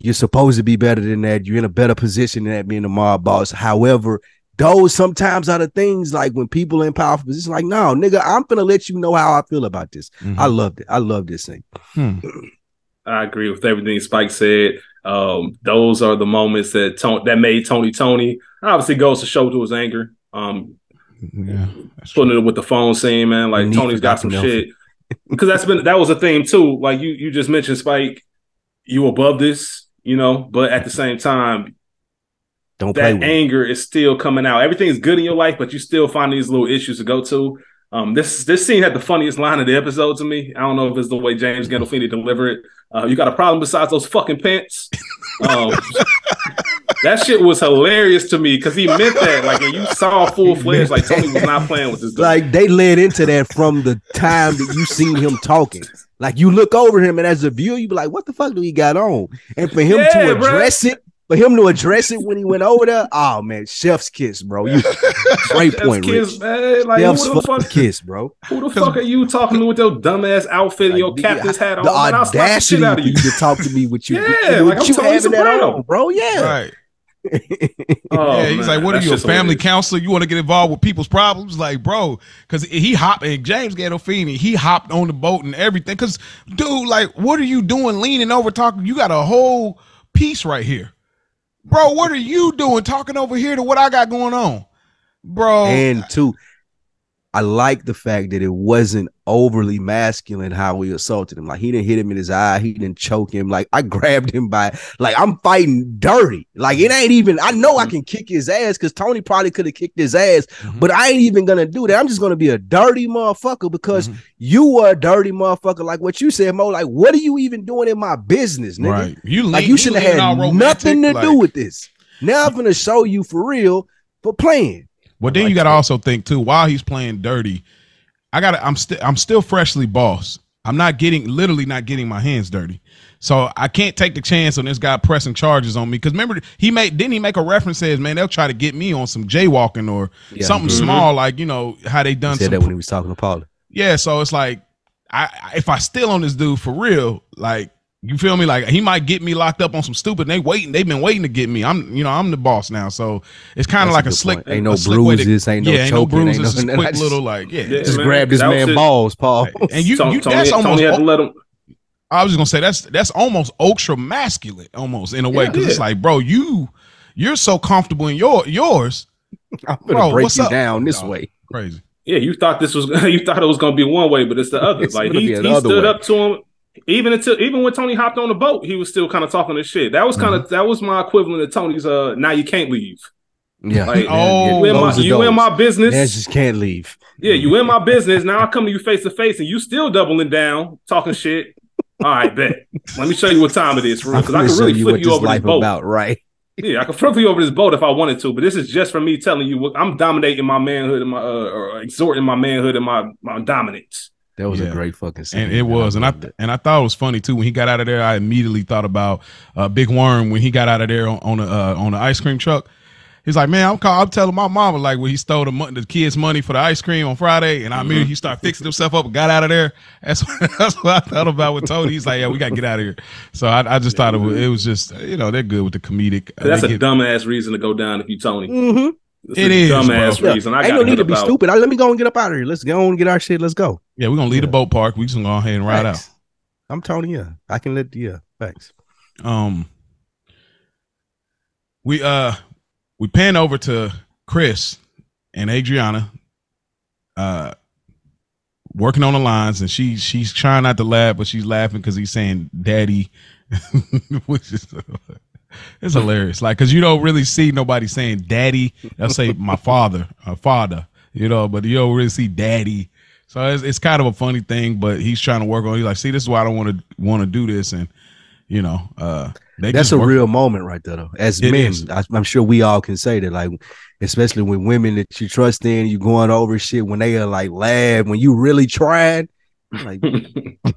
You're supposed to be better than that. You're in a better position than that being a mob boss. However, those sometimes are the things like when people in powerful positions, like, no, nigga, I'm gonna let you know how I feel about this. Mhm. I loved it. I love this thing. Hmm. I agree with everything Spike said. Um, those are the moments that Tony, that made Tony Tony. Obviously, goes to show to his anger. Um, Yeah, that's true. putting it with the phone scene, man. Like Tony's got some shit because that's been that was a theme too. Like you you just mentioned, Spike. You above this, you know, but at the same time, Don't that anger is still coming out. Everything's good in your life, but you still find these little issues to go to. Um, this this scene had the funniest line of the episode to me. I don't know if it's the way James Gandolfini delivered it. Uh, you got a problem besides those fucking pants? Um, that shit was hilarious to me because he meant that. Like, and you saw full fledged, like Tony was not playing with this. Dude. Like they led into that from the time that you seen him talking. Like you look over him, and as a viewer, you be like, "What the fuck do he got on?" And for him Yeah, to bro. address it, for him to address it when he went over there, oh man, chef's kiss, bro. You great That's point, kids, Rich. man. Like, Chef's who the fuck? kiss, bro. Who the fuck are you talking to with your dumbass outfit and your Like, captain's hat on? The Man, I'll slap the out for of you you. to talk to me with you, Yeah, with like I'm you Tony having that Soprano. on, bro. Yeah. Right. Oh, yeah, he's man, like, "What are that's you, a family hilarious. counselor? You want to get involved with people's problems?" Like, bro, because he hopped. And James Gandolfini, he hopped on the boat and everything. Because, dude, like, what are you doing, leaning over talking? You got a whole piece right here, bro. What are you doing, talking over here to what I got going on, bro? and two, I like the fact that it wasn't overly masculine how we assaulted him. Like he didn't hit him in his eye, he didn't choke him. Like I grabbed him by like I'm fighting dirty. Like it ain't even. I know I can kick his ass because Tony probably could have kicked his ass, Mhm. but I ain't even gonna do that. I'm just gonna be a dirty motherfucker because Mhm. you were a dirty motherfucker. Like what you said, Mo. Like what are you even doing in my business, nigga? right. You Like lean- you shouldn't have had nothing to romantic, do with this. Now I'm gonna show you for real for playing. Well, then like you got to also think too. While he's playing dirty, I got. I'm still. I'm still freshly boss. I'm not getting literally not getting my hands dirty. So I can't take the chance on this guy pressing charges on me. Because remember, he made didn't he make a reference says, man, they'll try to get me on some jaywalking or Yeah. something Mhm. small, like you know how they He done said some that when he was talking to Paula. yeah, so it's like I I- if I still on this dude for real, like you feel me? Like he might get me locked up on some stupid. They waiting. They've been waiting to get me. I'm you know I'm the boss now, so it's kind of like a, good slick. point. Ain't no slick way to- bruises, ain't no yeah, ain't no choking, ain't bruises. no- just quick just- little like yeah. Yeah, Just man, grab this man balls, Paul. And you, Tony, you Tony, that's Tony almost. had to let him. I was just gonna say that's that's almost ultra masculine, almost in a way, Yeah. because it's like, bro, you you're so comfortable in your yours. I'm gonna Bro, break what's you up? down this No. way. Crazy. Yeah, you thought this was you thought it was gonna be one way, but it's the other. It's like he, be he stood way. up to him. Even until even when Tony hopped on the boat, he was still kind of talking this shit. That was kind Mm-hmm. of that was my equivalent of Tony's. Uh, now you can't leave. Yeah. Like, Oh, you in my you in my business. Man just can't leave. Yeah, you in my business. Now I come to you face to face, and you still doubling down, talking shit. All right, bet. Let me show you what time it is, for real, I'm because I can really you flip you over this life boat. about, right? Yeah, I can flip you over this boat if I wanted to, but this is just for me telling you what I'm dominating my manhood and my uh, or exhorting my manhood and my my dominance. That was Yeah. a great fucking scene. and it man. was, and I loved it. and I thought it was funny too when he got out of there. I immediately thought about uh, Big Worm when he got out of there on on a, uh, on the ice cream truck. He's like, man, I'm call, I'm telling my mama like when he stole the mon- the kids' money for the ice cream on Friday, and I mean he started fixing himself up and got out of there. That's what, that's what I thought about with Tony. He's like, yeah, we gotta get out of here. So I, I just thought it was, it was just you know they're good with the comedic. uh, That's they a get- dumbass reason to go down if you Tony. Mhm. It's It a is, dumbass bro. Yeah. I Ain't got no need to be about. stupid. I, let me go and get up out of here. Let's go and get our shit. Let's go. yeah, we're gonna leave the boat park. We just gonna go ahead and ride out. I'm Tony. Yeah, I can let. Yeah, thanks. um we uh we pan over to chris and adriana uh working on the lines and she she's trying not to laugh but she's laughing because he's saying daddy which is it's hilarious like because you don't really see nobody saying daddy they'll say my father uh, father you know but you don't really see daddy so it's, it's kind of a funny thing but he's trying to work on he's like see this is why i don't want to want to do this and you know uh That's a work- real moment right there, though. As It men. I, I'm sure we all can say that, like, especially with women that you trust in, you going over shit when they are like laugh when you really tried. Like, you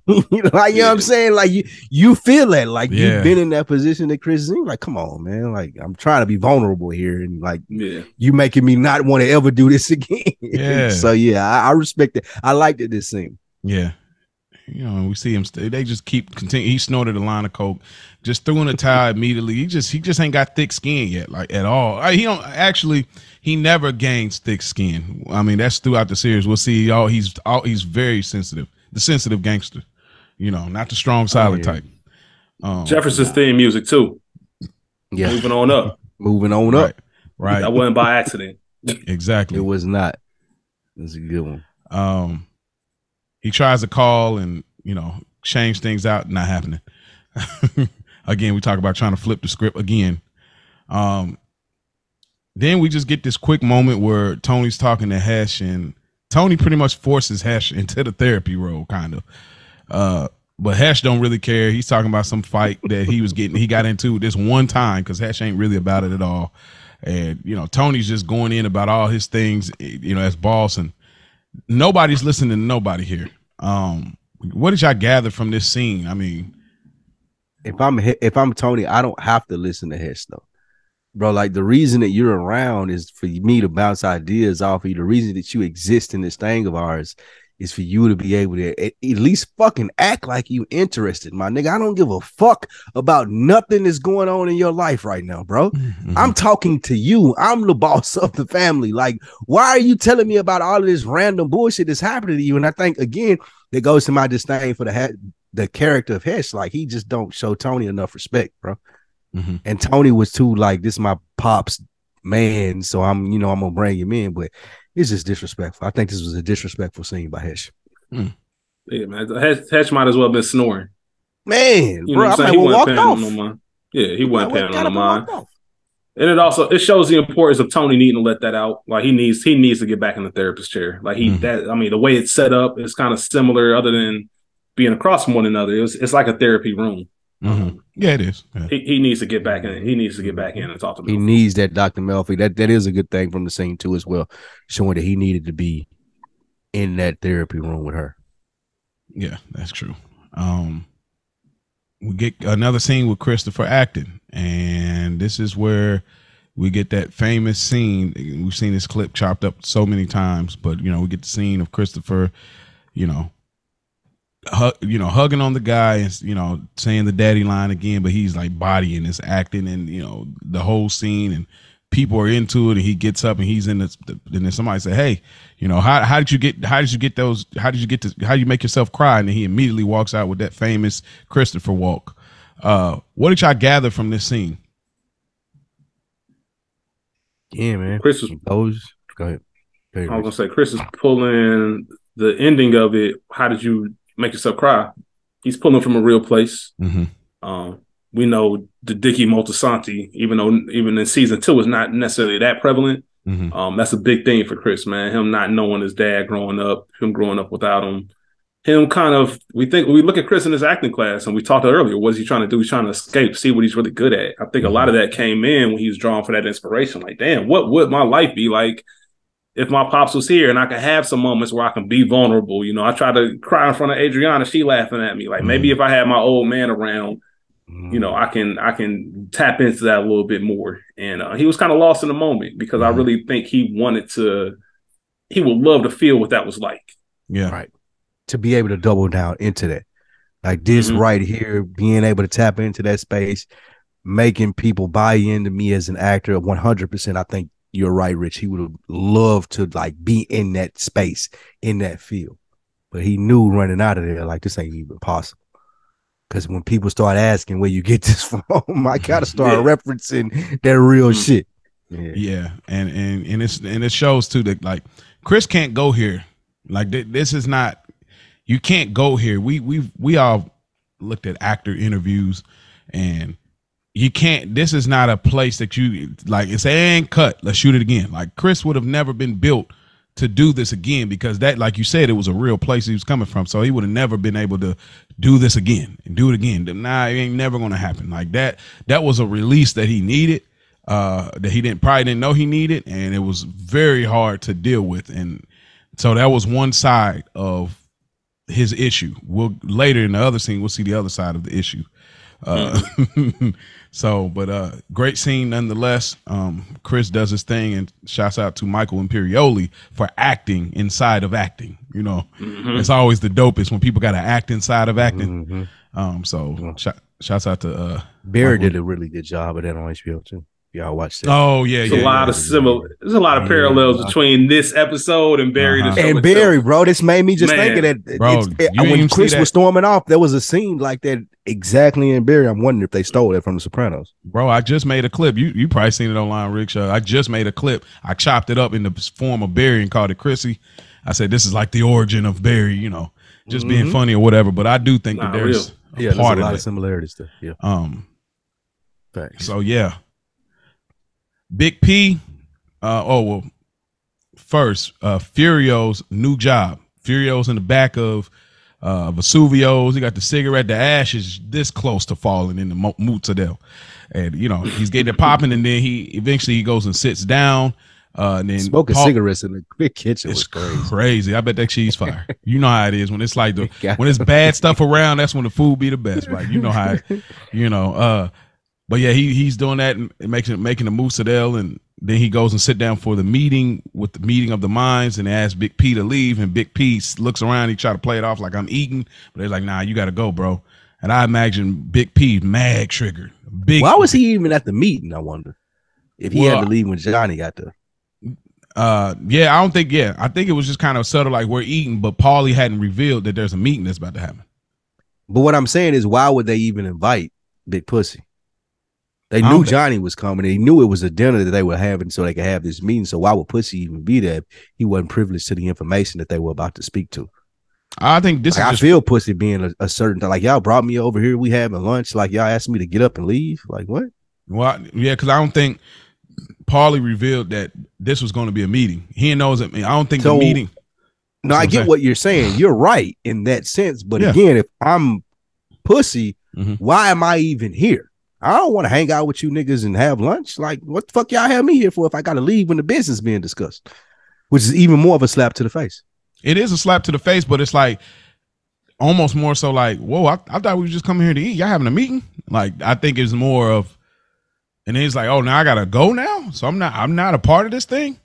know, like, you know what I'm saying? Like you you feel that, like Yeah. you've been in that position that Chris is in. Like, come on, man. Like, I'm trying to be vulnerable here, and like yeah, you making me not want to ever do this again. Yeah. so yeah, I, I respect it. I liked it this scene. Yeah. You know, we see him. St- they just keep continue. He snorted a line of coke, just threw in a towel immediately. He just he just ain't got thick skin yet, like at all. Uh, He don't actually. He never gains thick skin. I mean, that's throughout the series. We'll see. All he's all he's very sensitive. The sensitive gangster. You know, not the strong silent yeah. type. Um, Jefferson's theme music too. Yeah, Moving on up. moving on right, up. right, That wasn't by accident. exactly. It was not. It's a good one. um he tries to call and you know change things out not happening again we talk about trying to flip the script again um then we just get this quick moment where tony's talking to hesh and tony pretty much forces hesh into the therapy role kind of uh but Hesh don't really care. He's talking about some fight that he was getting, he got into this one time because Hesh ain't really about it at all. And you know, Tony's just going in about all his things, you know, as boss, and nobody's listening to nobody here. Um, what did y'all gather from this scene? I mean, if I'm if I'm Tony, I don't have to listen to Hesh though, bro. Like the reason that you're around is for me to bounce ideas off of you. The reason that you exist in this thing of ours is for you to be able to at, at least fucking act like you interested, my nigga. I don't give a fuck about nothing that's going on in your life right now, bro. Mm-hmm. I'm talking to you. I'm the boss of the family. Like, why are you telling me about all of this random bullshit that's happening to you? And I think again, that goes to my disdain for the ha- the character of Hesh. Like, he just don't show Tony enough respect, bro. Mhm. And Tony was too like, this is my pops man, so I'm, you know, I'm gonna bring him in. But It's just disrespectful. I think this was a disrespectful scene by Hesh. Yeah, man. Hetch, Hetch might as well have been snoring. Man, You bro, know I what I'm might saying? He wasn't walked paying off. no mind. Yeah, he wasn't I paying would've no and mind. And it also it shows the importance of Tony needing to let that out. Like he needs he needs to get back in the therapist chair. Like he Mhm. that I mean the way it's set up is kind of similar, other than being across from one another. It was, it's like a therapy room. Mhm. Yeah, it is. Yeah. He, he needs to get back in. He needs to get back in and talk to him. He needs that Dr. Melfi. That that is a good thing from the scene too, as well, showing that he needed to be in that therapy room with her. Yeah, that's true. Um, we get another scene with Christopher acting, and this is where we get that famous scene. We've seen this clip chopped up so many times, but you know, we get the scene of Christopher, you know, hu- you know, hugging on the guy and you know, saying the daddy line again, but he's like bodying his acting and you know the whole scene and people are into it and he gets up and he's in this and then somebody say hey you know how, how did you get how did you get those how did you get to how do you make yourself cry and then he immediately walks out with that famous christopher walk uh what did y'all gather from this scene Yeah, man. Chris was Those. Go ahead. I was gonna say Chris is pulling the ending of it. How did you make yourself cry? He's pulling from a real place. mm-hmm. Um, we know the Dickie Moltisanti, even though even in season two is not necessarily that prevalent. Mm-hmm. Um, that's a big thing for Chris, man. Him not knowing his dad growing up, him growing up without him, him kind of. We think we look at Chris in his acting class, and we talked earlier. What is he trying to do? He's trying to escape, see what he's really good at. I think a lot of that came in when he was drawing for that inspiration. Like, damn, what would my life be like if my pops was here and I could have some moments where I can be vulnerable? You know, I try to cry in front of Adriana, she laughing at me. Like maybe if I had my old man around, you know, I can I can tap into that a little bit more. And uh, he was kind of lost in the moment because I Mhm. really think he wanted to. He would love to feel what that was like. yeah Right. to be able to double down into that. Like this Mhm. right here, being able to tap into that space, making people buy into me as an actor 100%. I think you're right, Rich. He would have loved to like be in that space, in that field. But he knew running out of there, like this ain't even possible. Because when people start asking where you get this from, I gotta start Yeah. referencing that real Mhm. shit. Yeah. Yeah, and and and it's and it shows too that like Chris can't go here. Like th- this is not you can't go here. We we we all looked at actor interviews and you can't this is not a place that you like it's and cut. Let's shoot it again. Like Chris would have never been built to do this again because that like you said it was a real place he was coming from. So he would have never been able to do this again and do it again. Nah, it ain't never gonna happen. Like that that was a release that he needed uh that he didn't probably didn't know he needed and it was very hard to deal with and so that was one side of his issue we'll later in the other scene we'll see the other side of the issue uh so but uh great scene nonetheless um chris does his thing and shouts out to michael imperioli for acting inside of acting you know Mhm. it's always the dopest when people got to act inside of acting Mhm. um so shout, shouts out to uh Barry Michael- did a really good job of that on HBO too. Y'all watch that. oh yeah There's yeah a lot yeah. of similar. There's a lot of Yeah. parallels between this episode and Barry. Uh-huh. the show and itself. Barry, bro, this made me just think of that. Bro, It's- it- when Chris that. was storming off, there was a scene like that exactly in Barry. I'm wondering if they stole it from The Sopranos. Bro, I just made a clip. You you probably seen it online, Rick. Show. I just made a clip. I chopped it up in the form of Barry and called it Chrissy. I said this is like the origin of Barry, you know, just being Mhm. funny or whatever. But I do think Nah, that there's a Yeah, there's part a lot of of similarities there. Yeah, Um, facts. so yeah, Big P. Uh, oh well, first, uh, Furio's new job. Furio's in the back of uh, Vesuvio's. He got the cigarette. The ash is this close to falling in the mo- mozzarella, and you know he's getting it popping. And then he eventually he goes and sits down. Uh, and then Smoking Paul- cigarettes in the kitchen It's was crazy. crazy. I bet that cheese fire. You know how it is when it's like the when it's bad stuff around. That's when the food be the best, right? You know how, it, you know. Uh, but yeah, he he's doing that and making making the mozzarella, and then he goes and sit down for the meeting with the meeting of the minds, and asks Big P to leave, and Big P looks around. He try to play it off like I'm eating, but they're like, Nah, you got to go, bro. And I imagine Big P mad triggered. Big. Why was he even at the meeting? I wonder if he Well, had to leave when Johnny got there. Uh, yeah, I don't think. Yeah, I think it was just kind of subtle, like we're eating, but Paulie hadn't revealed that there's a meeting that's about to happen. But what I'm saying is, why would they even invite Big Pussy? They knew Johnny was coming. They knew it was a dinner that they were having so they could have this meeting. So why would Pussy even be there? if He wasn't privileged to the information that they were about to speak to. I think this Like, I just feel Pussy being a, a certain like y'all brought me over here. We having lunch. Like y'all asked me to get up and leave. Like what? well, yeah, because I don't think Paulie revealed that this was going to be a meeting. He knows it. I don't think So- the meeting. No, I get saying. what you're saying. You're right in that sense. But Yeah. again, if I'm Pussy, Mhm. why am I even here? I don't want to hang out with you niggas and have lunch. Like, what the fuck y'all have me here for if I got to leave when the business being discussed? Which is even more of a slap to the face. It is a slap to the face, but it's like almost more so like, whoa, I, I thought we were just coming here to eat. Y'all having a meeting? Like, I think it's more of, and then it's like, oh, now I gotta go now, so I'm not, I'm not a part of this thing.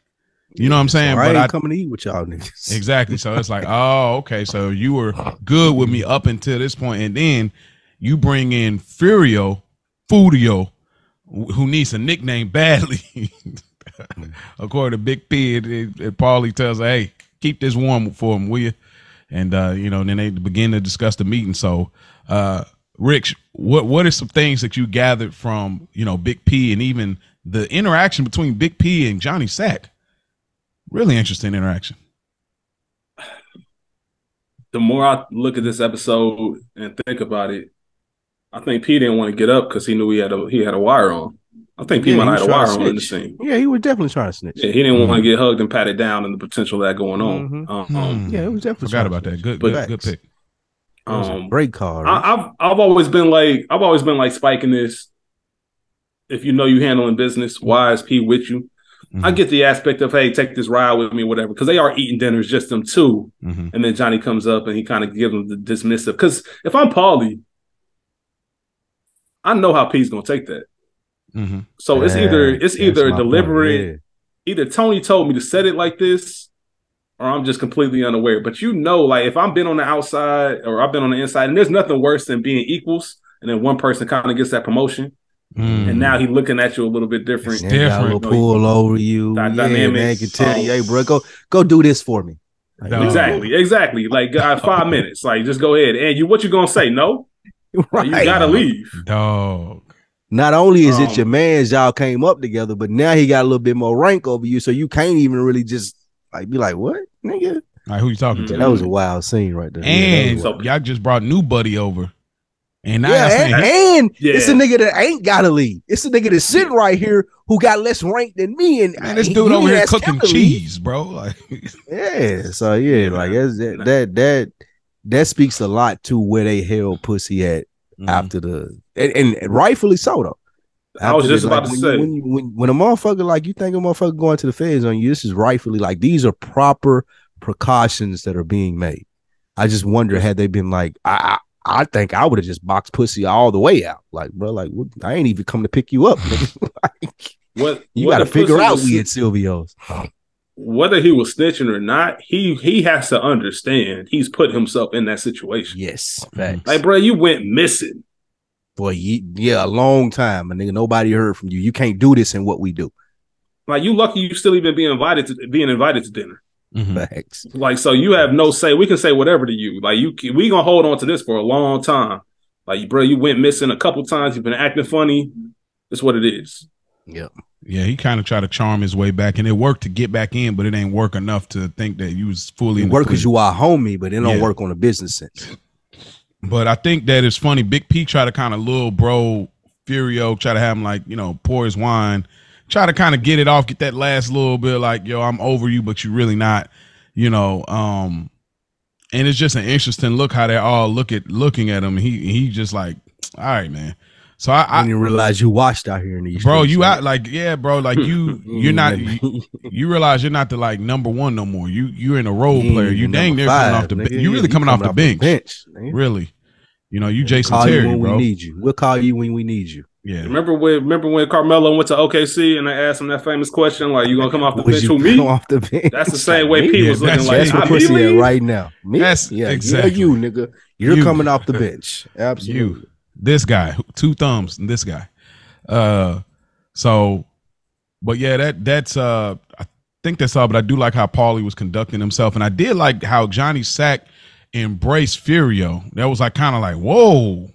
You know what I'm saying? So I but ain't I coming to eat with y'all niggas. exactly. So it's like, oh, okay. So you were good with me up until this point, and then you bring in Furio, Fudio, who needs a nickname badly. According to Big P, it, and and Paulie tells her, "Hey, keep this warm for him, will you?" And uh, you know, then they begin to discuss the meeting. So, uh, Rich, what what are some things that you gathered from you know Big P and even the interaction between Big P and Johnny Sack? Really interesting interaction. the more I look at this episode and think about it, I think P didn't want to get up because he knew he had a he had a wire on. I think P Yeah, might have had a wire on in the scene. Yeah, he was definitely trying to snitch. Yeah, he didn't want to get hugged and patted down and the potential of that going on. Mhm. Um, Hmm. Yeah, it was definitely Forgot about that. snitch. Good, But- good, good pick. That was a um, great call. Rich. I, I've I've always been like I've always been like spiking this. If you know you handling business, why is P with you? I Mhm. get the aspect of hey, take this ride with me, whatever, because they are eating dinners just them two. Mhm. And then Johnny comes up and he kind of gives them the dismissive. Because if I'm Paulie, I know how P's gonna take that. Mhm. So it's either it's either my point, deliberate, yeah. either Tony told me to set it like this, or I'm just completely unaware. But you know, like if I've been on the outside or I've been on the inside, and there's nothing worse than being equals, and then one person kind of gets that promotion, Mm. and now he looking at you a little bit different. It's Yeah, got a different. little pull over you. Dy- yeah, man, can tell you, Oh. hey, bro, go go do this for me. Like, No. Exactly, exactly. Like uh, five minutes. Like just go ahead. And you, what you gonna say? No, right. you gotta leave. Dog. Not only is it Um, your man's, y'all came up together, but now he got a little bit more rank over you, so you can't even really just like be like, "What, nigga?" Like who you talking Mhm. To? that was a wild scene right there. And yeah, that was- y'all just brought new buddy over, and now yeah, saying and, and Yeah. it's a nigga that ain't gotta leave. It's a nigga that's sitting right here who got less rank than me. And man, this dude you over here cooking cheese, bro. Like, Yeah, so yeah, Yeah, like that's, that that that that speaks a lot to where they held pussy at Mhm. after the and, and rightfully so though. I was just the- about like, to when, say. when, you- when when a motherfucker like you think a motherfucker going to the feds on you, this is rightfully like these are proper precautions that are being made. I just wonder had they been like I I, I think I would have just boxed pussy all the way out. Like bro, like what, I ain't even come to pick you up. like, What you got to figure out was- we at Silvio's. Whether he was snitching or not. He he has to understand he's put himself in that situation. Yes, facts. Like, bro, you went missing. for ye- yeah, a long time, and nigga, nobody heard from you. You can't do this in what we do. Like, you lucky you still even being invited to being invited to dinner. Mhm. Facts. Like, so you have no say. We can say whatever to you. Like, you we gonna hold on to this for a long time. Like, bro, you went missing a couple times. You've been acting funny. That's what it is. Yep. Yeah, he kind of tried to charm his way back, and it worked to get back in, but it ain't work enough to think that you was fully the work because you are homie, but it don't Yeah. work on a business sense. But I think that it's funny. Big P try to kind of little bro Furio, try to have him like, you know, pour his wine, try to kind of get it off, get that last little bit like, yo, I'm over you, but you really not, you know. Um, and it's just an interesting look how they all look at looking at him. He he just like, all right, man. So I, I I didn't realize you washed out here in these bro, streets, you man. out like, yeah, bro, like you you're not mm-hmm. you, you realize you're not the like number one no more. You you're in a role You player. You even dang number near coming off the nigga. bench. You Yeah, really coming off the bench. bench. Really. You know, you Jason call Terry, you when bro. we need you. We'll call you when we need you. Yeah. Remember when remember when Carmelo went to OKC and they asked him that famous question, like, you gonna come off the bench you who me? off the bench? That's the same way Me? P Yeah, was looking that's- like That's I what I pussy at believe. right now. Me? That's- yeah, exactly. yeah, you nigga. You're You. coming off the bench. Absolutely. You. This guy, two thumbs, and this guy. Uh so but yeah, that that's uh I think that's all, but I do like how Paulie was conducting himself. And I did like how Johnny Sack embraced Furio. That was like kind of like, whoa,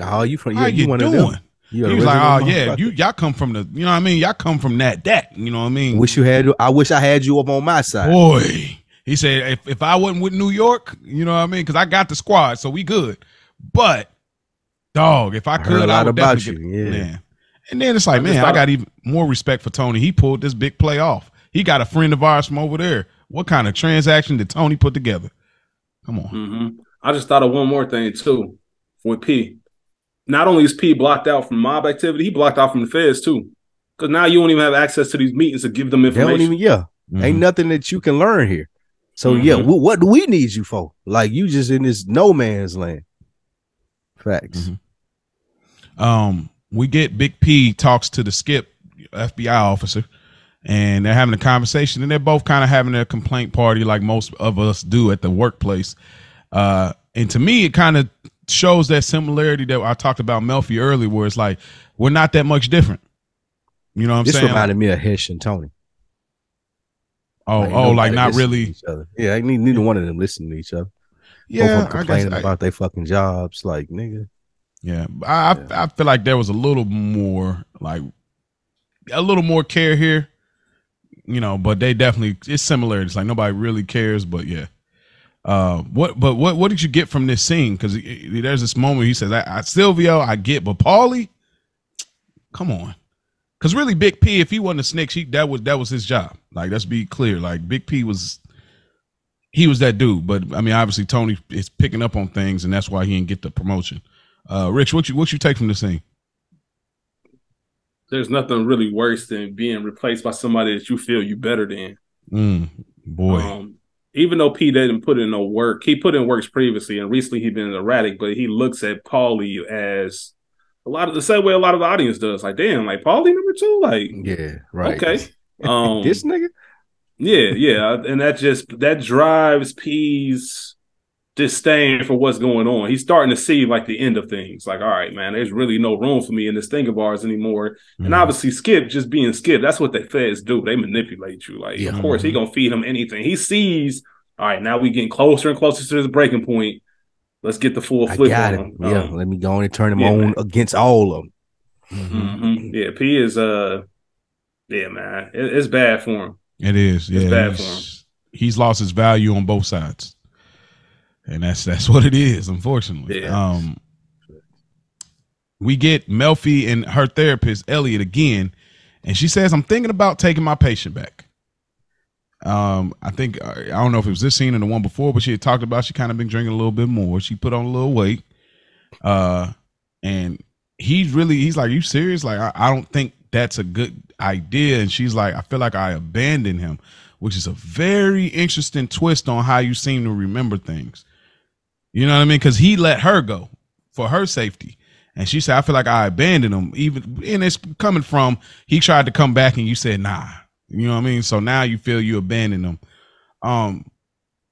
Oh, you from how yeah, you, you one of doing? them. You he was like, "Oh yeah, you y'all come from the, you know what I mean? Y'all come from that that, you know what I mean?" wish you had. I wish I had you up on my side. Boy, he said, "If if I wasn't with New York, you know what I mean? Because I got the squad, so we good. But dog, if I, I heard could, a I lot would about definitely you, get- yeah. man. And then it's like, I just man, I got even more respect for Tony. He pulled this big play off. He got a friend of ours from over there. What kind of transaction did Tony put together? Come on. hmm I just thought of one more thing too with P. Not only is P blocked out from mob activity, he blocked out from the feds too. Because now you don't even have access to these meetings to give them They information. don't even. Yeah, Mhm. ain't nothing that you can learn here. So yeah, Mhm. wh- what do we need you for? Like you just in this no man's land. Facts. Um, we get Big P talks to the Skip FBI officer, and they're having a conversation, and they're both kind of having a complaint party like most of us do at the workplace. Uh, and to me, it kind of shows that similarity that I talked about Melfi earlier, where it's like we're not that much different. You know what I'm This saying? reminded me of Hesh and Tony. oh, Like, oh, like not really. each other. Yeah, neither one of them listen to each other. Yeah, them I guess. complaining I- about their fucking jobs. Like nigga, Yeah, I, I I feel like there was a little more like a little more care here, you know. But they definitely it's similar. It's like nobody really cares, but yeah. Uh, what? But what? What did you get from this scene? Because there's this moment he says, I, I, "Silvio, I get, but Paulie, come on." Because really, Big P, if he wasn't a snitch, he that was that was his job. Like, let's be clear. Like, Big P was he was that dude. But I mean, obviously, Tony is picking up on things, and that's why he didn't get the promotion. Uh, Rich, what you what you take from the scene? There's nothing really worse than being replaced by somebody that you feel you better than. Mm, boy, Um, even though P didn't put in no work, he put in works previously, and recently he's been erratic. But he looks at Paulie as a lot of the same way a lot of the audience does. Like, damn, like Paulie number two, like yeah, right. okay, um, this nigga. yeah, yeah, and that just that drives P's disdain for what's going on. He's starting to see like the end of things. Like, all right, man, there's really no room for me in this thing of ours anymore. And Mhm. obviously, Skip just being Skip, that's what the feds do. They manipulate you. Like, Yeah. of course, he gonna feed him anything. He sees, all right, now we getting closer and closer to this breaking point. Let's get the full I flip got on it. him. Yeah, Um, let me go on and turn him yeah, on man. against all of them. Mhm. mhm. Yeah, P is uh, yeah, man, it, it's bad for him. It is. Yeah, bad for he's, he's lost his value on both sides, and that's that's what it is. Unfortunately, Yeah. um, we get Melfi and her therapist Elliot again, and she says, "I'm thinking about taking my patient back." Um, I think I don't know if it was this scene or the one before, but she had talked about she kind of been drinking a little bit more. She put on a little weight, uh, and he's really he's like, "You serious? Like, I, I don't think that's a good idea." And she's like, "I feel like I abandoned him," which is a very interesting twist on how you seem to remember things. You know what I mean? Because he let her go for her safety. And she said, I feel like I abandoned him. Even and it's coming from he tried to come back and you said, nah. You know what I mean? So now you feel you abandoned him. Um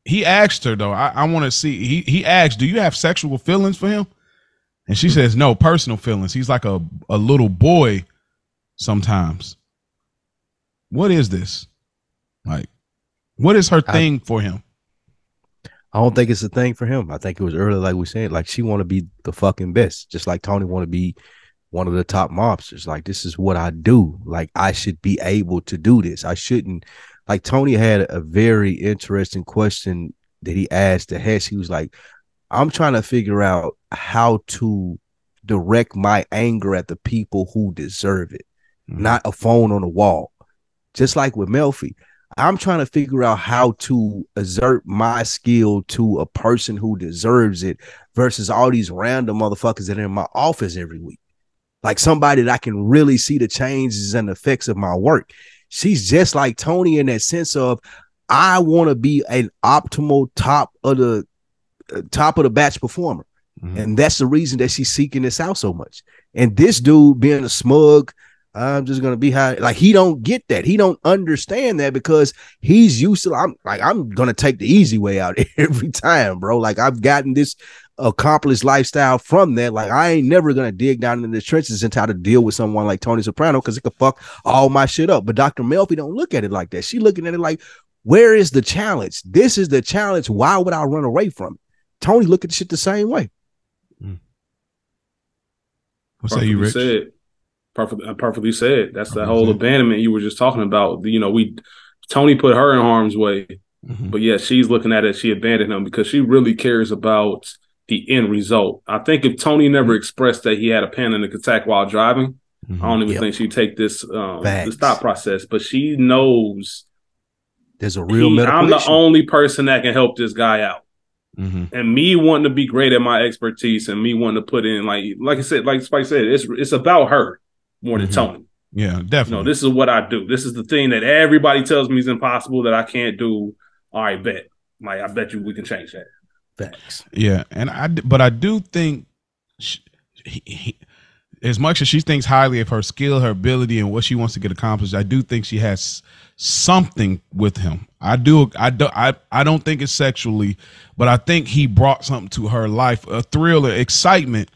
he asked her though, I, I want to see he he asked, Do you have sexual feelings for him? And she says, No, personal feelings. He's like a, a little boy sometimes. What is this? Like, what is her I- thing for him? I don't think it's a thing for him. I think it was earlier, like we said, like she want to be the fucking best, just like Tony want to be one of the top mobsters. Like this is what I do. Like I should be able to do this. I shouldn't. Like Tony had a very interesting question that he asked to Hesh. He was like, "I'm trying to figure out how to direct my anger at the people who deserve it, Mhm. not a phone on the wall." Just like with Melfi, I'm trying to figure out how to exert my skill to a person who deserves it versus all these random motherfuckers that are in my office every week. Like somebody that I can really see the changes and effects of my work. She's just like Tony in that sense of I want to be an optimal top of the uh, top of the batch performer. Mhm. And that's the reason that she's seeking this out so much. And this dude being a smug, I'm just gonna be high. Like he don't get that. He don't understand that because he's used to. I'm like I'm gonna take the easy way out every time, bro. Like I've gotten this accomplished lifestyle from that. Like I ain't never gonna dig down in the trenches and try to deal with someone like Tony Soprano because it could fuck all my shit up. But Dr. Melfi don't look at it like that. She looking at it like, where is the challenge? This is the challenge. Why would I run away from it? Tony look at the shit the same way. What What say you, Rich? Said. Perfectly, perfectly said. That's the whole abandonment you were just talking about. You know, we Tony put her in harm's way, Mhm. but yeah, she's looking at it. She abandoned him because she really cares about the end result. I think if Tony never expressed that he had a panic attack while driving, Mhm. I don't even Yep. think she'd take this um, stop process. But she knows There's a real he- I'm the issue. only person that can help this guy out. Mhm. and me wanting to be great at my expertise and me wanting to put in like like I said, like Spike said, it's it's about her more than Mhm. Tony. Yeah, You definitely. know, this is what I do. This is the thing that everybody tells me is impossible that I can't do. All right, bet. Like I bet you we can change that. Thanks. Yeah, and I, but I do think she, he, he, as much as she thinks highly of her skill, her ability, and what she wants to get accomplished, I do think she has something with him. I do. I do. I I don't think it's sexually, but I think he brought something to her life, a thrill, an excitement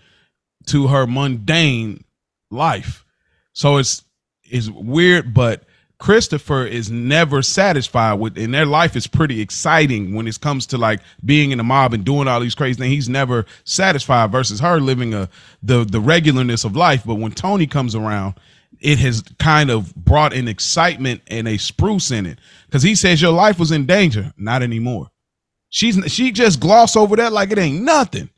to her mundane life. So it's it's weird, but Christopher is never satisfied with, and their life is pretty exciting when it comes to like being in the mob and doing all these crazy things. He's never satisfied versus her living a the the regularness of life. But when Tony comes around, it has kind of brought an excitement and a spruce in it because he says your life was in danger, not anymore. She's she just gloss over that like it ain't nothing.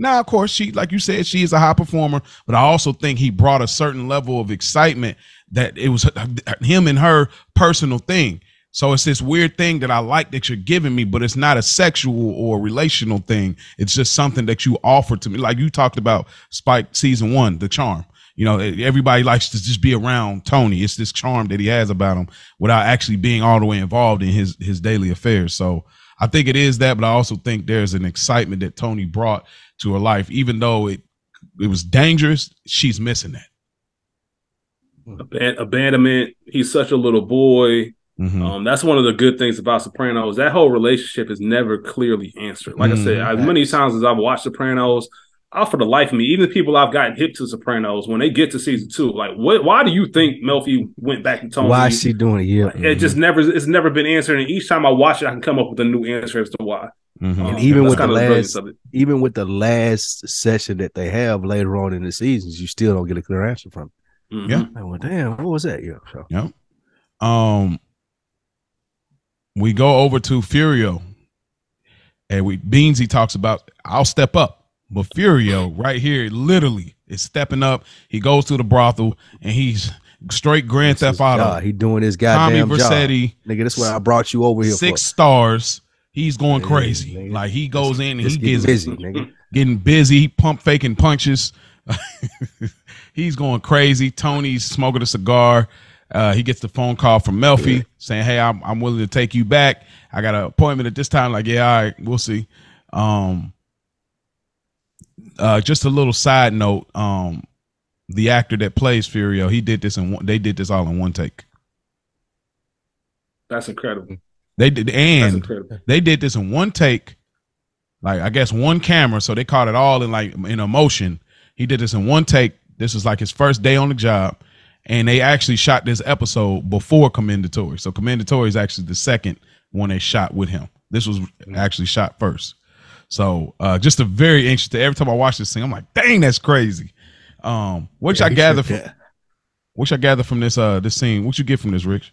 Now, of course, she like you said, she is a high performer, but I also think he brought a certain level of excitement that it was him and her personal thing. So it's this weird thing that I like that you're giving me, but it's not a sexual or relational thing. It's just something that you offer to me. Like you talked about Spike season one, the charm. You know, everybody likes to just be around Tony. It's this charm that he has about him without actually being all the way involved in his his daily affairs. So I think it is that, but I also think there's an excitement that Tony brought to her life, even though it it was dangerous. She's missing that. Aban- abandonment. He's such a little boy. Mhm. Um, that's one of the good things about Sopranos. That whole relationship is never clearly answered. Like I said, as many times as I've watched Sopranos, I for the life of me, even the people I've gotten hip to Sopranos, when they get to season two, like, what? Why do you think Melfi went back to Tony? Why is she doing it? Yeah. Like, It just never, it's never been answered. And each time I watch it, I can come up with a new answer as to why. Mhm. Um, And even that's with the kind of brilliance last- even with the last session that they have later on in the seasons, you still don't get a clear answer from. Mhm. Yeah. Like, well, damn, what was that? Yeah. So, Yep. Um, we go over to Furio, and we Beansie talks about I'll step up, but Furio right here literally is stepping up. He goes to the brothel and he's straight Grand that's his Theft Auto. job. He doing his Tommy goddamn job. Vercetti, Nigga, that's what I brought you over here six for. stars. He's going Yeah, crazy. nigga. Like he goes in and he gets busy, nigga. getting busy, he pump faking punches. He's going crazy. Tony's smoking a cigar. Uh, he gets the phone call from Melfi saying, "Hey, I'm I'm willing to take you back. I got an appointment at this time." Like, yeah, all right, we'll see. Um, uh, just a little side note. Um, the actor that plays Furio, he did this in one. They did this all in one take. That's incredible. They did, and they did this in one take like i guess one camera so they caught it all in like in a motion he did this in one take. This was like his first day on the job and they actually shot this episode before Commendatori. So Commendatori is actually the second one they shot with him. This was actually shot first. So uh just a very interesting every time i watch this thing i'm like dang that's crazy. Um what Yeah, I gather from what I gather from this uh this scene? What you get from this rich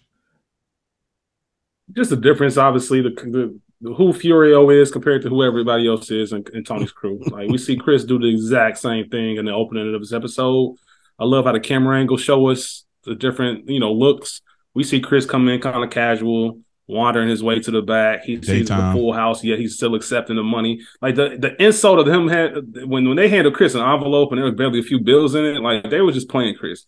Just the difference, obviously, the, the, who Furio is compared to who everybody else is in, in Tony's crew. Like we see Chris do the exact same thing in the opening of this episode. I love how the camera angle show us the different, you know, looks. We see Chris come in kind of casual, wandering his way to the back. He sees the full house, yet he's still accepting the money. Like the the insult of him had when when they handed Chris an envelope and there was barely a few bills in it, like they were just playing Chris.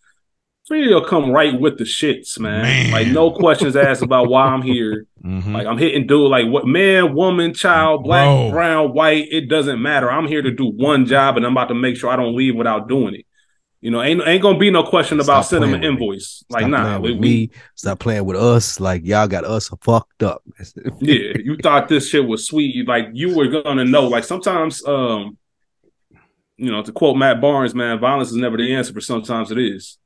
Furio come right with the shits, man. Man. Like no questions asked about why I'm here. Mhm. Like I'm hitting dude like what man, woman, child, black, Bro. brown, white, it doesn't matter. I'm here to do one job and I'm about to make sure I don't leave without doing it. You know, ain't ain't gonna be no question about Stop sending an invoice. Like Stop nah, we me. Stop playing with us. Like y'all got us fucked up. yeah, you thought this shit was sweet. Like you were gonna know. Like sometimes um you know, to quote Matt Barnes, man, violence is never the answer, but sometimes it is.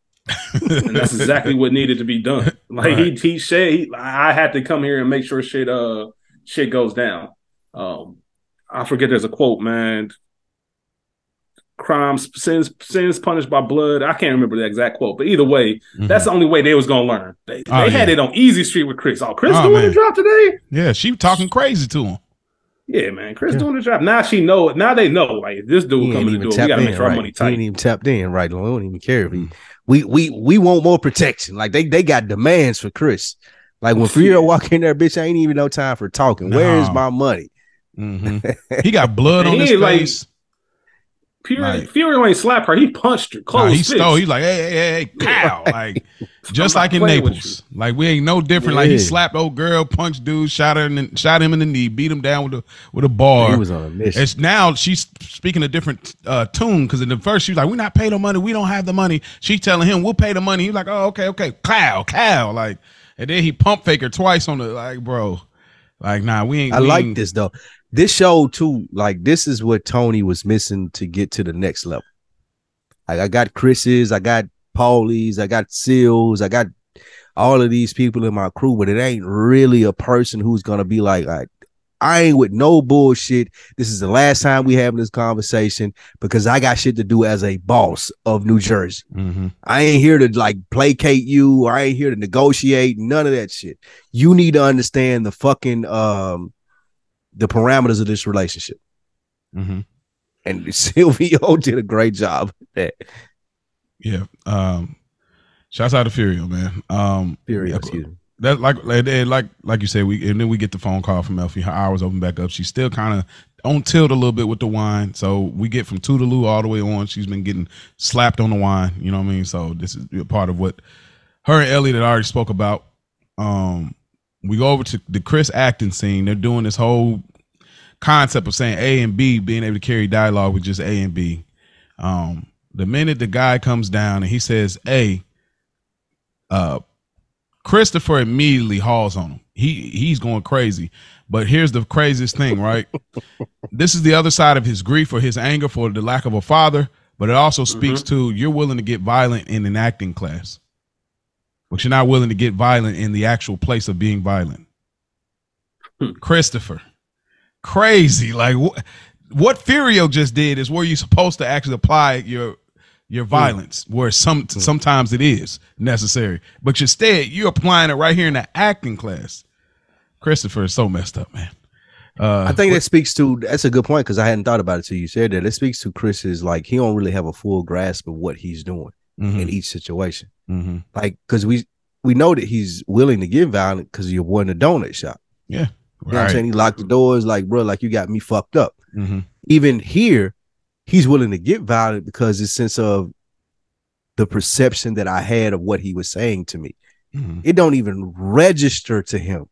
And that's exactly what needed to be done. Like Right. he he said he I had to come here and make sure shit uh shit goes down. Um I forget there's a quote, man. crimes sins sins punished by blood. I can't remember the exact quote, but either way, Mhm. that's the only way they was gonna learn. They, Oh, they had yeah. it on easy street with Chris. Oh, Chris Oh, doing man. the drop today? Yeah, she talking crazy to him. Yeah, man, Chris Yeah. doing the job. Now she know it. Now they know like this dude ain't coming to do it. We gotta in, make sure our right? money He tight. ain't even tapped in, right? We don't even care if he. Mm. We we we want more protection. Like they they got demands for Chris. Like when Fury Yeah. walk in there, bitch, I ain't even no time for talking. Where is my money? hmm He got blood on He his ain't like- face. Fury, Like- Fury ain't slap her. He punched her. Nah, Close he fist. stole. He's like, hey, hey, hey, hey, cow. Like, just like in Naples. Like, we ain't no different. Like, he slapped old girl, punched dude, shot her, and then shot him in the knee, beat him down with a with a he bar. was on a mission. It's now she's speaking a different uh, tune because in the first she was like, "We're not paying no money. We don't have the money." She's telling him, "We'll pay the money." He's like, "Oh, okay, okay." Cow, cow. Like, and then he pump fake her twice on the like, bro. Like, nah, we ain't. I we like ain't- this though. This show too, like this is what Tony was missing to get to the next level. Like I got Chris's, I got Paulie's, I got Sil's, I got all of these people in my crew, but it ain't really a person who's gonna be like, like I ain't with no bullshit. This is the last time we having this conversation because I got shit to do as a boss of New Jersey. Mhm. I ain't here to like placate you. I ain't here to negotiate. None of that shit. You need to understand the fucking um the parameters of this relationship. Mhm. And Silvio did a great job. at That Yeah. Um, shouts out to Furio, man. Um, Furio, excuse me. that like like like like you said, we and then we get the phone call from Melfi. Her hours open back up. She's still kind of on tilt a little bit with the wine. So we get from Toodaloo all the way on. She's been getting slapped on the wine. You know what I mean? So this is a part of what her and Elliot had already spoke about. Um, we go over to the Chris acting scene. They're doing this whole concept of saying A and B, being able to carry dialogue with just A and B. Um, the minute the guy comes down and he says A, uh, Christopher immediately hauls on him. He he's going crazy. But here's the craziest thing, right? this is the other side of his grief or his anger for the lack of a father, but it also speaks to you're willing to get violent in an acting class. But you're not willing to get violent in the actual place of being violent. Hmm. Christopher. Crazy. Like what what Furio just did is where you're supposed to actually apply your your violence, where some sometimes it is necessary. But instead, you're applying it right here in the acting class. Christopher is so messed up, man. Uh, I think that speaks to that's a good point because I hadn't thought about it till you said that. It speaks to Chris's like he don't really have a full grasp of what he's doing mhm, in each situation. Mhm. Like because we we know that he's willing to get violent because you're one the donut shop. Yeah. You know what I'm saying? He locked the doors, like, bro, like you got me fucked up. Mhm. Even here, he's willing to get violent because his sense of the perception that I had of what he was saying to me. Mhm. It don't even register to him.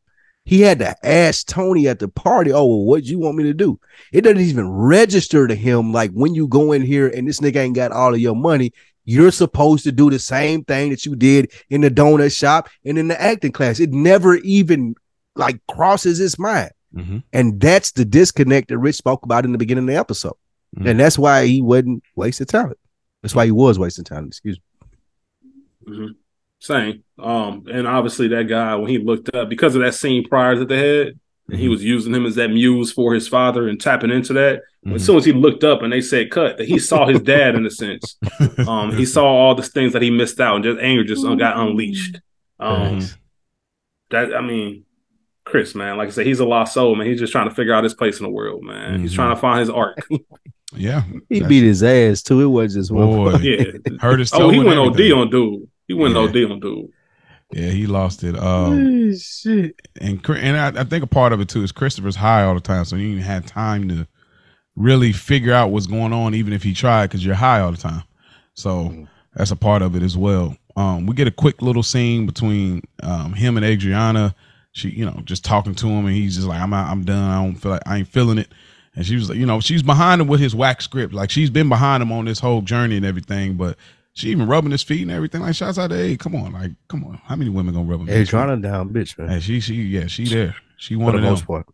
He had to ask Tony at the party, oh, well, what you want me to do? It doesn't even register to him. Like when you go in here and this nigga ain't got all of your money, you're supposed to do the same thing that you did in the donut shop and in the acting class. It never even like crosses his mind. Mhm. And that's the disconnect that Rich spoke about in the beginning of the episode. Mhm. And that's why he wasn't wasting talent. That's why he was wasting time. Excuse me. Mhm. Same. Um, and obviously that guy when he looked up because of that scene prior that they had, and he was using him as that muse for his father and tapping into that. Mhm. As soon as he looked up and they said cut, that he saw his dad in a sense. Um, he saw all the things that he missed out, and just anger just uh, got unleashed. Um, that I mean, Chris, man, like I said, he's a lost soul, man. He's just trying to figure out his place in the world, man. He's Mhm. trying to find his arc. Yeah, He beat his ass too. It wasn't just one. Boy. Yeah. hurt his. oh, he went everything. OD on dude. He went Yeah. OD on dude. Yeah, he lost it. Um, shit. and and I, I think a part of it too is Christopher's high all the time, so you didn't even had time to really figure out what's going on, even if he tried, because you're high all the time. So that's a part of it as well. Um, we get a quick little scene between um, him and Adriana. She, you know, just talking to him, and he's just like, "I'm out, I'm done. I don't feel like I ain't feeling it." And she was like, you know, she's behind him with his whack script. Like she's been behind him on this whole journey and everything, but she even rubbing his feet and everything. Like, shouts out to hey, come on, like, come on. How many women gonna rub him? Hey, trying to down bitch, man. And she, she, yeah, she there. She for one the of them. most part.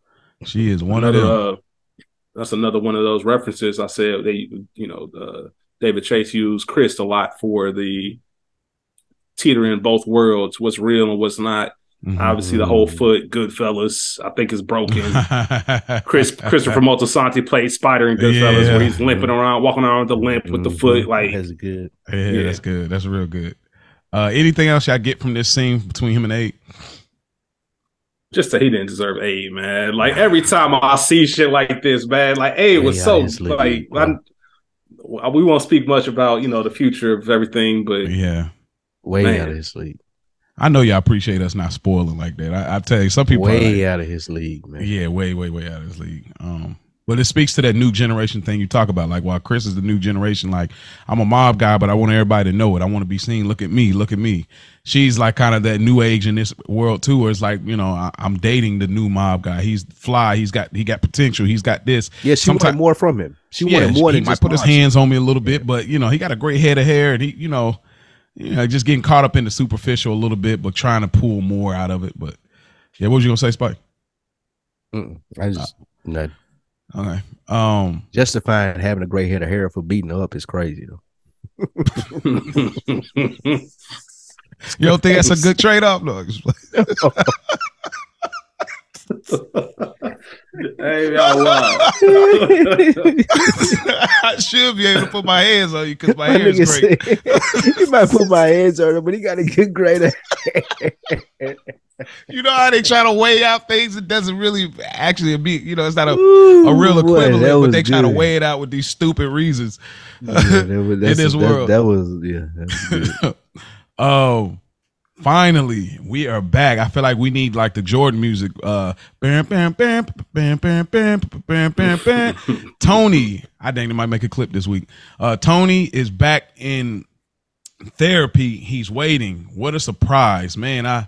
She is one another, of them. Uh, that's another one of those references. I said they, you know, the David Chase used Chris a lot for the teetering both worlds, what's real and what's not. Mhm. Obviously, the whole foot, Goodfellas, I think is broken. Chris Christopher Moltisanti played Spider in Goodfellas, Yeah. where he's limping around, walking around with the limp with the foot. Like, that's good. Yeah, Yeah. that's good. That's real good. Uh, anything else y'all get from this scene between him and Ade? just that he didn't deserve Ade, man. Like every time I see shit like this, man, like Ade was Yeah, so his like bro. I'm- we won't speak much about you know the future of everything, but Yeah, Way Man. out of his league. I know y'all appreciate us not spoiling like that. I, I tell you, some people are Way like, out of his league, man. Yeah, way, way, way out of his league. Um, but it speaks to that new generation thing you talk about. Like, while Chris is the new generation, like I'm a mob guy, but I want everybody to know it. I want to be seen. Look at me. Look at me. She's like kind of that new age in this world too, where it's like you know I, I'm dating the new mob guy. He's fly. He's got he got potential. He's got this. Yeah, she Sometime- wanted more from him. She yeah, wanted more he than might put his hands on me a little bit, but you know he got a great head of hair, and he you know, you know just getting caught up in the superficial a little bit, but trying to pull more out of it. But yeah, what was you gonna say, Spike? Mm-mm. I just no, Okay. Um. justifying having a gray head of hair for beating her up is crazy though. You don't think that's a good trade off? No. hey, y'all. I should be able to put my hands on you because my My hair is great. said- he might put my hands on him, but he got a good gray hair. You know how they try to weigh out things? It doesn't really actually be, you know, it's not a, a real Ooh, boy, equivalent, but was they try to weigh it out with these stupid reasons. Yeah, that was- In this that- world. That was yeah. that was good. Um, Finally, we are back. I feel like we need like the Jordan music. Uh, bam, bam, bam, bam, bam, bam, bam, bam, bam. Tony, I think they might make a clip this week. Uh, Tony is back in therapy. He's waiting. What a surprise, man! I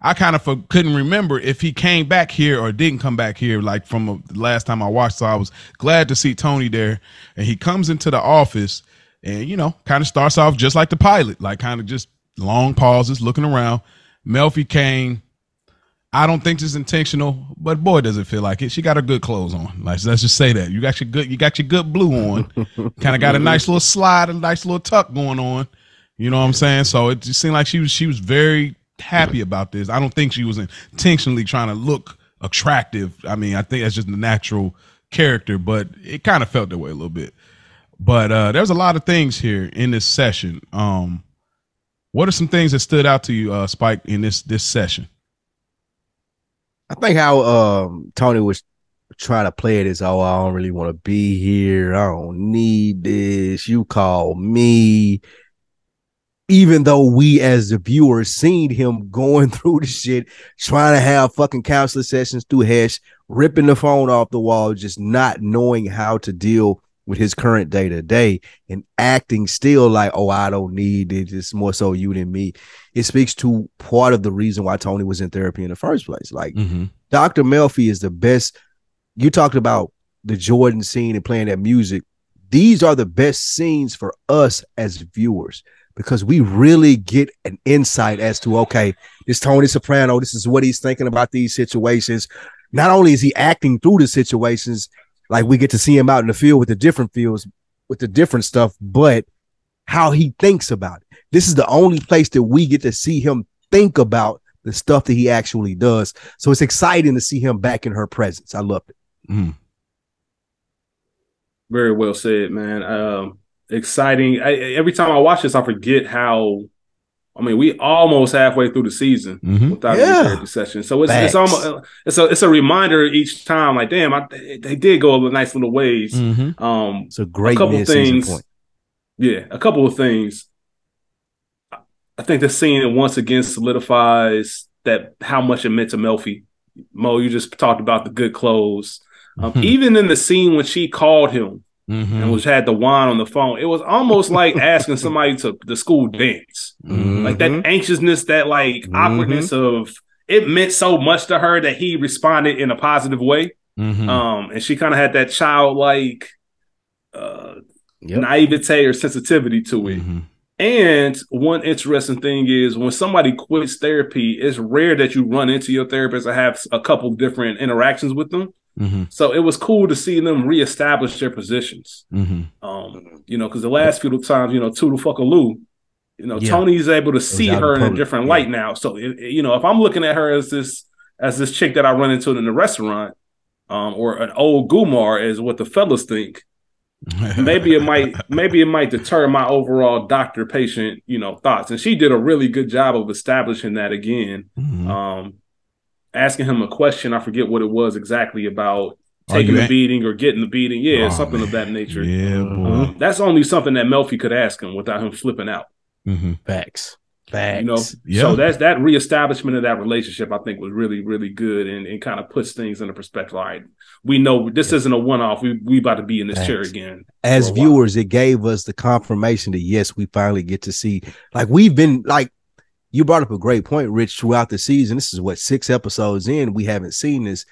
I kind of for, couldn't remember if he came back here or didn't come back here, like from uh, the last time I watched. So I was glad to see Tony there, and he comes into the office, and you know, kind of starts off just like the pilot, like kind of just long pauses, looking around. Melfi came. I don't think this is intentional, but boy, does it feel like it. She got her good clothes on. Like let's just say that you got your good, you got your good blue on. kind of got a nice little slide, a nice little tuck going on. You know what I'm saying? So it just seemed like she was she was very happy about this. I don't think she was intentionally trying to look attractive. I mean, I think that's just the natural character, but it kind of felt that way a little bit. But uh there's a lot of things here in this session. Um what are some things that stood out to you, uh, Spike, in this this session? I think how um Tony was trying to play it is, oh, I don't really want to be here. I don't need this. You call me. Even though we as the viewers seen him going through the shit, trying to have fucking counselor sessions through Hesh, ripping the phone off the wall, just not knowing how to deal with his current day to day and acting still like, oh, I don't need it. It's more so you than me. It speaks to part of the reason why Tony was in therapy in the first place. Like Mm-hmm. Dr. Melfi is the best. You talked about the Jordan scene and playing that music. These are the best scenes for us as viewers because we really get an insight as to okay, this Tony Soprano, this is what he's thinking about these situations. Not only is he acting through the situations, like we get to see him out in the field with the different fields, with the different stuff, but how he thinks about it. This is the only place that we get to see him think about the stuff that he actually does. So it's exciting to see him back in her presence. I loved it. Mm-hmm. Very well said, man. Um, exciting. I, every time I watch this, I forget how. I mean, we almost halfway through the season Mm-hmm. without Yeah. any therapy session. So it's it's almost it's a it's a reminder each time. Like, damn, I, they did go a nice little ways. Mm-hmm. Um, It's a great couple mid-season things. point. yeah, a couple of things. I think the scene once again solidifies that how much it meant to Melfi. Mo, you just talked about the good clothes. Um, Mhm. Even in the scene when she called him Mm-hmm. and was had the wine on the phone, it was almost like asking somebody to the school dance. Mm-hmm. Like that anxiousness, that like Mhm. awkwardness of it meant so much to her that he responded in a positive way. Mm-hmm. Um, and she kind of had that childlike uh Yep. naivete or sensitivity to it. Mm-hmm. And one interesting thing is when somebody quits therapy, it's rare that you run into your therapist or have a couple different interactions with them. Mm-hmm. So it was cool to see them reestablish their positions. Mm-hmm. Um, you know, because the last few times, you know, Toodle fuck a Lou, You know, Yeah. Tony's able to see her in a different yeah. light now. So, it- it- you know, if I'm looking at her as this as this chick that I run into in the restaurant, um, or an old Gumar, as what the fellas think, maybe it might maybe it might deter my overall doctor patient you know thoughts and she did a really good job of establishing that again Mhm. um asking him a question i forget what it was exactly about taking you the beating or getting the beating yeah Oh, something of that nature Yeah, boy. um, that's only something that melfi could ask him without him flipping out Mhm. Facts. Facts. you know Yeah. so that's that reestablishment of that relationship i think was really really good and, and kind of puts things into perspective all right we know this isn't a one-off we we about to be in this chair again as for a while. viewers, it gave us the confirmation that yes, we finally get to see. Like we've been like you brought up a great point, Rich. Throughout the season, this is what six episodes in, we haven't seen this.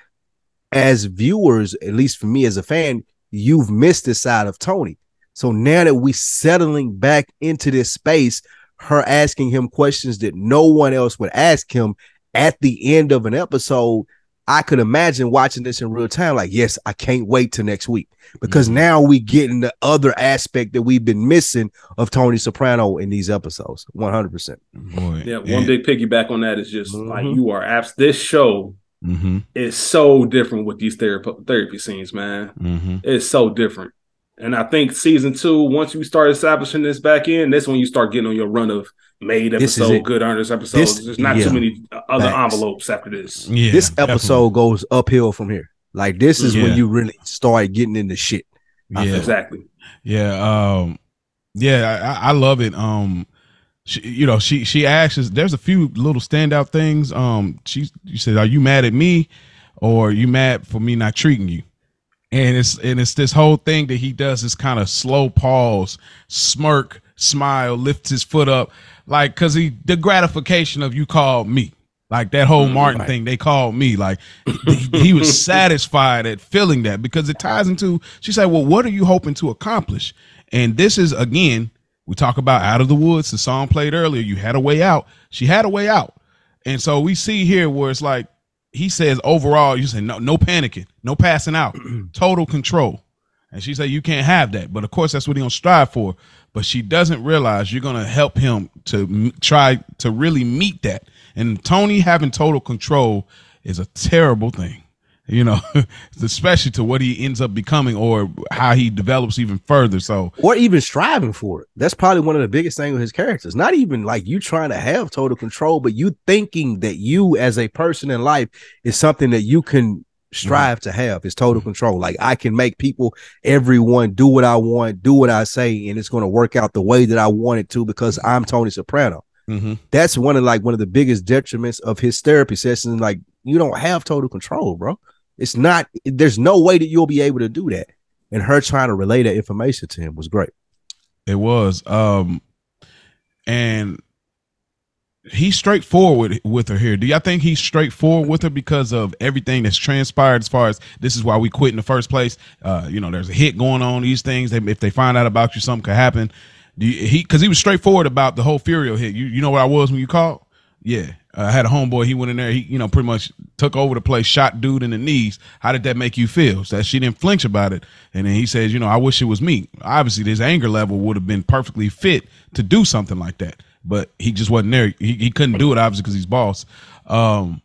As viewers, at least for me as a fan, you've missed this side of Tony. So now that we settling back into this space, her asking him questions that no one else would ask him at the end of an episode, I could imagine watching this in real time. Like, yes, I can't wait till next week because Mhm. now we getting the other aspect that we've been missing of Tony Soprano in these episodes. One hundred percent. Yeah, one And- big piggyback on that is just like Mhm. you are abs. This show Mhm. is so different with these therapy therapy scenes, man. Mhm. It's so different, and I think season two, once you start establishing this back in, that's when you start getting on your run of made This is episode, good earners episodes. This- There's not yeah. too many other Facts. envelopes after this. Yeah, this definitely. episode goes uphill from here. Like this is Yeah. when you really start getting into shit. Yeah. Exactly. Yeah, um, yeah, I, I love it. Um, she, you know, she she asks. There's a few little standout things. Um, she you said, "Are you mad at me, or you mad for me not treating you?" And it's and it's this whole thing that he does this kind of slow pause, smirk, smile, lifts his foot up, like because he the gratification of you called me. Like that whole mm, Martin right. thing, they called me. Like he, he was satisfied at feeling that because it ties into. She said, "Well, what are you hoping to accomplish?" And this is again, we talk about "Out of the Woods." The song played earlier. You had a way out. She had a way out, and so we see here where it's like he says overall, you say no, no panicking, no passing out, total control. And she said, You can't have that. But of course, that's what he's going to strive for. But she doesn't realize you're going to help him to try to really meet that. And Tony having total control is a terrible thing, you know, especially to what he ends up becoming or how he develops even further. So, Or even striving for it. That's probably one of the biggest things with his characters. Not even like you trying to have total control, but you thinking that you as a person in life is something that you can strive to have is total control. Like I can make people, everyone do what I want, do what I say, and it's going to work out the way that I want it to because I'm Tony Soprano. mhm. That's one of like one of the biggest detriments of his therapy sessions. Like you don't have total control, bro. It's not. There's no way that you'll be able to do that. And her trying to relay that information to him was great. It was. Um and he's straightforward with, her here. Do y'all think he's straightforward with her because of everything that's transpired as far as this is why we quit in the first place? Uh, you know, there's a hit going on, these things. They, if they find out about you, something could happen. Do you, he because he was straightforward about the whole Furio hit. You you know what I was when you called? Yeah. Uh, I had a homeboy, he went in there, he, you know, pretty much took over the place, shot dude in the knees. How did that make you feel? So she didn't flinch about it. And then he says, you know, I wish it was me. Obviously, this anger level would have been perfectly fit to do something like that. But he just wasn't there. He, he couldn't do it, obviously, because he's boss. Um,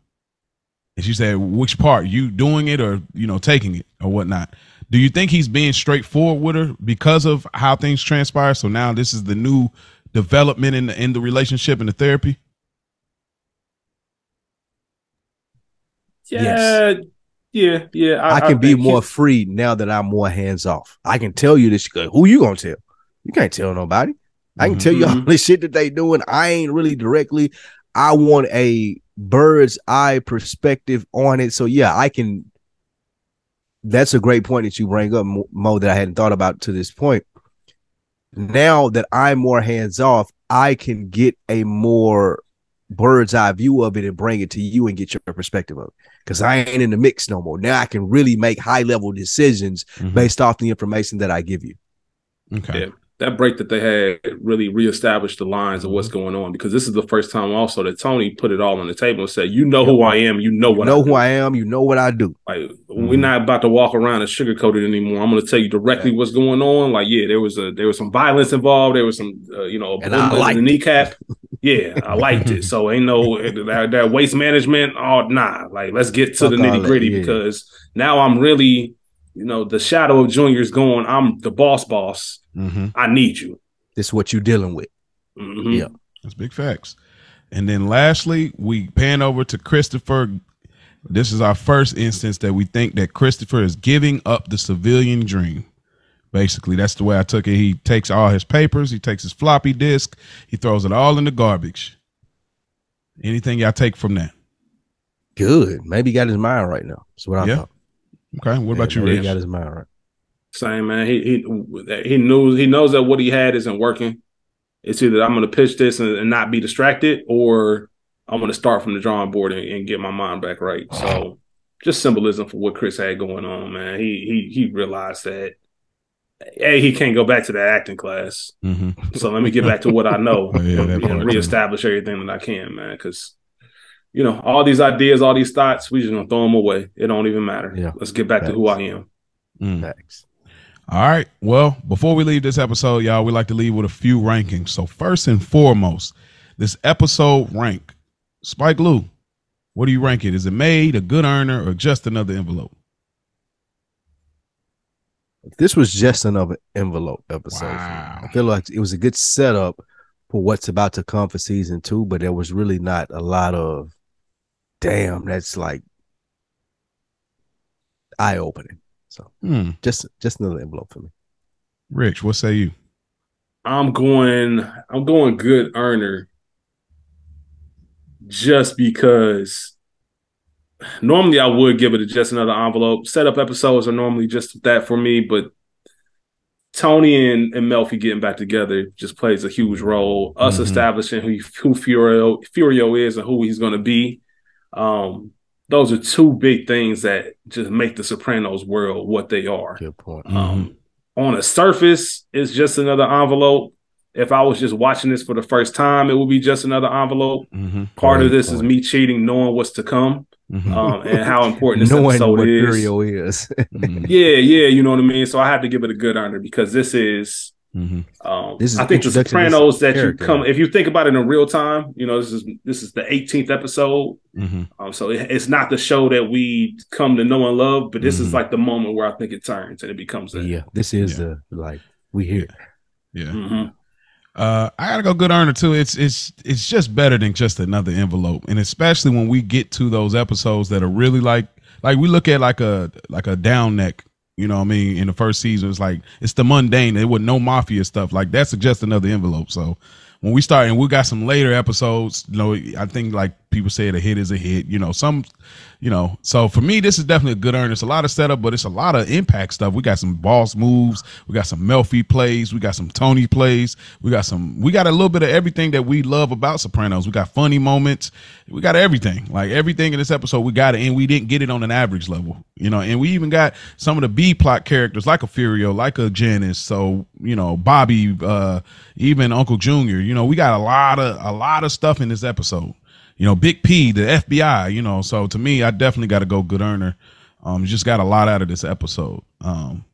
and she said, which part? You doing it or, you know, taking it or whatnot? Do you think he's being straightforward with her because of how things transpire? So now this is the new development in the, in the relationship and the therapy? Yeah, Yes. yeah, yeah. I, can be more he- free now that I'm more hands off. I can tell you this. Who you gonna tell? You can't tell nobody. I can Mhm. tell you all the shit that they doing. I ain't really directly. I want a bird's eye perspective on it. So yeah, I can. That's a great point that you bring up, Mo- Mo, that I hadn't thought about to this point. Now that I'm more hands off, I can get a more bird's eye view of it and bring it to you and get your perspective of it. Because I ain't in the mix no more. Now I can really make high level decisions Mhm. based off the information that I give you. Okay. Yeah. That break that they had really reestablished the lines of what's Mm-hmm. going on because this is the first time also that Tony put it all on the table and said, "You know who I am. You know You what know I who do. I am. You know what I do. Like Mm-hmm. We're not about to walk around and sugarcoat it anymore. I'm going to tell you directly what's going on. Like, yeah, there was a there was some violence involved. There was some, uh, you know, And I liked the kneecap. Yeah, I liked it. So ain't no that, that waste management. Oh, nah. Like, let's get to Fuck the nitty gritty yeah. because now I'm really, you know, the shadow of Junior's going. I'm the boss, boss. Mm-hmm. I need you. This is what you're dealing with. Mhm. Yeah. That's big facts. And then lastly, we pan over to Christopher. This is our first instance that we think that Christopher is giving up the civilian dream. Basically, that's the way I took it. He takes all his papers, he takes his floppy disk, he throws it all in the garbage. Anything y'all take from that? Good. Maybe he got his mind right now. That's what I Yeah. thought. Okay. What about you, Rich? He got his mind right. Same man. He he he knows he knows that what he had isn't working. It's either I'm going to pitch this and, and not be distracted, or I'm going to start from the drawing board and, and get my mind back right. So, just symbolism for what Chris had going on, man. He he he realized that hey, he can't go back to that acting class. Mm-hmm. So let me get back to what I know Oh, yeah, that and, part and too. reestablish everything that I can, man. Because you know all these ideas, all these thoughts, we just gonna throw them away. It don't even matter. Yeah. Let's get back to who I am. Mm. Facts. All right. Well, before we leave this episode, y'all, we like to leave with a few rankings. So first and foremost, this episode rank. Spike Lou, what do you rank it? Is it made, a good earner, or just another envelope? This was just another envelope episode. Wow. I feel like it was a good setup for what's about to come for season two, but there was really not a lot of damn, that's like eye opening. So Hmm. just just another envelope for me. Rich, what say you? I'm going. I'm going good earner. Just because normally I would give it a just another envelope. Setup episodes are normally just that for me, but Tony and, and Melfi getting back together just plays a huge role. Us Mhm. establishing who who Furio Furio is and who he's going to be. Um, those are two big things that just make the Sopranos world what they are. Good point. Um, on a surface, it's just another envelope. If I was just watching this for the first time, it would be just another envelope. Mm-hmm. Part of Great this is me cheating, knowing what's to come, Mm-hmm. um, and how important this Knowing episode what is. Furio is. mm-hmm. Yeah, yeah, you know what I mean. So I have to give it a good honor because this is. Mm-hmm. Um, This is I think the introduction Sopranos that you come, if you think about it in real time, you know this is this is the 18th episode. Mm-hmm. Um, so it, it's not the show that we come to know and love, but this Mhm. is like the moment where I think it turns and it becomes that. yeah, this is Yeah. the like we here. Yeah. Mhm. Uh, I gotta go good earner too. It's it's it's just better than just another envelope, and especially when we get to those episodes that are really like like we look at like a like a down neck. You know what I mean? In the first season, it's like it's the mundane. It was no mafia stuff. Like that's just another envelope. So when we start and we got some later episodes, you know, I think like people say a hit is a hit. You know, some, you know. So for me, this is definitely a good earn. It's a lot of setup, but it's a lot of impact stuff. We got some boss moves. We got some Melfi plays. We got some Tony plays. We got some. We got a little bit of everything that we love about Sopranos. We got funny moments. We got everything. Like everything in this episode, we got it, and we didn't get it on an average level. You know, and we even got some of the B plot characters like a Furio, like a Janice. So you know, Bobby, uh, even Uncle Junior. You know, we got a lot of a lot of stuff in this episode. You know, Big P, the FBI. You know, so to me, I definitely got to go good earner. Um, just got a lot out of this episode. Um,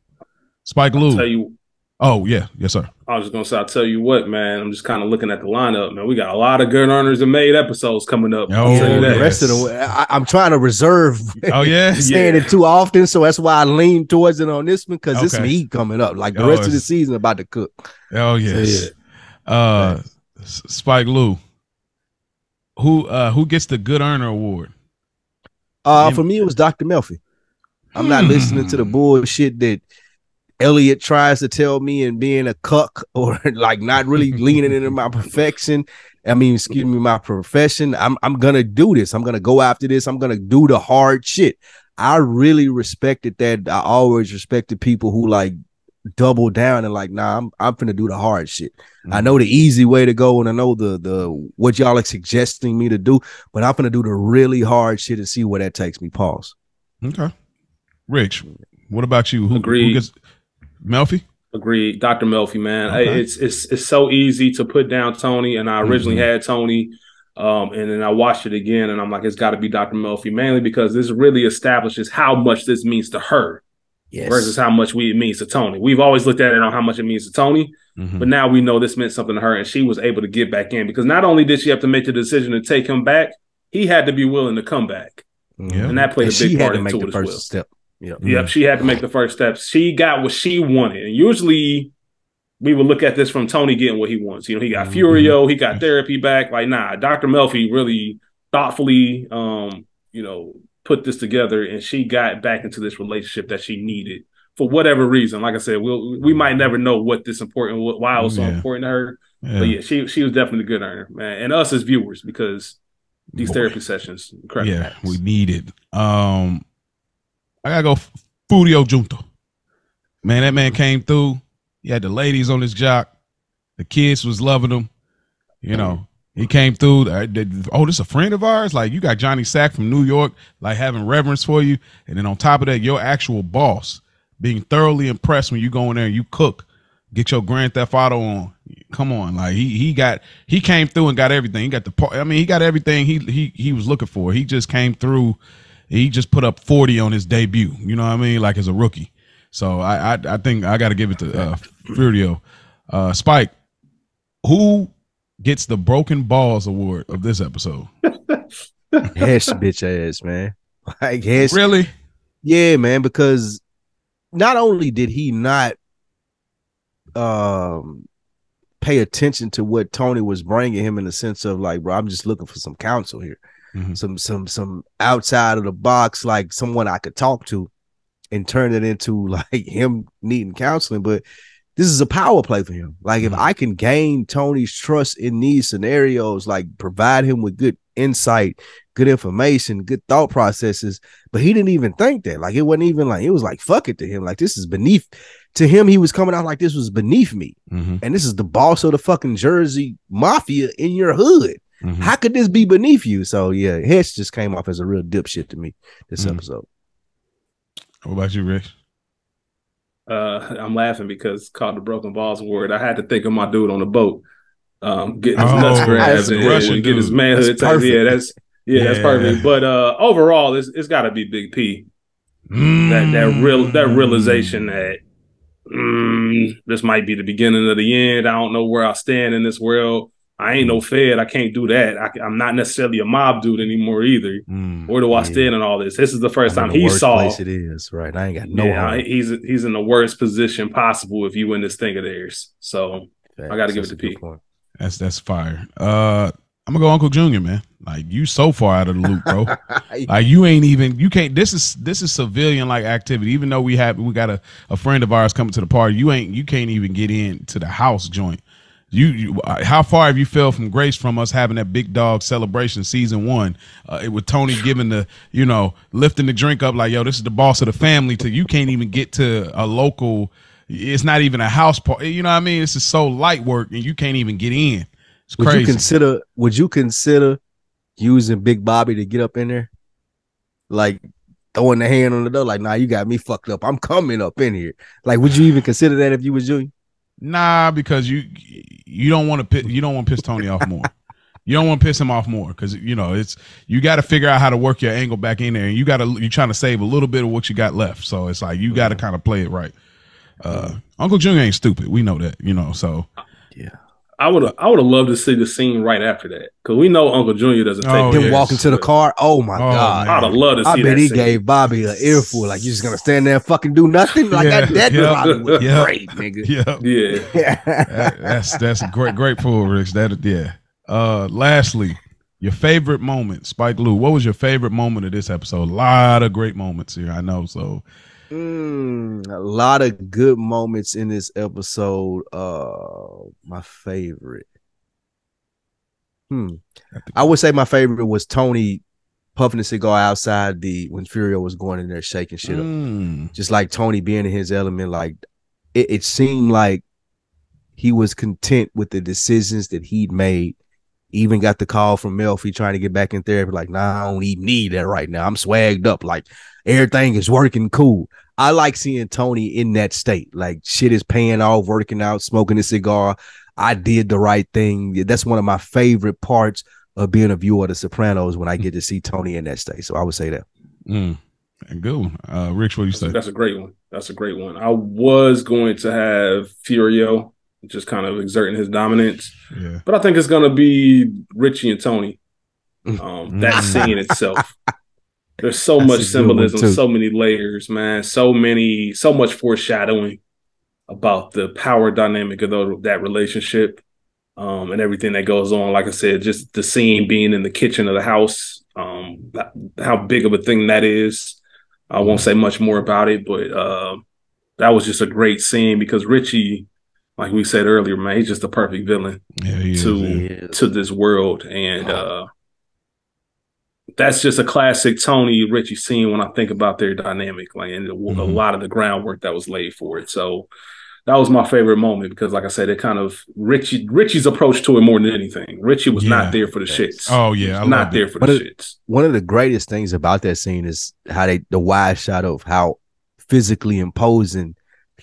Spike Tell Lou. you, Oh yeah, yes sir. I was just gonna say, I'll tell you what, man. I'm just kind of looking at the lineup, man. We got a lot of good earners and made episodes coming up. I'll Oh, tell you the rest of the I, I'm trying to reserve Oh yeah. saying it too often, so that's why I lean towards it on this one because it's me coming up. Like the Oh, rest of the season about to cook. Oh yes. yeah. Uh, Spike Lou. Who uh who gets the good earner award? Uh, for me, it was Dr. Melfi. I'm not listening to the Hmm. bullshit that Elliot tries to tell me and being a cuck or like not really leaning into my perfection. I mean, excuse me, my profession. I'm I'm gonna do this. I'm gonna go after this. I'm gonna do the hard shit. I really respected that. I always respected people who like double down and like, nah, I'm I'm gonna do the hard shit. I know the easy way to go, and I know the the what y'all are suggesting me to do, but I'm gonna do the really hard shit and see where that takes me. Pause. Okay. Rich, what about you? Who, who Agreed. gets Melfi? Agreed, Dr. Melfi, man. Okay. It's it's it's so easy to put down Tony, and I originally Mhm. had Tony Um, and then I watched it again, and I'm like, it's got to be Dr. Melfi, mainly because this really establishes how much this means to her Yes. versus how much we it means to Tony. We've always looked at it on how much it means to Tony, Mhm. but now we know this meant something to her, and she was able to get back in because not only did she have to make the decision to take him back, he had to be willing to come back, Yeah. and that played And a big she had part to make into the it as first well. step. Yeah. Yep, she had to make the first steps. She got what she wanted, and usually we would look at this from Tony getting what he wants. You know, he got Mhm. Furio, he got therapy back. Like, nah, Dr. Melfi really thoughtfully, um, you know, put this together, and she got back into this relationship that she needed for whatever reason. Like I said, we'll we might never know what this important, what, why it was so Yeah. important to her. Yeah. But yeah, she she was definitely a good earner, man, and us as viewers because these Boy. therapy sessions, incredible. Yeah, we need it. Um, I gotta go. Furio Giunta. Man, that man came through. He had the ladies on his jock. The kids was loving him. You know, he came through. uh, did- Oh, this a friend of ours. Like you got Johnny Sack from New York, like having reverence for you, and then on top of that, your actual boss being thoroughly impressed when you go in there and you cook. Get your Grand Theft Auto on. Come on, like he he got he came through and got everything. He got the. I mean, he got everything he he he was looking for. He just came through. He just put up forty on his debut. You know what I mean? Like as a rookie. So I I, I think I got to give it to uh, Furio. Uh, Spike, who gets the broken balls award of this episode? Hesh bitch ass, man. Like Hesh. Really? Yeah, man, because not only did he not um pay attention to what Tony was bringing him in the sense of like, bro, I'm just looking for some counsel here. Mhm. Some some some outside of the box like someone I could talk to and turn it into like him needing counseling, but this is a power play for him. Like if Mhm. I can gain Tony's trust in these scenarios, like provide him with good insight, good information, good thought processes, but he didn't even think that. Like it wasn't even like it was like fuck it to him. Like this is beneath to him. He was coming out like this was beneath me, Mm-hmm. and this is the boss of the fucking Jersey mafia in your hood. Mm-hmm. How could this be beneath you? So yeah, Hesh just came off as a real dipshit to me this Mm. episode. What about you, Rich? Uh, I'm laughing because called the broken balls word. I had to think of my dude on the boat, um, getting his Oh, nuts grabbed and, and getting his manhood. That's. Yeah, that's yeah, that's Yeah. perfect. But uh, overall, it's it's got to be Big P. That that real that Mm. realization that mm, this might be the beginning of the end. I don't know where I stand in this world. I ain't no Fed. I can't do that. I, am not necessarily a mob dude anymore either. Mm. Where do I Yeah. stand in all this? This is the 1st I'm in time the he worst saw place it is right. I ain't got no yeah, harm. he's he's in the worst position possible if you win this thing of theirs. So I gotta give it to a P. good point. That's that's fire. Uh, I'm gonna go Uncle Junior, man. Like you so far out of the loop, bro. like you ain't even you can't. This is this is civilian like activity. Even though we have we got a, a friend of ours coming to the party, you ain't you can't even get in to the house joint. You, you uh, how far have you fell from grace from us having that big dog celebration season one? Uh, it with Tony giving the you know lifting the drink up like yo, this is the boss of the family. To you can't even get to a local. It's not even a house party. You know what I mean? This is so light work, and you can't even get in. It's Would crazy. you consider would you consider using Big Bobby to get up in there? Like throwing the hand on the door, like, nah, you got me fucked up. I'm coming up in here. Like, would you even consider that if you was doing? Nah, because you you don't want to piss, you don't want to piss Tony off more. You don't want to piss him off more because you know it's you got to figure out how to work your angle back in there, and you got to you're trying to save a little bit of what you got left. So it's like you got to kind of play it right. Uh, Uncle Junior ain't stupid. We know that, you know. So I would have I would have loved to see the scene right after that because we know Uncle Junior doesn't take Oh, Him yes. walking to the car. Oh my Oh, god. man. I'd have loved to see that. I bet that he scene. gave Bobby an earful. Like you're just gonna stand there and fucking do nothing. Like Yeah, that. That yeah, probably was yeah. great, nigga. yeah, yeah. that, that's that's a great great pull, Rich. That yeah. Uh, lastly, your favorite moment, Spike Lee. What was your favorite moment of this episode? A lot of great moments here. I know. So Mm, a lot of good moments in this episode. Uh, my favorite. Hmm. I would say my favorite was Tony puffing a cigar outside the when Furio was going in there shaking shit up. Mm, Just like Tony being in his element, like it, it seemed like he was content with the decisions that he'd made. Even got the call from Melfi trying to get back in therapy, like, nah, I don't even need that right now. I'm swagged up, like everything is working cool. I like seeing Tony in that state. Like shit is paying off, working out, smoking a cigar. I did the right thing. That's one of my favorite parts of being a viewer of The Sopranos when I get to see Tony in that state. So I would say that. Mm, good one. Uh, Rich, what do you That's, say? that's a great one. That's a great one. I was going to have Furio just kind of exerting his dominance, Yeah. but I think it's going to be Richie and Tony. Um, that scene itself. There's so That's much a good one, symbolism, so many layers, man. So many, so much foreshadowing about the power dynamic of tho- that relationship, um, and everything that goes on. Like I said, just the scene being in the kitchen of the house, um, how big of a thing that is. I won't say much more about it, but uh, that was just a great scene because Richie, like we said earlier, man, he's just the perfect villain Yeah, he is, to to this world, and uh, that's just a classic Tony Richie scene when I think about their dynamic, like and a Mhm. lot of the groundwork that was laid for it. So that was my favorite moment because, like I said, it kind of Richie Richie's approach to it more than anything. Richie was Yeah. not there for the shits. Oh yeah, I was not there it. for But the it- shits. One of the greatest things about that scene is how they the wide shot of how physically imposing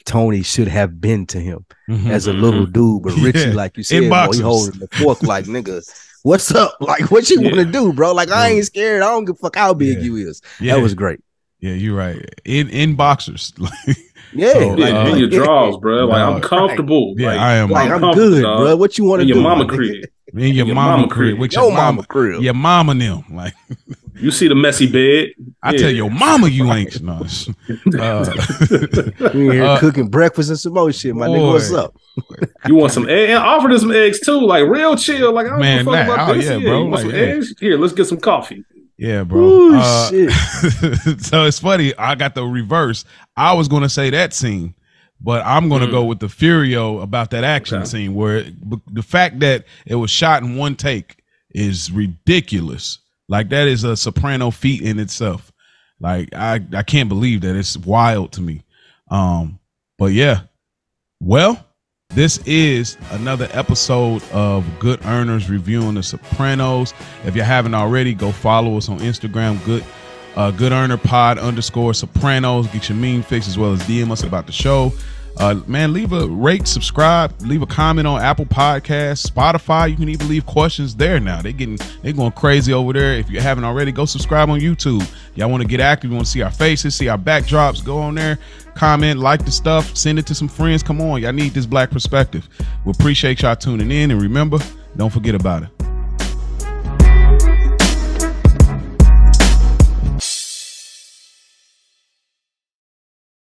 Tony should have been to him Mhm. as a little dude. But Richie, Yeah. like you said, boy, he holding the fork like nigga. What's up? Like, what you want to do, bro? Like, I ain't scared. I don't give a fuck how big Yeah. you is. yeah, That was great. yeah, you're right. In in boxers, Yeah, So, like, Yeah, uh, in your drawers, bro. Like no, I'm comfortable. yeah, like, I am. like, I'm comfortable, good, bro. What you want to do? your mama my nigga? crib. in your Your mama, mama crib, crib. with Your your mama mama, crib. your mama and them. Like You see the messy bed. I Yeah. tell your mama, you ain't. No, uh, We here Uh, cooking breakfast and some more shit, my nigga. What's up? You want some egg? And offer them some eggs too, like real chill. Like I don't Man, give a fuck nah, about oh, this. yeah, Yeah, bro, You want like, some yeah. eggs? Here, let's get some coffee. Yeah, bro. Ooh, Uh, shit. so it's funny. I got the reverse. I was going to say that scene, but I'm going to Mm. go with the Furio about that action Okay. scene where it, the fact that it was shot in one take is ridiculous. Like that is a soprano feat in itself. Like I I can't believe that. It's wild to me. Um, but yeah. Well, this is another episode of Good Earners reviewing The Sopranos. If you haven't already, go follow us on Instagram. Good, uh, Good Earner Pod underscore Sopranos. Get your meme fix as well as DM us about the show. Uh, man, leave a rate, subscribe, leave a comment on Apple Podcasts, Spotify. You can even leave questions there now. They getting they going crazy over there. If you haven't already, go subscribe on YouTube. Y'all want to get active? You want to see our faces, see our backdrops? Go on there, comment, like the stuff, send it to some friends. Come on, y'all need this black perspective. We appreciate y'all tuning in, and remember, don't forget about it.